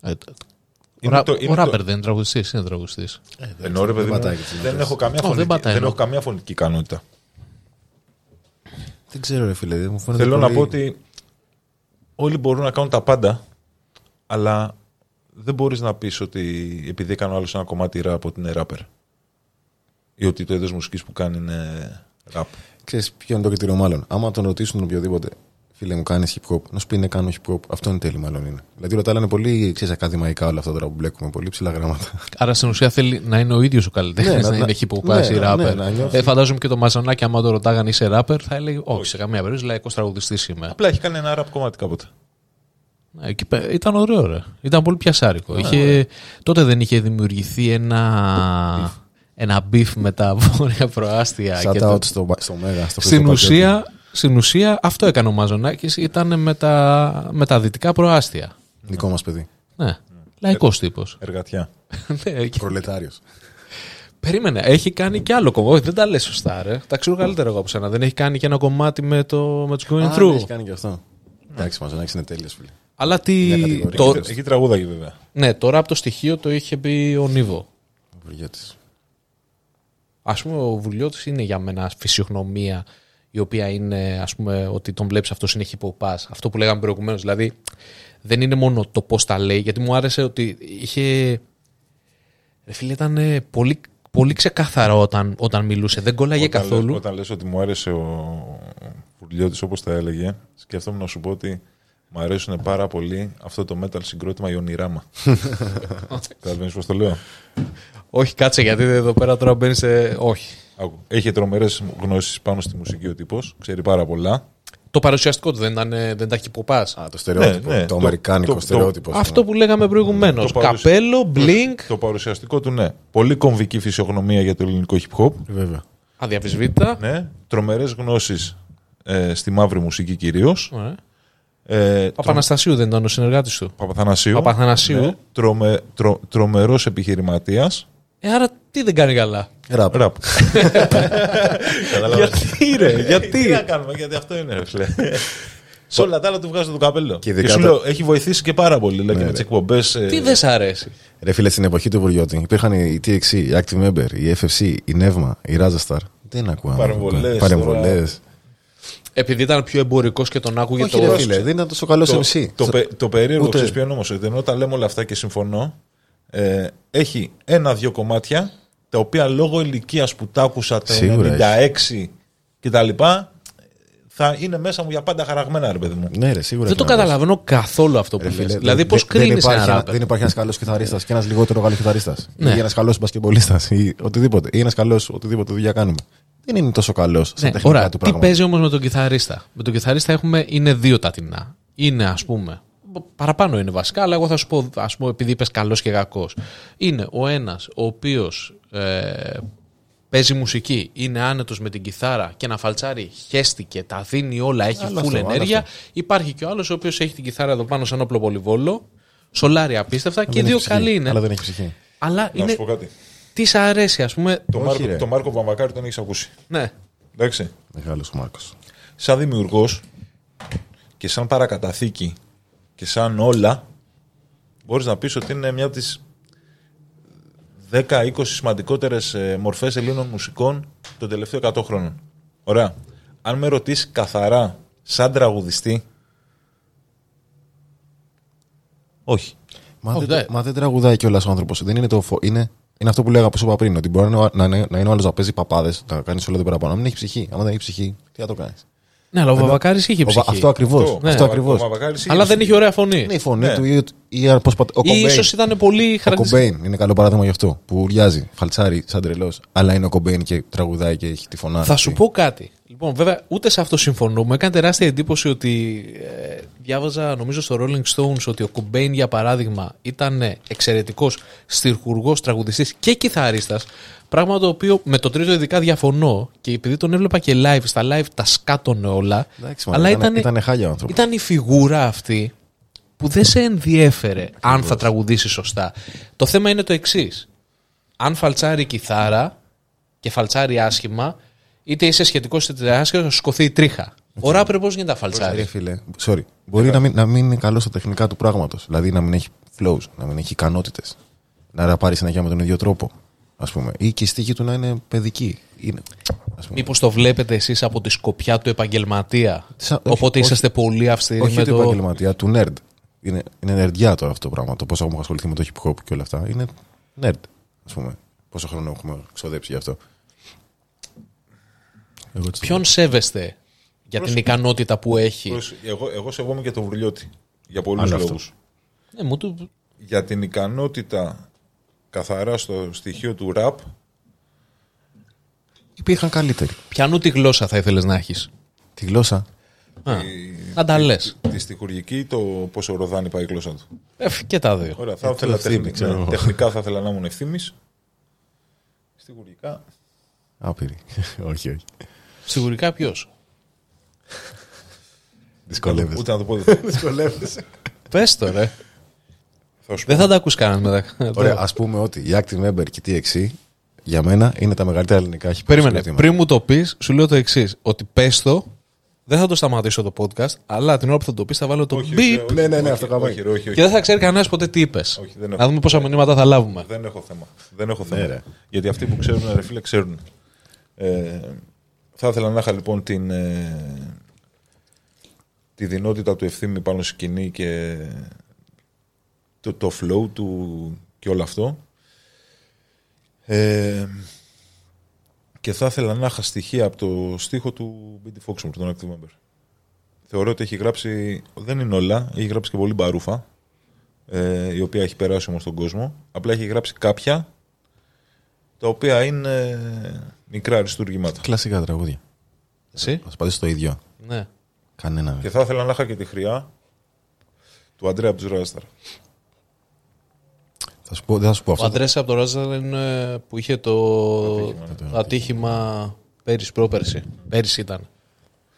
Ε, ο Είναι ρα- το- ο είναι ράπερ το- δεν είναι τραγουδιστής, είναι τραγουδιστής. Ενώ ρε παιδί μου, πατάει και τις δεν, νότες. έχω καμία Ω, φωνική, δεν δεν, πατάει, έχω ναι. καμία φωνική ικανότητα. Δεν ξέρω, ρε φίλε. Μου φαίνεται Θέλω να πολύ- πω ότι όλοι μπορούν να κάνουν τα πάντα, αλλά δεν μπορείς να πεις ότι επειδή έκανε ο άλλος ένα κομμάτι ραπ ότι είναι ράπερ. Ή ότι το είδος μουσικής που κάνει είναι ραπ. Ξέρεις ποιο είναι το κριτήριο μάλλον. Άμα τον ρωτήσουν τον οποιοδήποτε, φίλε μου κάνεις hip hop, να σου πει ναι, κάνω hip hop. Αυτό είναι τέλειο, μάλλον είναι. Δηλαδή, ρωτά είναι πολύ ξέρεις, ακαδημαϊκά όλα αυτά τώρα που μπλέκουμε, πολύ ψηλά γράμματα. Άρα στην ουσία θέλει να είναι ο ίδιος ο καλλιτέχνης, Ναι, να, να- είναι να- χυποπάς ναι, ή ναι, ράπερ. να νιώθει. ε, φαντάζομαι και το Μαζονάκι, άμα το ρωτάγανε είσαι ράπερ, θα έλεγε Όχι, σε καμία περίπτωση, λαϊκός τραγουδιστής είμαι. Απλά έχει κάνει ένα ραπ κομμάτι κάποτε. Ναι, εκεί πέ- ήταν ωραίο, ρε. Ήταν πολύ πιασάρικο. είχε, τότε δεν είχε δημιουργηθεί ένα, ένα beef με τα βόρεια προάστια. Shout και το- out στο, στο Μέγα. Στο στην, Χρήστο ουσία, στην ουσία αυτό έκανε ο Μαζονάκης, ήταν με τα, με τα δυτικά προάστια. Πακέτη. Δικό μας παιδί. Ναι. Λαϊκός τύπος. Εργατιά. Ναι, και- Προλετάριος. Περίμενε, έχει κάνει και άλλο κομμάτι. Όχι, δεν τα λες σωστά, ρε. Τα ξέρω καλύτερα εγώ από σένα. Δεν έχει κάνει και ένα κομμάτι με, το, με τους Going Α, Through. ναι, έχει κάνει και αυτό. Εντάξει, μα είναι τέλειος, φίλε. Αλλά τι. Μια κατηγορία. Το, Εκεί τραγούδαγε βέβαια. ναι, τώρα από το στοιχείο το είχε πει ο Νίβο. Βουργέτης. Α πούμε, ο Βουλιώτης είναι για μένα φυσιογνωμία η οποία είναι, ας πούμε, ότι τον βλέπεις αυτό είναι χυποπά. Αυτό που λέγαμε προηγουμένως. Δηλαδή, δεν είναι μόνο το πώς τα λέει, γιατί μου άρεσε ότι είχε. Ρε φίλε, ήταν ε, πολύ, πολύ ξεκάθαρο όταν, όταν μιλούσε. Δεν κόλλαγε Όταν καθόλου. λες- όταν λες ότι μου άρεσε ο Φουρλιώτης όπως τα έλεγε, σκέφτομαι να σου πω ότι μου αρέσουν πάρα πολύ αυτό το metal συγκρότημα Ιονιράμα. Καταλαβαίνεις πώς το λέω; Όχι, κάτσε, γιατί εδώ πέρα τώρα μπαίνεις σε. Όχι. Άκου. Έχει τρομερές γνώσεις πάνω στη μουσική ο τύπος, ξέρει πάρα πολλά. Το παρουσιαστικό του δεν, ήταν, ε, δεν τα χυποπά. Α, το στερεότυπο. Ναι, ναι, το το- αμερικάνικο το- στερεότυπο. ας Αυτό που λέγαμε προηγουμένως. Το παρουσ- Καπέλο, μπλίνκ. Το παρουσιαστικό του ναι. Πολύ κομβική φυσιογνωμία για το ελληνικό hip hop. πούμε. Βέβαια. Αδιαφυσβήτητα. Ναι. Τρομερές γνώσεις ε, στη μαύρη μουσική κυρίως. Ωραία. Ε, Παπαναστασίου δεν ήταν ο συνεργάτης του. Παπαθανασίου. Παπαθανασίου. Ναι. Τρομε, τρο, τρομερός επιχειρηματίας. Ε, άρα τι δεν κάνει καλά; Ραπ. Ραπ. Καταλάβατε. γιατί ρε, Τι γιατί; να κάνουμε, γιατί αυτό είναι, ρε φίλε. Σε όλα τα άλλα του βγάζω το καπέλο. Και Και, ειδικά σου τα- λέω, έχει βοηθήσει και πάρα πολύ. Λέει, και Ναι, με ρε. τι εκπομπέ. τι δεν σ' αρέσει; Ρε φίλε, στην εποχή του Βουργιώτη υπήρχαν η TXC, η Active Member, η FFC, η Nevma, η Razastar. Δεν ακούγαμε. Παρεμβολές, Παρεμβολές. Επειδή ήταν πιο εμπορικός και τον άκουγε Όχι, το. ρε φίλε, δεν ήταν τόσο καλός Το, MC. το, πε- το περίεργο Ούτε- ξέρεις ποιο είναι όμως, ότι ενώ όταν λέμε όλα αυτά και συμφωνώ, ε, έχει ένα-δύο κομμάτια τα οποία λόγω ηλικίας που τα άκουσα το Σίγουρα 96 κτλ. θα είναι μέσα μου για πάντα χαραγμένα, ρε παιδί μου. Ναι, ρε, σίγουρα. Δεν το και να καταλαβαίνω καθόλου αυτό που Ρε λες. φίλε, Δηλαδή, δεν- πώς δεν κρίνεις υπάρχει ένα ένα- ράπερ; Δεν υπάρχει ένας καλός κιθαρίστας και ένας λιγότερο καλός κιθαρίστας. Ναι. Ή ένας καλός μπασκεμπολίστας ή οτιδήποτε. Ή ένας καλός οτιδήποτε δουλειά κάνουμε. Δεν είναι τόσο καλός στα Ναι, τεχνικά ωραία. του Τι πράγματα. παίζει όμως με τον κιθαρίστα; Με τον κιθαρίστα έχουμε, είναι δύο τα τεινά. Είναι ας πούμε. Παραπάνω είναι βασικά, αλλά εγώ θα σου πω, ας πούμε, επειδή είπες καλός και κακός. Είναι ο ένας ο οποίος ε, παίζει μουσική, είναι άνετος με την κιθάρα και να φαλτσάρει, χέστηκε, τα δίνει όλα, έχει Άλλο full αυτό, άλλο ενέργεια. αυτό. Υπάρχει και ο άλλος ο οποίος έχει την κιθάρα εδώ πάνω σαν όπλο πολυβόλο, σολάρει απίστευτα και οι Δεν δύο έχει ψυχή, καλοί είναι. Αλλά δεν έχει ψυχή. Αλλά Να είναι. σου πω κάτι. Τι σ' αρέσει, ας πούμε. Το, Όχι, Μάρκο, ρε. το Μάρκο Βαμβακάρη τον έχεις ακούσει. Ναι. Εντάξει. Μεγάλος ο Μάρκος. Σαν δημιουργός και σαν παρακαταθήκη και σαν όλα, μπορείς να πεις ότι είναι μια από τις 10-20 σημαντικότερες μορφές Ελλήνων μουσικών των τελευταίων 100 χρόνων. Ωραία. Αν με ρωτήσει καθαρά σαν τραγουδιστή. Όχι. Μα, Όχι, δεν, δε. μα δεν τραγουδάει κιόλας ο άνθρωπος. Δεν είναι το φω... είναι, είναι αυτό που έλεγα που σου είπα πριν. Ότι μπορεί να, είναι ο- να, είναι- να είναι ο άλλος να παίζει παπάδες, να κάνεις όλα την παραπάνω. Να μην έχει ψυχή. Αν δεν έχει ψυχή, τι θα το κάνεις. Ναι, αλλά ο Βαβακάρης είχε ψυχή. Αυτό ακριβώς. Αυτό, Αυτό ο ακριβώς. Βαμβακάρης είχε Αλλά δεν ψυχή. είχε ωραία φωνή. Είναι η φωνή Ναι. του ή, Ή, πώς, πατ- ο Ή Cobain. ίσως ήταν πολύ Ο χαρακτηριστικό. Cobain είναι καλό παράδειγμα γι' αυτό. Που ουρλιάζει, φαλτσάρει σαν τρελός, αλλά είναι ο Cobain και τραγουδάει και έχει τη φωνάρα. Θα σου πω κάτι. Λοιπόν, βέβαια, ούτε σε αυτό συμφωνώ. Μου έκανε τεράστια εντύπωση ότι ε, διάβαζα, νομίζω, στο Rolling Stones ότι ο Cobain, για παράδειγμα, ήταν εξαιρετικός στιρχουργό, τραγουδιστής και κιθαρίστας Πράγμα το οποίο με το τρίτο ειδικά διαφωνώ και επειδή τον έβλεπα και live, στα live τα σκάτωνε όλα. Εντάξει, μα, αλλά ήταν, ήταν, ήταν χάλια ο άνθρωπος. ήταν η φιγούρα αυτή που δεν σε ενδιέφερε αν θα τραγουδήσει σωστά. Το θέμα είναι το εξής. Αν φαλτσάρει η κιθάρα και φαλτσάρει άσχημα, είτε είσαι σχετικός είτε άσχημα, θα σου σκοθεί η τρίχα. Ο ράπερ πώς γίνεται να Ρε φαλτσάρει. φίλε, sorry. Μπορεί να μην, να μην είναι καλό στα τεχνικά του πράγματος. Δηλαδή να μην έχει flows, να μην έχει ικανότητες. Να ραπάρεις συνέχεια με τον ίδιο τρόπο. Ας πούμε. Ή και η στίχη του να είναι παιδική. Είναι, ας πούμε. Μήπως το βλέπετε εσείς από τη σκοπιά του επαγγελματία; Σαν- Οπότε όχι, είσαστε πολύ αυστηροί όχι με του το. επαγγελματία, του nerd. Είναι, είναι νερντιά τώρα αυτό το πράγμα. Το πόσο έχουμε ασχοληθεί με το hip hop και όλα αυτά. Είναι nerd, ας πούμε. Πόσο χρόνο έχουμε ξοδέψει γι' αυτό. Εγώ έτσι το Ποιον σέβεστε για την ικανότητα που έχει; Πρόσεχε, Εγώ, εγώ σεβόμαι και τον Βρυλιώτη. Για πολλούς Άλλο αυτό. λόγους. Ναι, μου του... Για την ικανότητα καθαρά στο στοιχείο του ραπ, Υπήρχαν καλύτεροι. Πιανού τη γλώσσα θα ήθελες να έχεις; Τη γλώσσα. Να τα λες. τη στιχουργική, το πόσο ροδάνει πάει η γλώσσα του. Και τα δύο. Ωραία, θα Ε, ήθελα το ευθύνη, τεχνη- ξέρω ναι, εγώ. τεχνικά θα ήθελα να ήμουν ευθύνη. Στιχουργικά. Άπειρη. όχι, όχι. Σιγουρικά ποιος. Δυσκολεύεσαι. Ούτε να το πω δεν θέλω. Δυσκολεύεσαι. Πες το ρε. Θα σου Δεν πω. θα τα ακούς κανένα μετά. Ωραία, ας πούμε ότι η Active Member και η TXC για μένα είναι τα μεγαλύτερα ελληνικά hip hop Περίμενε. συγκροτήματα. Πριν μου το πεις, σου λέω το εξής. Ότι πες το, δεν θα το σταματήσω το podcast, αλλά την ώρα που θα το πεις θα βάλω το Όχι, beep όχι, Ναι, ναι, ναι, όχι, αυτό κάνω. όχι, ρε, όχι, όχι. και δεν θα ξέρει κανένας ποτέ τι είπες. Όχι, δεν έχω. Να δούμε πόσα μηνύματα θα λάβουμε. Δεν έχω θέμα. Δεν έχω θέμα. Ναι, ρε. Γιατί αυτοί που ξέρουν, ρε φίλε, ξέρουν. Ε, θα ήθελα να είχα λοιπόν την, ε, τη δυνότητα του ευθύμη πάνω στη σκηνή και το, το flow του και όλο αυτό. Ε, και θα ήθελα να είχα στοιχεία από το στίχο του BD Foxmore, τον Active Member. Θεωρώ ότι έχει γράψει, δεν είναι όλα, έχει γράψει και πολύ μπαρούφα, ε, η οποία έχει περάσει όμως στον κόσμο. Απλά έχει γράψει κάποια, τα οποία είναι μικρά αριστούργήματα. Κλασικά τραγούδια. Εσύ; Α πατήσω το ίδιο. Ναι. Κανένα. Και θα ήθελα να είχα και τη χρειά του Αντρέα από τους Ράσταρ. Θα σου πω, δεν θα σου πω Ο αυτό. Αντρέσσα από το Ράζαλ είναι που είχε το, το ατύχημα πέρυσι, πρόπερσι. Πέρυσι ήταν.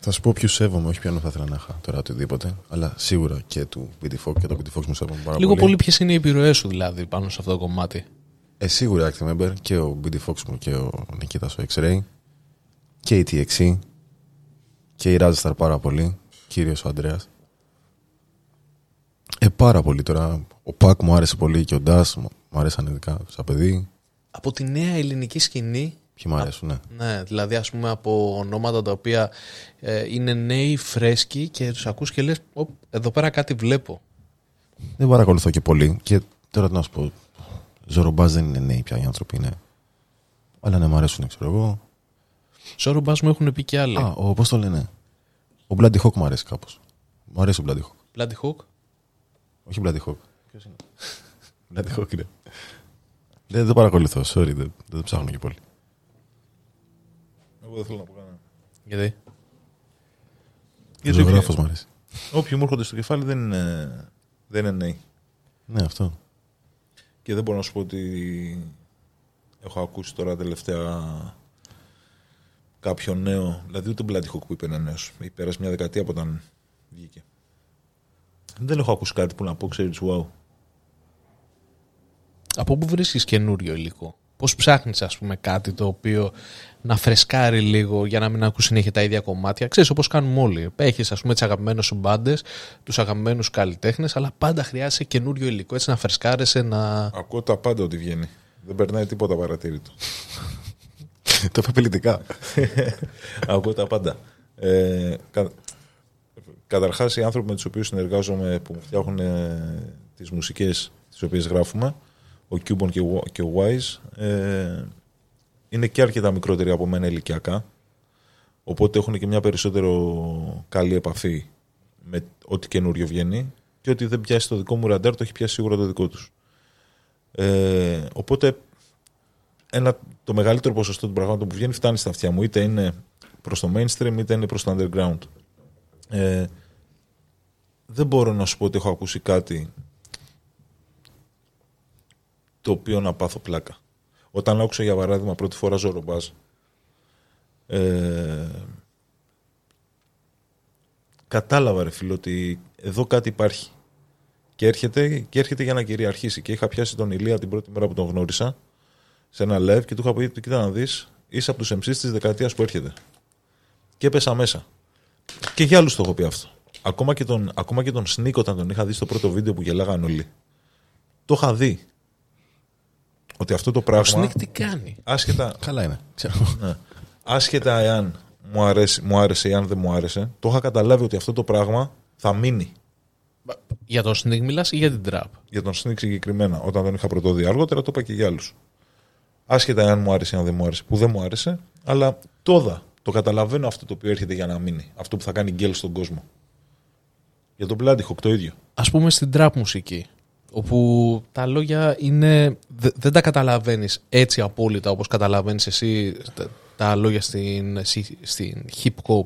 Θα σου πω ποιους σέβομαι, όχι ποιον θα ήθελα να είχα τώρα οτιδήποτε. Αλλά σίγουρα και του BT Fox και το BT Fox μου σέβομαι πάρα Λίγο πολύ. πολύ ποιες είναι οι επιρροές σου δηλαδή πάνω σε αυτό το κομμάτι. Ε, σίγουρα Active Member και ο BT Fox μου και ο Νικήτας ο X-Ray και η TXC και η Razzstar πάρα πολύ. Κύριος ο Αντρέας. Ε, πάρα πολύ τώρα. Ο Πακ μου άρεσε πολύ και ο Ντάς μου μου αρέσαν ειδικά σαν παιδί. Από τη νέα ελληνική σκηνή Ποιοι μου αρέσουν, ναι. Ναι, δηλαδή ας πούμε από ονόματα τα οποία ε, είναι νέοι, φρέσκοι και τους ακούς και λες «Οπ, εδώ πέρα κάτι βλέπω. Δεν παρακολουθώ και πολύ. Και τώρα τι να σου πω. Ζωρομπάς δεν είναι νέοι πια οι άνθρωποι, είναι. Αλλά ναι, μου αρέσουν, ξέρω εγώ. Σώρο μπάς μου έχουν πει και άλλοι. Α, ο, πώς το λένε. Ο Bloody Hawk μου αρέσει κάπως. Μου αρέσει ο Bloody Hawk. Bloody Hook. Όχι Bloody Hawk. Ποιος είναι; Bloody Hawk είναι. Δεν, δεν παρακολουθώ, sorry, δεν, δεν ψάχνω και πολύ. Εγώ δεν θέλω να πω κανένα. Γιατί; Ο ζωγράφος μου αρέσει. Όποιοι μου έρχονται στο κεφάλι δεν είναι, δεν είναι νέοι. Ναι, αυτό. Και δεν μπορώ να σου πω ότι έχω ακούσει τώρα τελευταία κάποιο νέο. Δηλαδή ούτε Bloody Hawk που είπε είναι νέος. Έχει πέρασει μια δεκαετία από όταν βγήκε. Δεν έχω ακούσει κάτι που να πω, ξέρεις, wow. Από πού βρίσκεις καινούριο υλικό; Πώς ψάχνεις ας πούμε κάτι το οποίο να φρεσκάρει λίγο για να μην ακούς συνέχεια τα ίδια κομμάτια. Ξέρεις όπως κάνουμε όλοι. Έχεις ας πούμε τις αγαπημένες σου μπάντες, τους αγαπημένους καλλιτέχνες, αλλά πάντα χρειάζεσαι καινούριο υλικό έτσι να φρεσκάρεσαι, να... Ακούω τα πάντα ότι βγαίνει. Δεν περνάει τίποτα παρατήρητο. το είπε απειλητικά. Ακούω τα πάντα. Ε, κα, καταρχάς οι άνθρωποι με τους οποίους συνεργάζομαι που μου φτιάχνουν ε, τις μουσικές τις οποίες γράφουμε ο Cuban και ο, και ο Wise ε, είναι και αρκετά μικρότεροι από μένα ηλικιακά οπότε έχουν και μια περισσότερο καλή επαφή με ό,τι καινούριο βγαίνει Και ό,τι δεν πιάσει το δικό μου ραντάρ, το έχει πιάσει σίγουρα το δικό τους. Ε, οπότε ένα, το μεγαλύτερο ποσοστό των πραγμάτων που βγαίνει φτάνει στα αυτιά μου. Είτε είναι προς το mainstream, είτε είναι προς το underground. Ε, δεν μπορώ να σου πω ότι έχω ακούσει κάτι το οποίο να πάθω πλάκα. Όταν άκουσα για παράδειγμα πρώτη φορά Ζωρομπάζ, ε, κατάλαβα ρε φίλο ότι εδώ κάτι υπάρχει. Και έρχεται, και έρχεται για να κυριαρχήσει. Και είχα πιάσει τον Ηλία την πρώτη μέρα που τον γνώρισα σε ένα live και του είχα πει: Κοίτα να δεις, είσαι από τους MCs της δεκαετίας που έρχεται. Και έπεσα μέσα. Και για άλλους το έχω πει αυτό. Ακόμα και τον, ακόμα και τον Sneak όταν τον είχα δει στο πρώτο βίντεο που γελάγαν όλοι. Το είχα δει. Ότι αυτό το Ο πράγμα. Σνίκ τι κάνει. Άσχετα, Καλά είναι. Ξέρω. ναι. άσχετα εάν μου, αρέσει, μου άρεσε ή αν δεν μου άρεσε, το είχα καταλάβει ότι αυτό το πράγμα θα μείνει. Για τον Σνίκ μιλάς ή για την τραπ; Για τον Sneak συγκεκριμένα, όταν τον είχα πρωτοδεί. Αργότερα το είπα και για άλλους. Άσχετα εάν μου άρεσε ή αν δεν μου άρεσε, που δεν μου άρεσε, αλλά τόδα. Το καταλαβαίνω αυτό το οποίο έρχεται για να μείνει. Αυτό που θα κάνει γκέλ στον κόσμο. Για τον Bloody Hawk το ίδιο. Ας πούμε στην τραπ μουσική, όπου τα λόγια είναι, δε- δεν τα καταλαβαίνεις έτσι απόλυτα όπως καταλαβαίνεις εσύ τα, τα λόγια στην, στη- στην hip hop.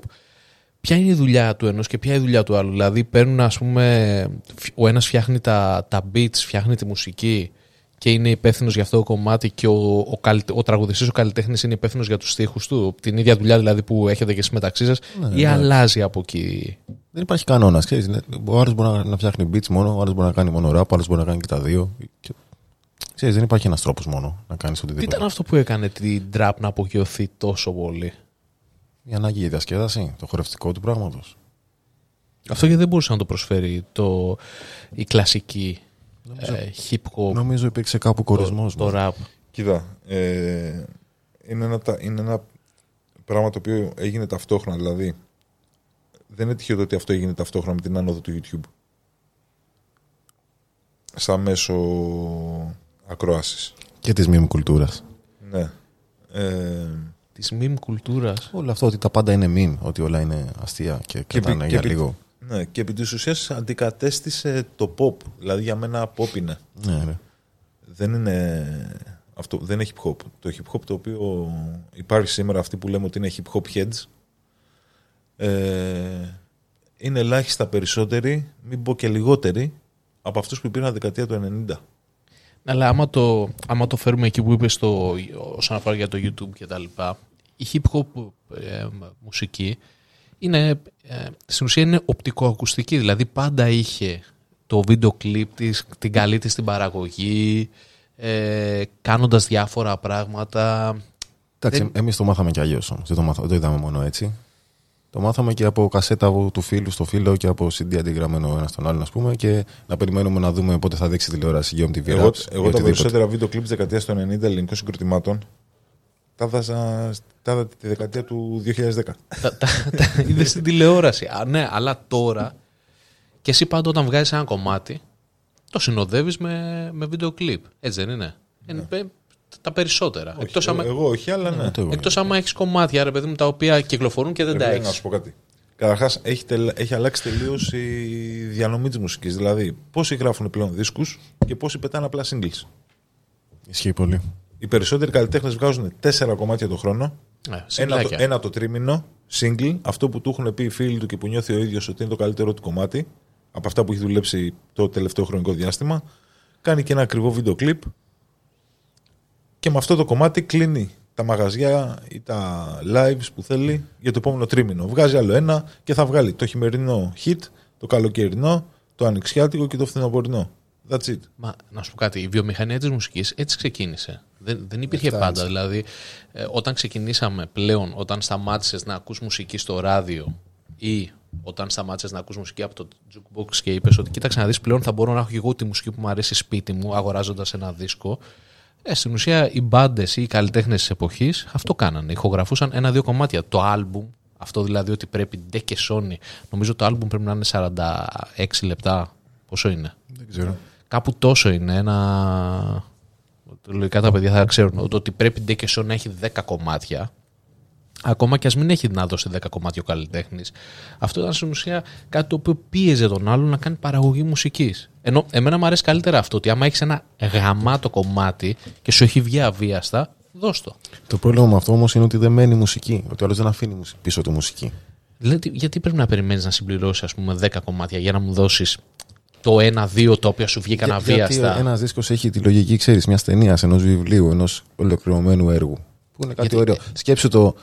Ποια είναι η δουλειά του ενός και ποια είναι η δουλειά του άλλου; Δηλαδή παίρνουν ας πούμε, ο ένας φτιάχνει τα, τα beats, φτιάχνει τη μουσική και είναι υπεύθυνος για αυτό το κομμάτι και ο, ο, καλυτε- ο τραγουδιστής, ο καλλιτέχνης είναι υπεύθυνος για τους στίχους του. Την ίδια δουλειά δηλαδή που έχετε και εσείς μεταξύ σας ή αλλάζει από εκεί; Δεν υπάρχει κανόνας. Ο άλλος μπορεί να, να φτιάχνει beats μόνο, ο άλλος μπορεί να κάνει μόνο rap, ο άλλος μπορεί να κάνει και τα δύο. Και... Ξέρεις, δεν υπάρχει ένας τρόπος μόνο να κάνεις Τι οτιδήποτε. ήταν αυτό που έκανε την trap να απογειωθεί τόσο πολύ; Η ανάγκη για διασκέδαση, το χορευτικό του πράγματος. Αυτό γιατί δεν μπορούσε να το προσφέρει το, η κλασική ε, hip hop, Νομίζω υπήρξε κάπου κορισμός. το rap. Κοίτα, ε, είναι, ένα, τα- είναι ένα πράγμα το οποίο έγινε ταυτόχρονα. Δηλαδή, δεν είναι τυχαίο το ότι αυτό έγινε ταυτόχρονα με την άνοδο του YouTube. Σαν μέσο ακρόασης. Και της meme κουλτούρας. Ναι. Ε, Της meme κουλτούρας. Όλο αυτό ότι τα πάντα είναι meme, ότι όλα είναι αστεία και Και κρατάνε επί- για και επί- λίγο. Ναι, και επί της ουσίας αντικατέστησε το pop. Δηλαδή για μένα pop είναι. Ναι, ναι. δεν είναι αυτό, δεν είναι hip hop. Το hip hop το οποίο υπάρχει σήμερα, αυτοί που λέμε ότι είναι hip hop heads, ε, είναι ελάχιστα περισσότεροι, μην πω και λιγότεροι, από αυτούς που υπήρχαν δεκαετία του 90. Αλλά άμα το, άμα το φέρουμε εκεί που είπες το, όσον αφορά για το YouTube και τα λοιπά, η hip hop ε, μουσική είναι, ε, στην ουσία είναι οπτικοακουστική, δηλαδή πάντα είχε το βίντεο κλιπ της, την καλή της την παραγωγή, ε, κάνοντας διάφορα πράγματα. Εντάξει, Δεν- εμείς το μάθαμε κι αλλιώς όμως. Δεν, το μάθα- δεν το είδαμε μόνο έτσι. Το μάθαμε και από κασέτα του φίλου στο φίλο και από CD αντιγραμμένο ένας στον άλλον, ας πούμε, και να περιμένουμε να δούμε πότε θα δείξει τηλεόραση για MTV. Εγώ, Raps ή εγώ τα οτιδήποτε. περισσότερα βίντεο κλιπ της δεκαετίας του 90 ελληνικών συγκροτημάτων τα έδασα τα έδα τη δεκαετία του 2010. τα, τα, τα είδες στην τηλεόραση. Α, ναι, αλλά τώρα και εσύ πάντα όταν βγάζεις ένα κομμάτι το συνοδεύεις με, με βίντεο κλιπ. Έτσι δεν είναι; Είναι πε- τα περισσότερα. Εκτός εγώ, άμα, εγώ όχι, αλλά ναι. Το εγώ. εκτός άμα έχεις κομμάτια, ρε παιδί μου, τα οποία κυκλοφορούν και δεν τα Πρέπει να έχεις. σου πω κάτι. Καταρχάς, έχει, τελ- έχει αλλάξει τελείως η διανομή της μουσικής. Δηλαδή, πόσοι γράφουν πλέον δίσκους και πόσοι πετάνε απλά singles. Ισχύει πολύ. Οι περισσότεροι καλλιτέχνες βγάζουν τέσσερα κομμάτια το χρόνο. Ναι, Ένα το, συγκλάκια. ένα το τρίμηνο, single, αυτό που του έχουν πει οι φίλοι του και που νιώθει ο ίδιος ότι είναι το καλύτερο του κομμάτι, από αυτά που έχει δουλέψει το τελευταίο χρονικό διάστημα. Κάνει και ένα ακριβό βίντεο κλιπ και με αυτό το κομμάτι κλείνει τα μαγαζιά ή τα lives που θέλει για το επόμενο τρίμηνο. Βγάζει άλλο ένα και θα βγάλει το χειμερινό hit, το καλοκαιρινό, το ανοιξιάτικο και το φθινοπορεινό. That's it. Μα να σου πω κάτι, η βιομηχανία της μουσικής έτσι ξεκίνησε. Δεν, δεν υπήρχε Φτάνεις. πάντα. Δηλαδή, ε, όταν ξεκινήσαμε πλέον, όταν σταμάτησες να ακούς μουσική στο ράδιο ή όταν σταμάτησες να ακούς μουσική από το jukebox και είπες ότι κοίταξε να δεις πλέον θα μπορώ να έχω και εγώ τη μουσική που μου αρέσει σπίτι μου αγοράζοντας ένα δίσκο. Ε, στην ουσία οι μπάντες ή οι καλλιτέχνες της εποχής αυτό κάνανε. Ηχογραφούσαν ένα-δύο κομμάτια. Το άλμπουμ, αυτό δηλαδή ότι πρέπει ντε και Sony. Νομίζω το άλμπουμ πρέπει να είναι 46 λεπτά. Πόσο είναι; Δεν ξέρω. Κάπου τόσο είναι. Ένα. Λογικά τα παιδιά θα ξέρουν. Το ότι πρέπει ντε και Sony να έχει 10 κομμάτια. ακόμα και ας μην έχει να δώσει 10 κομμάτια ο καλλιτέχνης, αυτό ήταν στην ουσία κάτι το οποίο πίεζε τον άλλον να κάνει παραγωγή μουσικής. Ενώ εμένα μου αρέσει καλύτερα αυτό, ότι άμα έχεις ένα γαμάτο κομμάτι και σου έχει βγει αβίαστα, δώσ' το. Το πρόβλημα με αυτό όμως είναι ότι δεν μένει μουσική. Ότι ο άλλος δεν αφήνει μουσική- πίσω του μουσική. Δηλαδή, γιατί πρέπει να περιμένεις να συμπληρώσεις, ας πούμε, 10 κομμάτια για να μου δώσεις το 1-2 το οποίο σου βγήκαν Για- αβίαστα. Γιατί ένας δίσκος έχει τη λογική, ξέρεις, μια ταινία, ενός βιβλίου, ενός ολοκληρωμένου έργου. Που είναι κάτι Γιατί- ωραίο. Σκέψου το.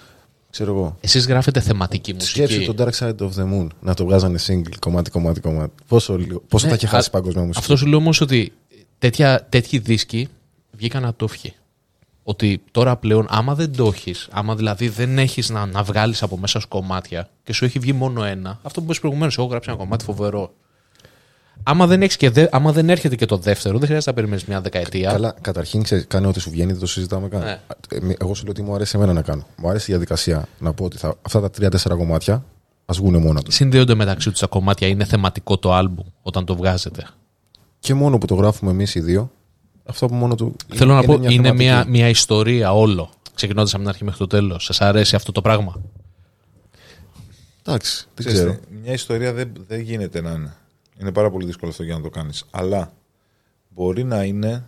Ξέρω εγώ. Εσείς γράφετε θεματική μουσική. Σκέψου το Dark Side of the Moon να το βγάζανε single κομμάτι, κομμάτι, κομμάτι. Πόσο, λίγο- πόσο Ναι, θα είχε χάσει α- παγκοσμία μουσική. Αυτό σου λέω όμως ότι τέτοια, τέτοιοι δίσκοι βγήκαν από το ευχή. Ότι τώρα πλέον, άμα δεν το έχεις, άμα δηλαδή δεν έχεις να, να βγάλεις από μέσα σου κομμάτια και σου έχει βγει μόνο ένα, αυτό που είπες προηγουμένως, εγώ γράψα ένα κομμάτι φοβερό. Άμα δεν, έχεις και δε, άμα δεν έρχεται και το δεύτερο, δεν χρειάζεται να περιμένεις μια δεκαετία. Καλά, καταρχήν ξέρεις, κάνε ό,τι σου βγαίνει, δεν το συζητάμε καν. Ναι. Ε, Εγώ σου λέω τι μου αρέσει εμένα να κάνω. Μου αρέσει η διαδικασία να πω ότι θα, αυτά τα τρία-τέσσερα κομμάτια ας βγουν μόνα τους. Συνδέονται μεταξύ τους τα κομμάτια, είναι θεματικό το άλμπουμ όταν το βγάζετε. Και μόνο που το γράφουμε εμείς οι δύο, αυτό που μόνο του. Θέλω να πω, είναι θεματική. μια, μια ιστορία όλο. Ξεκινώντας από την αρχή μέχρι το τέλος. Σας αρέσει αυτό το πράγμα; Εντάξει, δεν Ξέρεις ξέρω. τι, Μια ιστορία δεν, δεν γίνεται να είναι. Είναι πάρα πολύ δύσκολο αυτό για να το κάνεις. Αλλά μπορεί να είναι.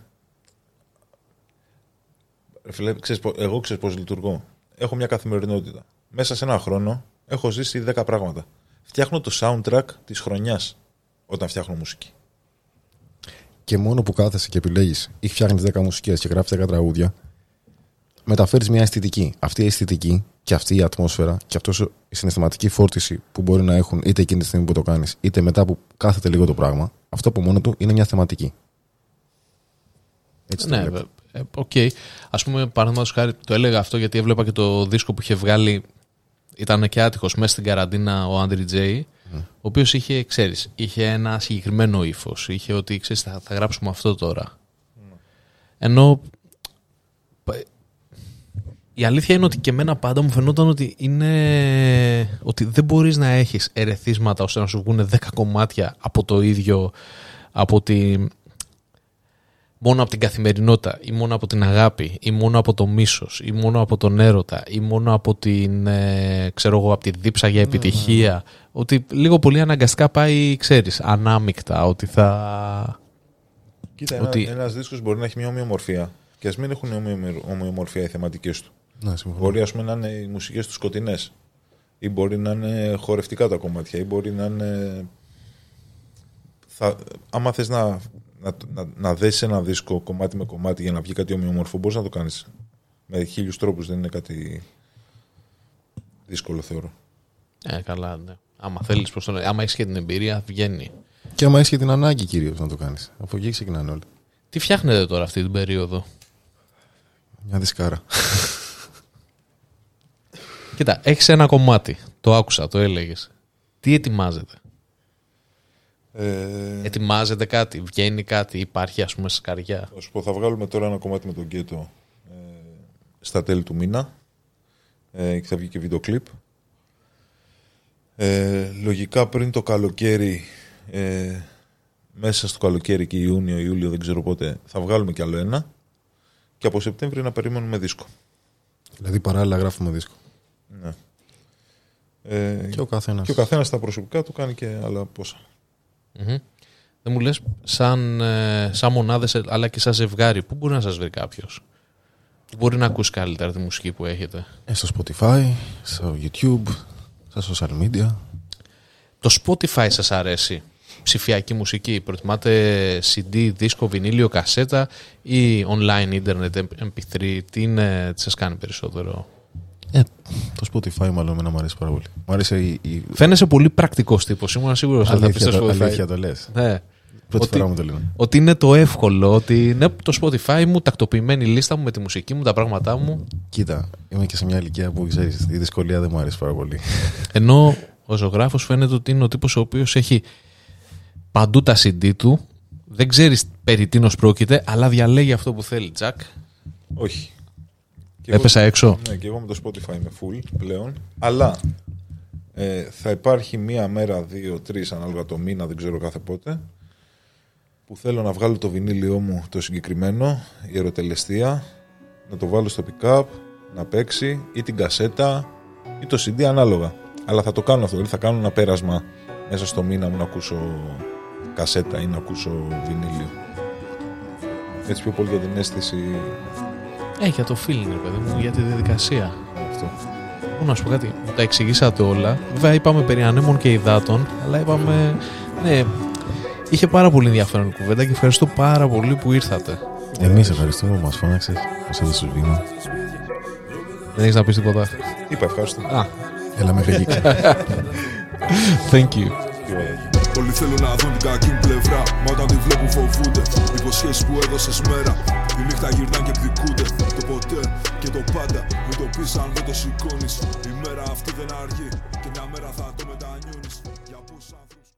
Ρε Φίλε, ξέρεις, πο- εγώ ξέρω πώς λειτουργώ. Έχω μια καθημερινότητα. Μέσα σε ένα χρόνο έχω ζήσει 10 πράγματα. Φτιάχνω το soundtrack της χρονιάς όταν φτιάχνω μουσική. Και μόνο που κάθεσαι και επιλέγεις ή φτιάχνεις 10 μουσικές και γράφεις 10 τραγούδια, μεταφέρεις μια αισθητική. Αυτή η αισθητική και αυτή η ατμόσφαιρα και αυτός η συναισθηματική φόρτιση που μπορεί να έχουν είτε εκείνη τη στιγμή που το κάνεις, είτε μετά που κάθεται λίγο το πράγμα, αυτό από μόνο του είναι μια θεματική. Έτσι το Ναι, βλέπω. βε- ε, ΟΚ. Ας πούμε, παραδείγματος χάρη, το έλεγα αυτό γιατί έβλεπα και το δίσκο που είχε βγάλει. Ήταν και άτυχος μέσα στην καραντίνα ο Άντρι Τζέι, ο οποίος είχε, ξέρεις, είχε ένα συγκεκριμένο ύφος. Είχε ότι, ξέρεις, θα, θα γράψουμε αυτό τώρα. Ενώ. Πα- Η αλήθεια είναι ότι και εμένα πάντα μου φαινόταν ότι είναι. ότι δεν μπορείς να έχεις ερεθίσματα ώστε να σου βγουν 10 κομμάτια από το ίδιο. από τη, μόνο από την καθημερινότητα ή μόνο από την αγάπη ή μόνο από το μίσος ή μόνο από τον έρωτα ή μόνο από την ε, ξέρω εγώ από τη δίψα για επιτυχία ότι λίγο πολύ αναγκαστικά πάει ξέρεις ανάμεικτα ότι θα Κοίτα, Ότι- ένας ένας δίσκος μπορεί να έχει μια ομοιομορφία και ας μην έχουν ομοιο- ομοιομορφία οι θεματικές του. Ναι, συμφωνώ. Μπορεί ας πούμε, να είναι οι μουσικές τους σκοτεινές. Ή μπορεί να είναι χορευτικά τα κομμάτια. Ή μπορεί να είναι. Θα... Άμα θες να, να, να, να δέσεις ένα δίσκο κομμάτι με κομμάτι για να βγει κάτι ομοιομορφό, μπορείς να το κάνεις. Με χίλιους τρόπους δεν είναι κάτι δύσκολο, θεωρώ. ε, καλά ναι. άμα θέλεις προς τον... άμα έχεις και την εμπειρία βγαίνει Και άμα έχεις και την ανάγκη κυρίως να το κάνεις. Από εκεί ξεκινάνε όλοι. τι φτιάχνετε τώρα αυτή την περίοδο; Μια δισκάρα. Κοίτα έχεις ένα κομμάτι το άκουσα το έλεγες τι ετοιμάζετε Ε, ετοιμάζετε κάτι βγαίνει κάτι υπάρχει ας πούμε σκαριά; θα σου πω, θα βγάλουμε τώρα ένα κομμάτι με τον Γκέτο ε, στα τέλη του μήνα ε, και θα βγει και βίντεο κλιπ. Ε, λογικά πριν το καλοκαίρι, ε, μέσα στο καλοκαίρι και Ιούνιο, Ιούλιο, δεν ξέρω πότε, θα βγάλουμε κι άλλο ένα. Και από Σεπτέμβριο να περιμένουμε δίσκο. δηλαδή παράλληλα γράφουμε δίσκο. Ναι. Ε, Και ο καθένας. και ο καθένας στα προσωπικά του κάνει και άλλα πόσα. Μμμ. Δεν μου λες σαν, ε, σαν μονάδες ε, αλλά και σαν ζευγάρι πού μπορεί να σας βρει κάποιος; Πού μπορεί να ακούσει καλύτερα τη μουσική που έχετε; Ε, στο Spotify, στο YouTube, στα social media. Το Spotify σας αρέσει; Ψηφιακή μουσική προτιμάτε CD, δίσκο, βινίλιο, κασέτα ή online internet mp3 τι, είναι, τι σας κάνει περισσότερο; Ε, το Spotify μάλλον εμένα μου αρέσει πάρα πολύ. Μου αρέσει η, η... Φαίνεσαι πολύ πρακτικός τύπος ήμουν σίγουρος ότι θα πεις αλήθεια, στο το, Spotify αλήθεια το λες. Ναι. Πρώτη Ότι- φορά μου το λένε. Ότι είναι το εύκολο, ότι ναι, το Spotify μου, τακτοποιημένη λίστα μου με τη μουσική μου, τα πράγματά μου. Κοίτα, είμαι και σε μια ηλικία που ξέρεις, η δυσκολία δεν μου αρέσει πάρα πολύ. Ενώ ο ζωγράφος φαίνεται ότι είναι ο τύπος ο οποίος έχει παντού τα CD του, δεν ξέρεις περί τίνος πρόκειται, αλλά διαλέγει αυτό που θέλει. Τζακ. Όχι. Και Έπεσα έξω. Ναι, και εγώ με το Spotify είμαι full πλέον. Αλλά ε, θα υπάρχει μία μέρα, δύο, τρεις ανάλογα το μήνα, δεν ξέρω κάθε πότε, που θέλω να βγάλω το βινίλιό μου το συγκεκριμένο, η αεροτελεστία, να το βάλω στο pick-up, να παίξει ή την κασέτα ή το CD ανάλογα. Αλλά θα το κάνω αυτό. Δηλαδή θα κάνω ένα πέρασμα μέσα στο μήνα μου να ακούσω κασέτα ή να ακούσω βινίλιο. Έτσι πιο πολύ για την αίσθηση Ε, για το feeling, ρε παιδί μου, για τη διαδικασία. αυτό. Μόνο να σου πω κάτι, μου τα εξηγήσατε όλα. Βέβαια είπαμε περί ανέμων και υδάτων, αλλά είπαμε, ναι, είχε πάρα πολύ ενδιαφέρον η κουβέντα και ευχαριστώ πάρα πολύ που ήρθατε. Εμείς ευχαριστούμε που μας φώναξες, μας έδωσε βήμα. Δεν έχεις να πεις τίποτα; Είπα ευχαριστώ. Α, Έλα μέχρι εκεί. thank you. Όλοι θέλουν να δουν την κακή μου πλευρά. Μα όταν τη βλέπουν φοβούνται. Υποσχέσεις που έδωσες μέρα. Τη νύχτα γυρνάνε και εκδικούνται. Το ποτέ και το πάντα. Μην το πεις αν δεν το σηκώνεις. Η μέρα αυτή δεν αργεί. Και μια μέρα θα το μετανιώνει.